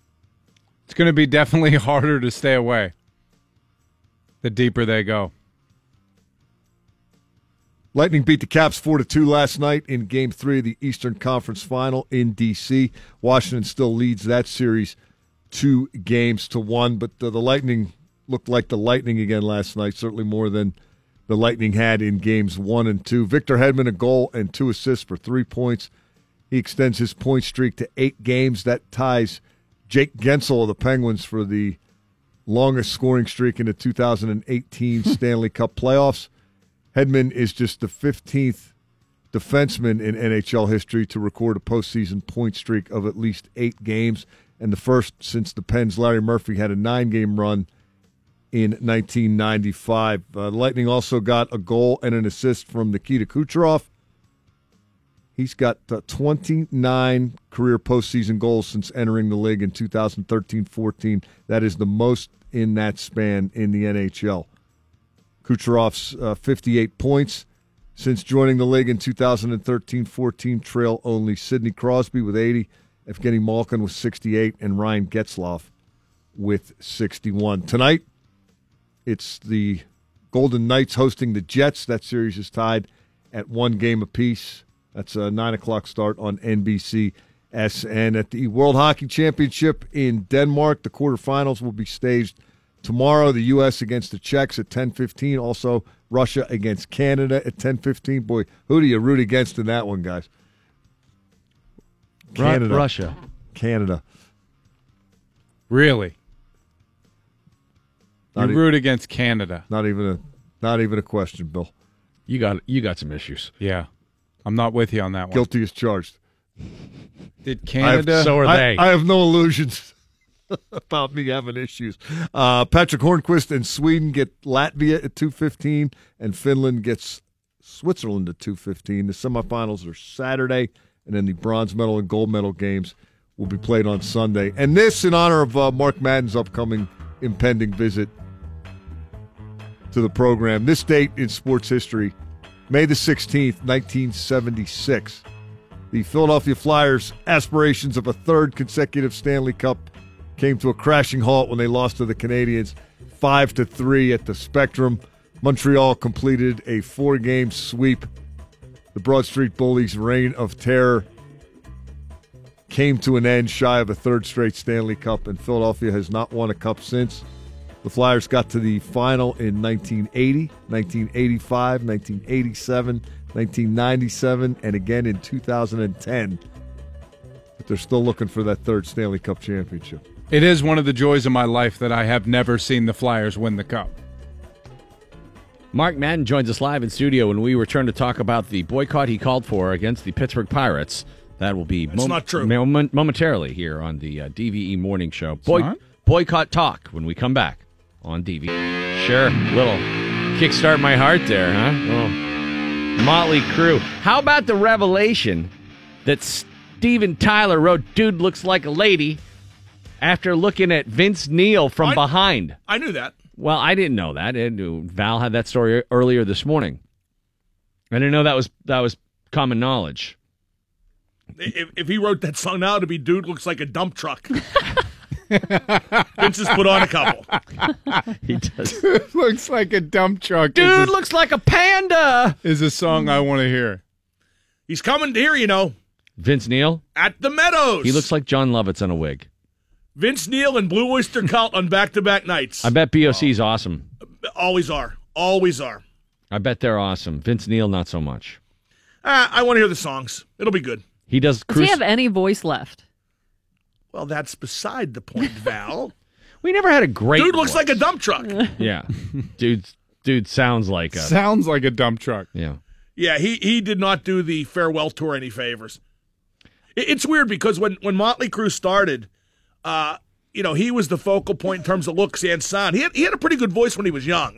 it's going to be definitely harder to stay away the deeper they go. Lightning beat the Caps 4 to 2 last night in game 3 of the Eastern Conference Final in DC. Washington still leads that series 2 games to 1, but the, the Lightning looked like the Lightning again last night, certainly more than the Lightning had in games 1 and 2. Victor Hedman a goal and 2 assists for 3 points. He extends his point streak to 8 games. That ties Jake Guentzel of the Penguins for the longest scoring streak in the 2018 Stanley Cup playoffs. Hedman is just the 15th defenseman in NHL history to record a postseason point streak of at least eight games, and the first since the Pens' Larry Murphy had a nine game run in 1995. Uh, the Lightning also got a goal and an assist from Nikita Kucherov. He's got uh, 29 career postseason goals since entering the league in 2013 14. That is the most in that span in the NHL. Kucherov's uh, 58 points since joining the league in 2013-14 trail only Sidney Crosby with 80, Evgeny Malkin with 68, and Ryan Getzlaf with 61. Tonight, it's the Golden Knights hosting the Jets. That series is tied at one game apiece. That's a 9 o'clock start on NBC. SN at the World Hockey Championship in Denmark. The quarterfinals will be staged tomorrow. The U.S. against the Czechs at 10:15. Also, Russia against Canada at 10:15. Boy, who do you root against in that one, guys? Ru- Canada. Russia. Canada. Really? You e- root against Canada. Not even a not even a question, Bill. You got you got some issues. Yeah. I'm not with you on that one. Guilty as charged. Did I have- Canada? So are I, they. I have no illusions about me having issues. Uh, Patric Hornqvist and Sweden get Latvia at two fifteen, and Finland gets Switzerland at two fifteen. The semifinals are Saturday, and then the bronze medal and gold medal games will be played on Sunday. And this in honor of uh, Mark Madden's upcoming impending visit to the program. This date in sports history, May the sixteenth, nineteen seventy six. The Philadelphia Flyers' aspirations of a third consecutive Stanley Cup came to a crashing halt when they lost to the Canadiens 5 to 3 at the Spectrum. Montreal completed a four-game sweep. The Broad Street Bullies' reign of terror came to an end shy of a third straight Stanley Cup, and Philadelphia has not won a cup since. The Flyers got to the final in 1980, 1985, 1987, 1997, and again in 2010. But they're still looking for that third Stanley Cup championship. It is one of the joys of my life that I have never seen the Flyers win the cup. Mark Madden joins us live in studio when we return to talk about the boycott he called for against the Pittsburgh Pirates. That will be That's not true. moment- momentarily here on the uh, DVE Morning Show. not? boycott talk when we come back on DVE. Sure, little kickstart my heart there, huh? Little Motley Crue. How about the revelation that Steven Tyler wrote "Dude looks like a lady" after looking at Vince Neil from I- behind? I knew that. Well, I didn't know that. And uh, Val had that story earlier this morning. I didn't know that was that was common knowledge. If, if he wrote that song now, it'd be "Dude looks like a dump truck." Vince has put on a couple. He does. Dude looks like a dump truck. Dude a, looks like a panda. is a song I want to hear. He's coming here, you know, Vince Neil. at the Meadows. He looks like Jon Lovitz on a wig. Vince Neil and Blue Oyster Cult on back-to-back nights. I bet BOC's awesome. Always are. Always are. I bet they're awesome. Vince Neil, not so much. Uh, I want to hear the songs. It'll be good. He does. Does he have any voice left? Well, that's beside the point, Val. we never had a great. Dude looks voice. like a dump truck. Yeah, dude. Dude sounds like a. Sounds like a dump truck. Yeah. Yeah, he he did not do the farewell tour any favors. It- It's weird because when when Motley Crue started, uh, you know, he was the focal point in terms of looks and sound. He had he had a pretty good voice when he was young,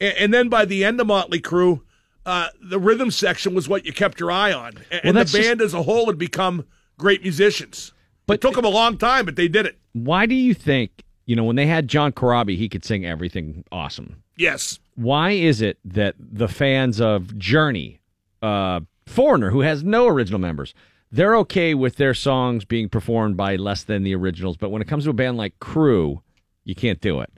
and, and then by the end of Motley Crue, uh, the rhythm section was what you kept your eye on, and, and the that's just- band as a whole had become great musicians. But it took them a long time, but they did it. Why do you think you know when they had John Corabi, he could sing everything awesome? Yes. why is it that the fans of Journey, uh, Foreigner, who has no original members, they're okay with their songs being performed by less than the originals, but when it comes to a band like Crue, you can't do it.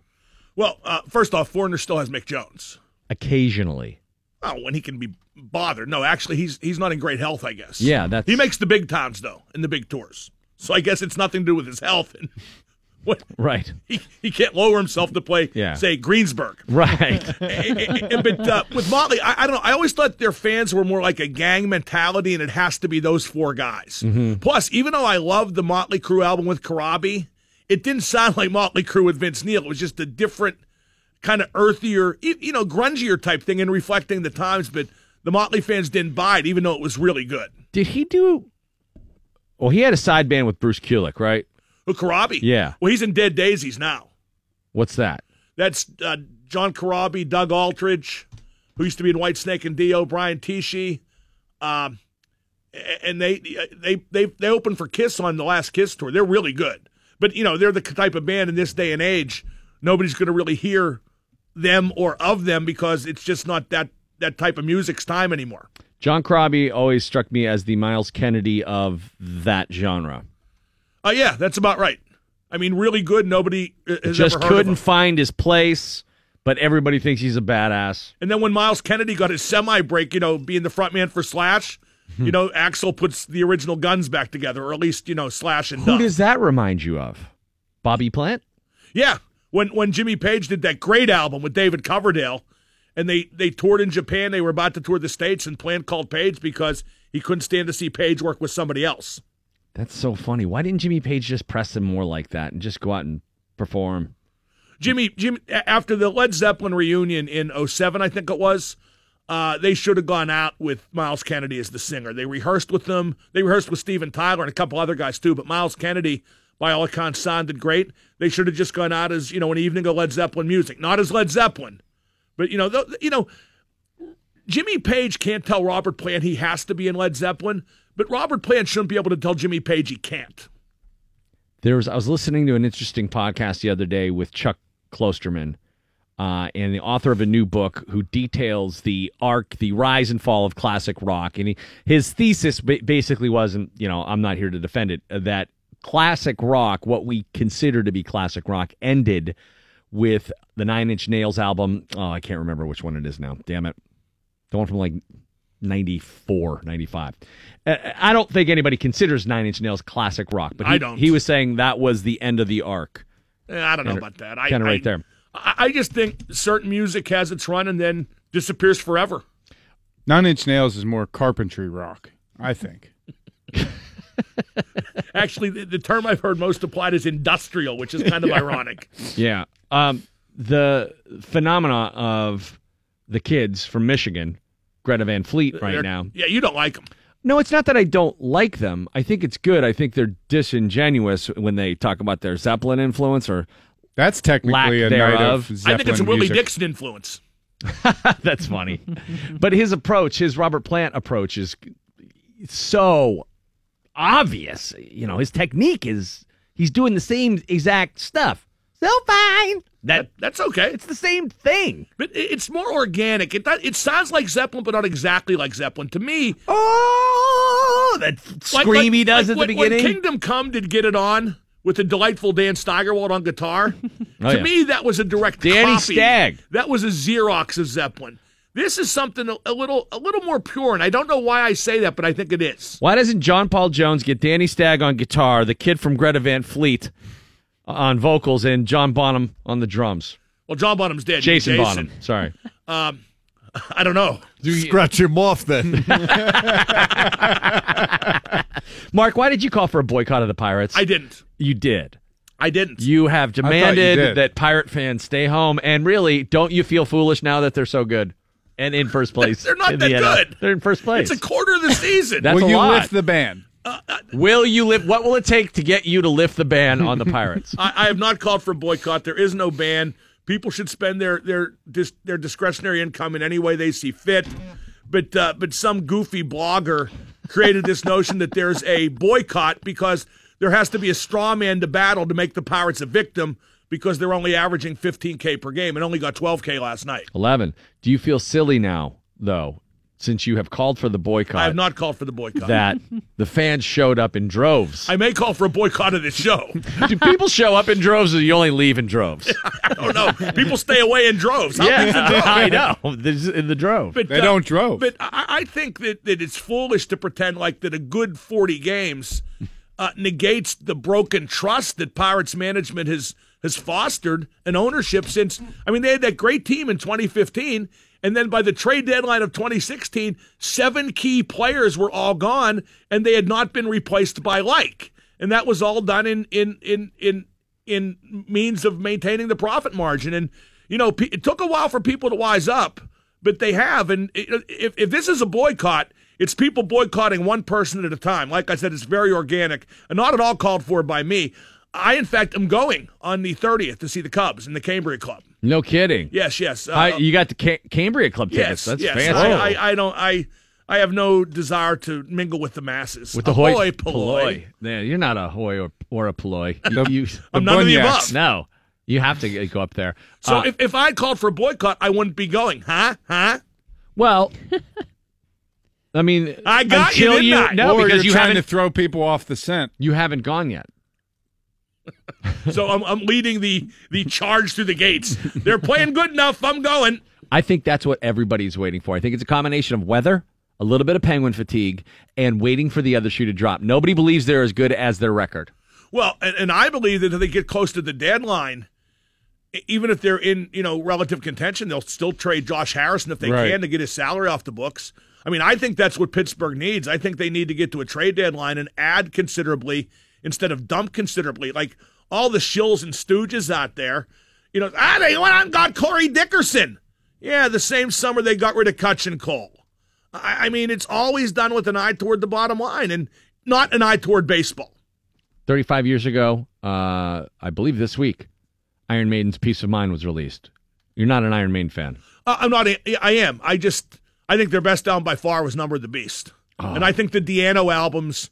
Well, uh, first off, Foreigner still has Mick Jones. Occasionally, Oh, when he can be bothered. No, actually, he's he's not in great health. I guess. Yeah, that's- he makes the big towns though, and the big tours. So I guess it's nothing to do with his health and what right, he he can't lower himself to play, Yeah. say Greensburg. right. but uh, with Motley, I, I don't know. I always thought their fans were more like a gang mentality, and it has to be those four guys. Plus, even though I loved the Motley Crue album with Corabi, it didn't sound like Motley Crue with Vince Neil. It was just a different kind of earthier, you you know, grungier type thing and reflecting the times. But the Motley fans didn't buy it, even though it was really good. Did he do? Well, he had a side band with Bruce Kulick, right? Who Corabi? Yeah. Well, he's in Dead Daisies now. What's that? That's uh, John Corabi, Doug Aldrich, who used to be in White Snake and Dio, Brian Tichy. Um, and they they they they opened for Kiss on the last Kiss tour. They're really good, but you know they're the type of band in this day and age nobody's going to really hear them or of them because it's just not that that type of music's time anymore. John Crosby always struck me as the Myles Kennedy of that genre. Oh yeah, that's about right. I mean, really good. Nobody uh, has Just ever heard couldn't him. find his place, but everybody thinks he's a badass. And then when Myles Kennedy got his semi break, you know, being the front man for Slash, Hmm. you know, Axl puts the original guns back together, or at least you know Slash and Who Duff. does that remind you of? Bobby Plant? Yeah, when when Jimmy Page did that great album with David Coverdale, and they they toured in Japan, they were about to tour the states, and Plant called Page because he couldn't stand to see Page work with somebody else. That's so funny. Why didn't Jimmy Page just press him more like that and just go out and perform? Jimmy, Jimmy, after the Led Zeppelin reunion in 07, I think it was, uh, they should have gone out with Myles Kennedy as the singer. They rehearsed with them. They rehearsed with Steven Tyler and a couple other guys too, but Myles Kennedy, by all accounts, sounded great. They should have just gone out as, you know, an evening of Led Zeppelin music. Not as Led Zeppelin, but, you know, you know, Jimmy Page can't tell Robert Plant he has to be in Led Zeppelin, but Robert Plant shouldn't be able to tell Jimmy Page he can't. There was I was listening to an interesting podcast the other day with Chuck Klosterman, uh, and the author of a new book who details the arc, the rise and fall of classic rock. And he, his thesis basically wasn't, you know, I'm not here to defend it, uh, that classic rock, what we consider to be classic rock, ended with the Nine Inch Nails album. Oh, I can't remember which one it is now. Damn it. The one from like 94, 95. Uh, I don't think anybody considers Nine Inch Nails classic rock, but he, I don't. he was saying that was the end of the arc. Eh, I don't know Kinda- about that. I, kinda right I- there. I, I just think certain music has its run and then disappears forever. Nine Inch Nails is more carpentry rock, I think. Actually, the, the term I've heard most applied is industrial, which is kind of Yeah. ironic. Yeah. Um, the phenomena of the kids from Michigan, Greta Van Fleet, right They're- now. Yeah, you don't like them. No, it's not that I don't like them. I think it's good. I think they're disingenuous when they talk about their Zeppelin influence or That's technically lack a night thereof. of I think it's a Willie music. Dixon influence. That's funny. but his approach, his Robert Plant approach is so obvious. You know, his technique is he's doing the same exact stuff. So fine. That That's okay. it's the same thing. But it- it's more organic. It it sounds like Zeppelin, but not exactly like Zeppelin. To me, Oh, that like- scream like- he does like at the when- when beginning. Kingdom Come did get it on with the delightful Dan Steigerwald on guitar. Oh, to yeah. me, that was a direct Danny copy. Stagg. That was a Xerox of Zeppelin. This is something a, a little a little more pure, and I don't know why I say that, but I think it is. Why doesn't John Paul Jones get Danny Stagg on guitar, the kid from Greta Van Fleet on vocals, and John Bonham on the drums? Well, John Bonham's dead. Jason, Jason. Bonham. Sorry. Um, I don't know. you Scratch him off then. Mark, why did you call for a boycott of the Pirates? I didn't. you did. I didn't. You have demanded did. that Pirate fans stay home, and really, don't you feel foolish now that they're so good and in first place? They're not in the that good. They're in first place. It's a quarter of the season. That's Will a you lot. lift the will you lift? What will it take to get you to lift the ban on the Pirates? I, I have not called for a boycott. There is no ban. People should spend their their dis, their discretionary income in any way they see fit. But uh, but some goofy blogger created this notion that there's a boycott because there has to be a straw man to battle to make the Pirates a victim because they're only averaging 15k per game and only got 12k last night. Eleven. Do you feel silly now, though, since you have called for the boycott? I have not called for the boycott. that the fans showed up in droves. I may call for a boycott of this show. Do people show up in droves, or you only leave in droves? I don't know. People stay away in droves. How in yeah, droves? I know. This is in the drove. But, They don't drove. But I, I think that, that it's foolish to pretend like that a good 40 games uh, negates the broken trust that Pirates management has has fostered and ownership since. I mean, they had that great team in 2015, and then by the trade deadline of 2016, seven key players were all gone, and they had not been replaced by like, and that was all done in in in in in means of maintaining the profit margin. And you know, it took a while for people to wise up, but they have. And if if this is a boycott, it's people boycotting one person at a time. Like I said, it's very organic and not at all called for by me. I, in fact, am going on the 30th to see the Cubs in the Cambria Club. No kidding. Yes, yes. Uh, I, you got the Ca- Cambria Club yes, tickets. That's yes. fancy. I, I, I don't. I I have no desire to mingle with the masses. With the hoi Ahoy, polloi. Yeah, you're not a hoi or, or a polloi. You, you, I'm none of the above. no, you have to go up there. So Uh, if, if I called for a boycott, I wouldn't be going, huh? Huh? well, I mean, I got you, until didn't I? no, or because you're you trying haven't to throw people off the scent. you haven't gone yet. So I'm, I'm leading the the charge through the gates. They're playing good enough. I'm going. I think that's what everybody's waiting for. I think it's a combination of weather, a little bit of penguin fatigue, and waiting for the other shoe to drop. Nobody believes they're as good as their record. Well, and, and I believe that if they get close to the deadline, even if they're in you know relative contention, they'll still trade Josh Harrison if they Right. can to get his salary off the books. I mean, I think that's what Pittsburgh needs. I think they need to get to a trade deadline and add considerably instead of dump considerably. Like all the shills and stooges out there, you know, ah, they went out and got Corey Dickerson. Yeah, the same summer they got rid of Cutch and Cole. I, I mean, it's always done with an eye toward the bottom line and not an eye toward baseball. 35 years ago, uh, I believe this week, Iron Maiden's Piece of Mind was released. You're not an Iron Maiden fan. Uh, I'm not. I am. I just. I think their best album by far was Number of the Beast, and I think the Di'Anno albums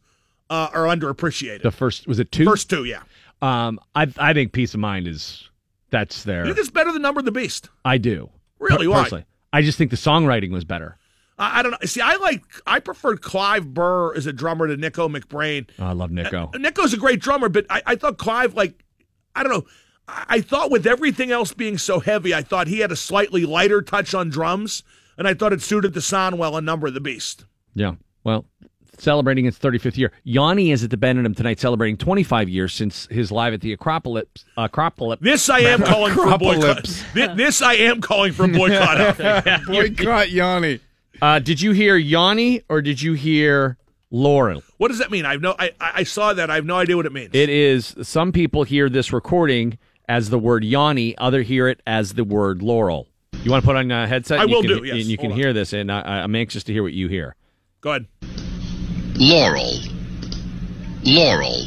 uh, are underappreciated. The first was it two? First two, yeah. Um, I I think Piece of Mind is that's there. You think it's better than Number of the Beast? I do. Really? Per- Why? Personally, I just think the songwriting was better. I, I don't know. See, I like. I preferred Clive Burr as a drummer to Nicko McBrain. Oh, I love Nicko. Nicko's a great drummer, but I, I thought Clive, like, I don't know. I, I thought with everything else being so heavy, I thought he had a slightly lighter touch on drums, and I thought it suited the sound well on Number of the Beast. Yeah. Well, celebrating its 35th year. Yanni is at the Benedum tonight, celebrating 25 years since his live at the Acropolis. Acropolis. This I am calling for boycott. Acropolis. This I am calling for boycott. of. Boycott Yanni. Uh, did you hear Yanni or did you hear Laurel? What does that mean? I have no. I, I I saw that. I have no idea what it means. It is. Some people hear this recording as the word Yanni. Other hear it as the word Laurel. You want to put on a headset? I you will can, do, yes. And you can on. hear this, and I, I'm anxious to hear what you hear. Go ahead. Laurel. Laurel.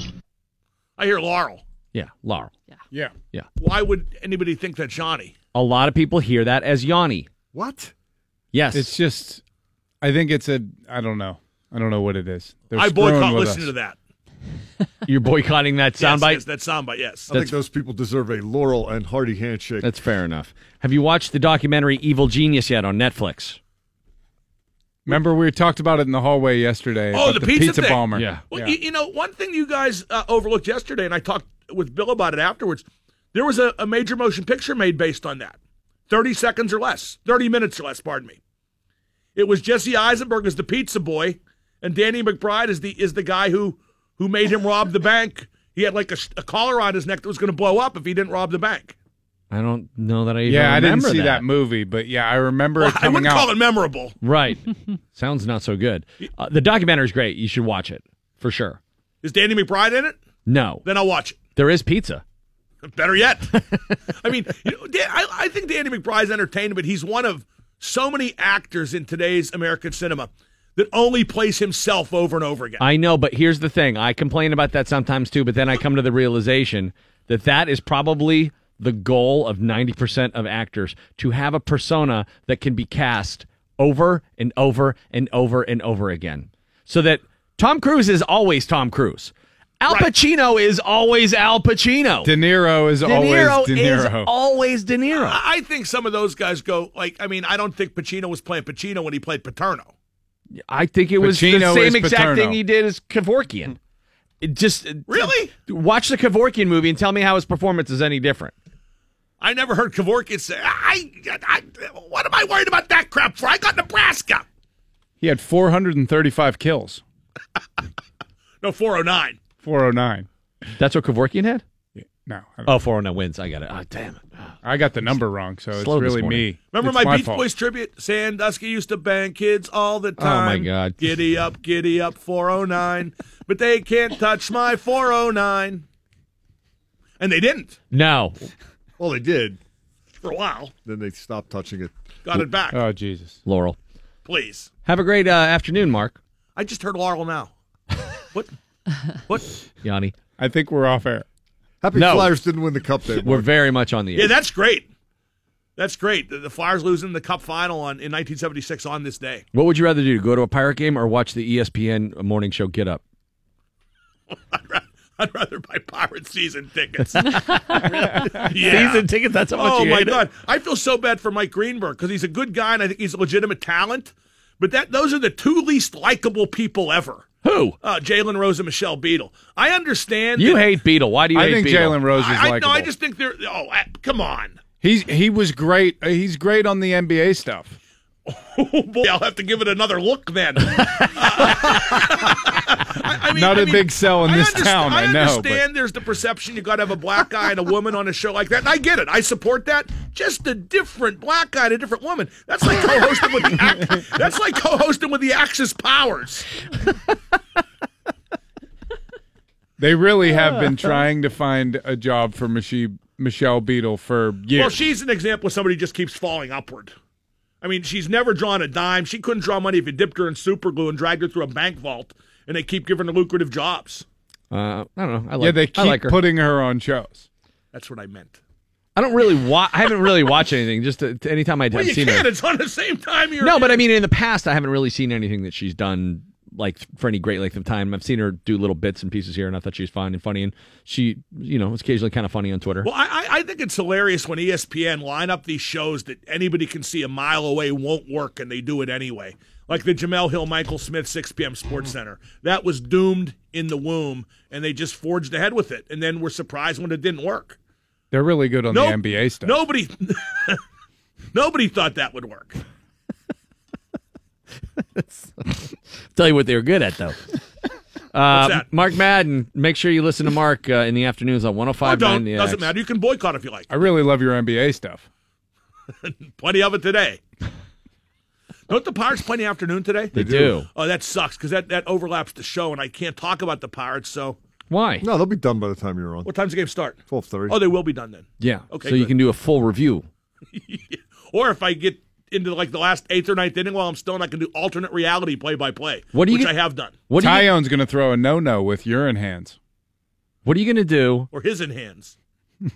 I hear Laurel. Yeah, Laurel. Yeah. Yeah. Yeah. Why would anybody think that Johnny? A lot of people hear that as Yanni. What? Yes. It's just, I think it's a, I don't know. I don't know what it is. They're I screwing boycott listening to that. You're boycotting that Yes, soundbite? yes, that soundbite, yes. I think those people deserve a Laurel and hearty handshake. That's fair enough. Have you watched the documentary Evil Genius yet on Netflix? Remember, we talked about it in the hallway yesterday. Oh, about the, pizza, thing. bomber. Well, You, you know, one thing you guys uh, overlooked yesterday, and I talked with Bill about it afterwards. There was a, a major motion picture made based on that, thirty seconds or less, thirty minutes or less. Pardon me. It was Jesse Eisenberg as the pizza boy, and Danny McBride is the is the guy who who made him rob the bank. He had like a, a collar on his neck that was going to blow up if he didn't rob the bank. I don't know that I even Yeah, I didn't see that. that. movie, but yeah, I remember Well, it I coming wouldn't out. call it memorable. Right. Sounds not so good. Uh, the documentary is great. You should watch it for sure. Is Danny McBride in it? No, Then I'll watch it. there is pizza. Better yet. I mean, you know, Dan, I, I think Danny McBride's entertaining, but he's one of so many actors in today's American cinema that only plays himself over and over again. I know, but here's the thing. I complain about that sometimes too, but then I come to the realization that that is probably the goal of 90% of actors to have a persona that can be cast over and over and over and over again. So that Tom Cruise is always Tom Cruise. Al Right. Pacino is always Al Pacino. De Niro is De always Niro De is Niro. always De Niro. I I think some of those guys go like. I mean, I don't think Pacino was playing Pacino when he played Paterno. I think it was Pacino the same exact Paterno. thing he did as Kevorkian. It just Really? watch the Kevorkian movie and tell me how his performance is any different. I never heard Kevorkian say, I, I, "What am I worried about that crap for? I got Nebraska." He had 435 kills. No, four oh nine. 409. That's what Kevorkian had. No, I, Oh, 409 wins. I got it. Oh, damn it. I got the number wrong, so it's Slow this really me. Remember It's my, Beach fault. Boys tribute? Sandusky used to bang kids all the time. Oh, my. God. Giddy up, giddy up, 409. but they can't touch my 409. And they didn't No. Well, they did. for a while. Then they stopped touching it. Got it back. Oh, Jesus. Laurel. Please. Have a great uh, afternoon, Mark. I just heard Laurel now. What? what? Yanni. I think we're off air. Happy No. Flyers didn't win the cup that We're very much on the Yeah, that's great. That's great. The, the Flyers losing the Cup final on in 1976 on this day. What would you rather do? Go to a pirate game or watch the ESPN morning show Get Up? I'd, ra- I'd rather buy Pirate season tickets. yeah. Season tickets? That's how much Oh you my hate it? god, I feel so bad for Mike Greenberg because he's a good guy and I think he's a legitimate talent. But that those are the two least likable people ever. Who? Uh, Jalen Rose and Michelle Beadle. I understand. You that- hate Beadle. Why do you I hate think Jalen Rose is I, I, no. I just think they're. Oh, uh, come on. He's he was great. Uh, He's great on the NBA stuff. Oh boy, I'll have to give it another look then. Uh, I, I mean, Not I a mean, big sell in this town, I know, I understand there's the perception you got to have a black guy and a woman on a show like that. And I get it. I support that. Just a different black guy and a different woman. That's like co-hosting with the that's like co-hosting with the Axis powers. They really have been trying to find a job for Michelle Michelle Beadle for years. Well, she's an example of somebody who just keeps falling upward. I mean, she's never drawn a dime. She couldn't draw money if you dipped her in super glue and dragged her through a bank vault, and they keep giving her lucrative jobs. Uh, I don't know. I like, yeah, they I keep like her. putting her on shows. That's what I meant. I don't really watch. I haven't really watched anything. Just to, to anytime I've Well, you seen can. her. It's on the same time you're. No, but I mean, in the past, I haven't really seen anything that she's done like for any great length of time. I've seen her do little bits and pieces here, and I thought she was fun and funny. And she, you know, was occasionally kind of funny on Twitter. Well, I, I I think it's hilarious when ESPN line up these shows that anybody can see a mile away won't work, and they do it anyway. Like the Jemele Hill Michael Smith 6 p.m. Sports hmm. Center. That was doomed in the womb, and they just forged ahead with it, and then were surprised when it didn't work. They're really good on Nope. the NBA stuff. Nobody, nobody thought that would work. Tell you what they were good at, though. Uh, that? Mark Madden. Make sure you listen to Mark uh, in the afternoons on Or 105.9 don't. Doesn't matter. You can boycott if you like. I really love your NBA stuff. Plenty of it today. Don't the Pirates play in the afternoon today? They do. Oh, that sucks because that, that overlaps the show, and I can't talk about the Pirates. So, Why? No, they'll be done by the time you're on. what time's the game start? Twelve thirty. Oh, they will be done then. Yeah. Okay, So you can do a full review. Or if I get into like the last eighth or ninth inning while I'm still in, I can do alternate reality play by play. What do you which get- I have done, What are you, Taillon's going to throw a no-no with urine hands. what are you going to do? or his in hands.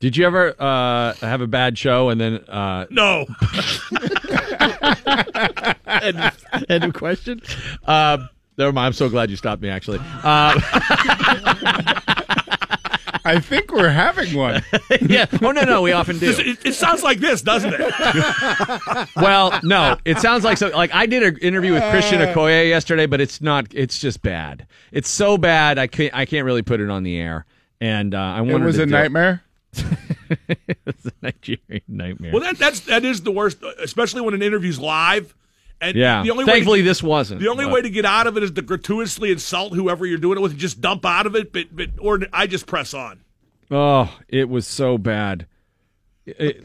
Did you ever uh, have a bad show and then uh, No, end, end of question? Uh, never mind. I'm so glad you stopped me. Actually, uh, I think we're having one. yeah. Oh no, no, we often do. it, it sounds like this, doesn't it? Well, no, it sounds like so. Like I did an interview with Christian Okoye yesterday, but it's not. It's just bad. It's so bad. I can't. I can't really put it on the air. And uh, I It was to a do nightmare. it's a Nigerian nightmare. well, that that's that is the worst, especially when an interview's live. And yeah. the only Thankfully, way, this wasn't. The only but- way to get out of it is to gratuitously insult whoever you're doing it with, and just dump out of it. But but or I just press on. Oh, it was so bad. It-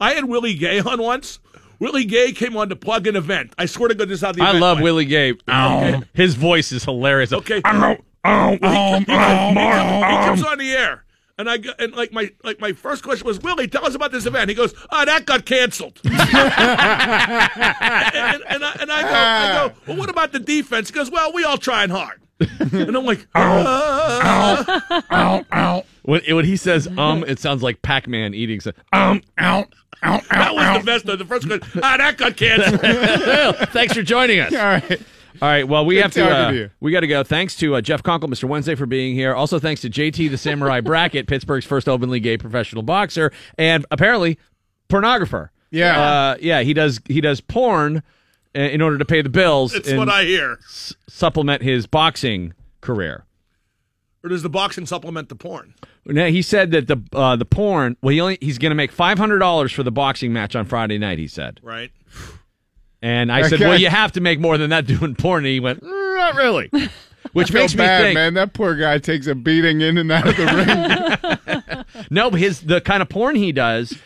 I had Willie Gay on once. Willie Gay came on to plug an event. I swear to God, this is how the I love went. Willie oh, Gay. His voice is hilarious. Okay. Ow, ow, oh, oh, He, ow, he- he ow, comes, he comes on the air, and I go, and like my like my first question was Willie, tell us about this event. He goes, "Oh, that got canceled." and, and, and I, and I go, I go, well, what about the defense? He goes, well, we all trying hard. and I'm like, ow, "Uh." When, when he says um, it sounds like Pac-Man eating. So, um, ow, ow, ow. that was the best. The first question, ah, that got canceled. Thanks for joining us. All right. All right. Well, we Good have to. Uh, you. we got to go. Thanks to uh, Jeff Konkle, Mr. Wednesday, for being here. Also, thanks to JT the Samurai Bracket, Pittsburgh's first openly gay professional boxer, and apparently pornographer. Yeah. Uh, yeah. He does. He does porn uh, in order to pay the bills. It's and what I hear. s- supplement his boxing career. Or does the boxing supplement the porn? Now, he said that the uh, the porn. Well, he only he's going to make five hundred dollars for the boxing match on Friday night. He said, Right. And I said, Okay. "Well, you have to make more than that doing porn." And he went, "Mm, "Not really," which I feel makes me bad, think. man. That poor guy takes a beating in and out of the ring. No, but his the kind of porn he does is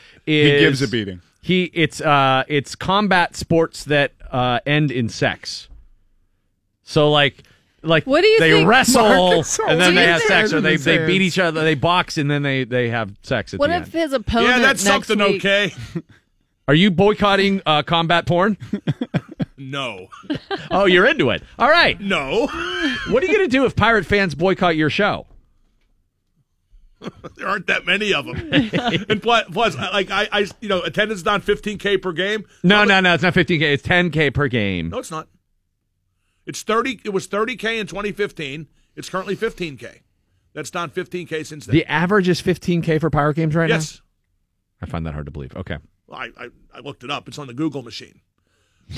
he gives a beating. He it's uh it's combat sports that uh end in sex. So like like What do you they think- wrestle Marcus, and then they have think- sex or they, His they hands. beat each other they box and then they they have sex at What the if end. his opponent Yeah, that's next something week, okay. Are you boycotting uh, combat porn? No. oh, you're into it. All right. No. What are you going to do if pirate fans boycott your show? There aren't that many of them. and plus, plus, like I, I, you know, attendance down 15k per game. No, no, no, it's not 15k. It's 10k per game. No, it's not. It's 30. It was 30k in 2015. It's currently 15k. That's down 15k since then. The average is 15k for pirate games right yes. now. Yes. I find that hard to believe. Okay. I, I, I looked it up. It's on the Google machine.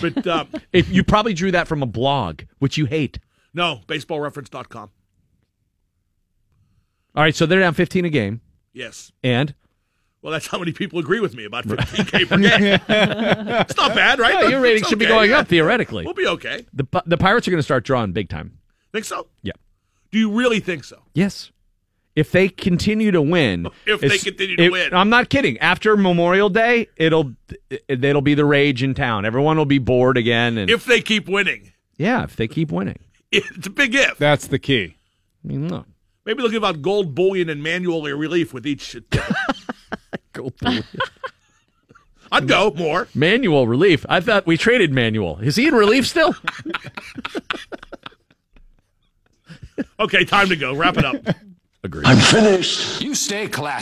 But uh, If you probably drew that from a blog, which you hate. no, baseballreference.com. All right, so they're down 15 a game, Yes. and Well, that's how many people agree with me about 15k per game. it's not bad, right? Yeah, your rating should be going yeah. up theoretically. We'll be okay. The the Pirates are going to start drawing big time. Think so? Yeah. Do you really think so? Yes. If they continue to win, If they continue to it- win. I'm not kidding. After Memorial Day, it'll it, it'll be the rage in town. Everyone will be bored again, and If they keep winning, yeah, if they keep winning, it's a big if. That's the key. I mean, look, Maybe they'll give out gold bullion and manual relief with each. gold bullion. I'd go more. manual relief. I thought we traded manual. Is he in relief still? Okay, time to go. Wrap it up. Agreed. I'm finished. You stay classy.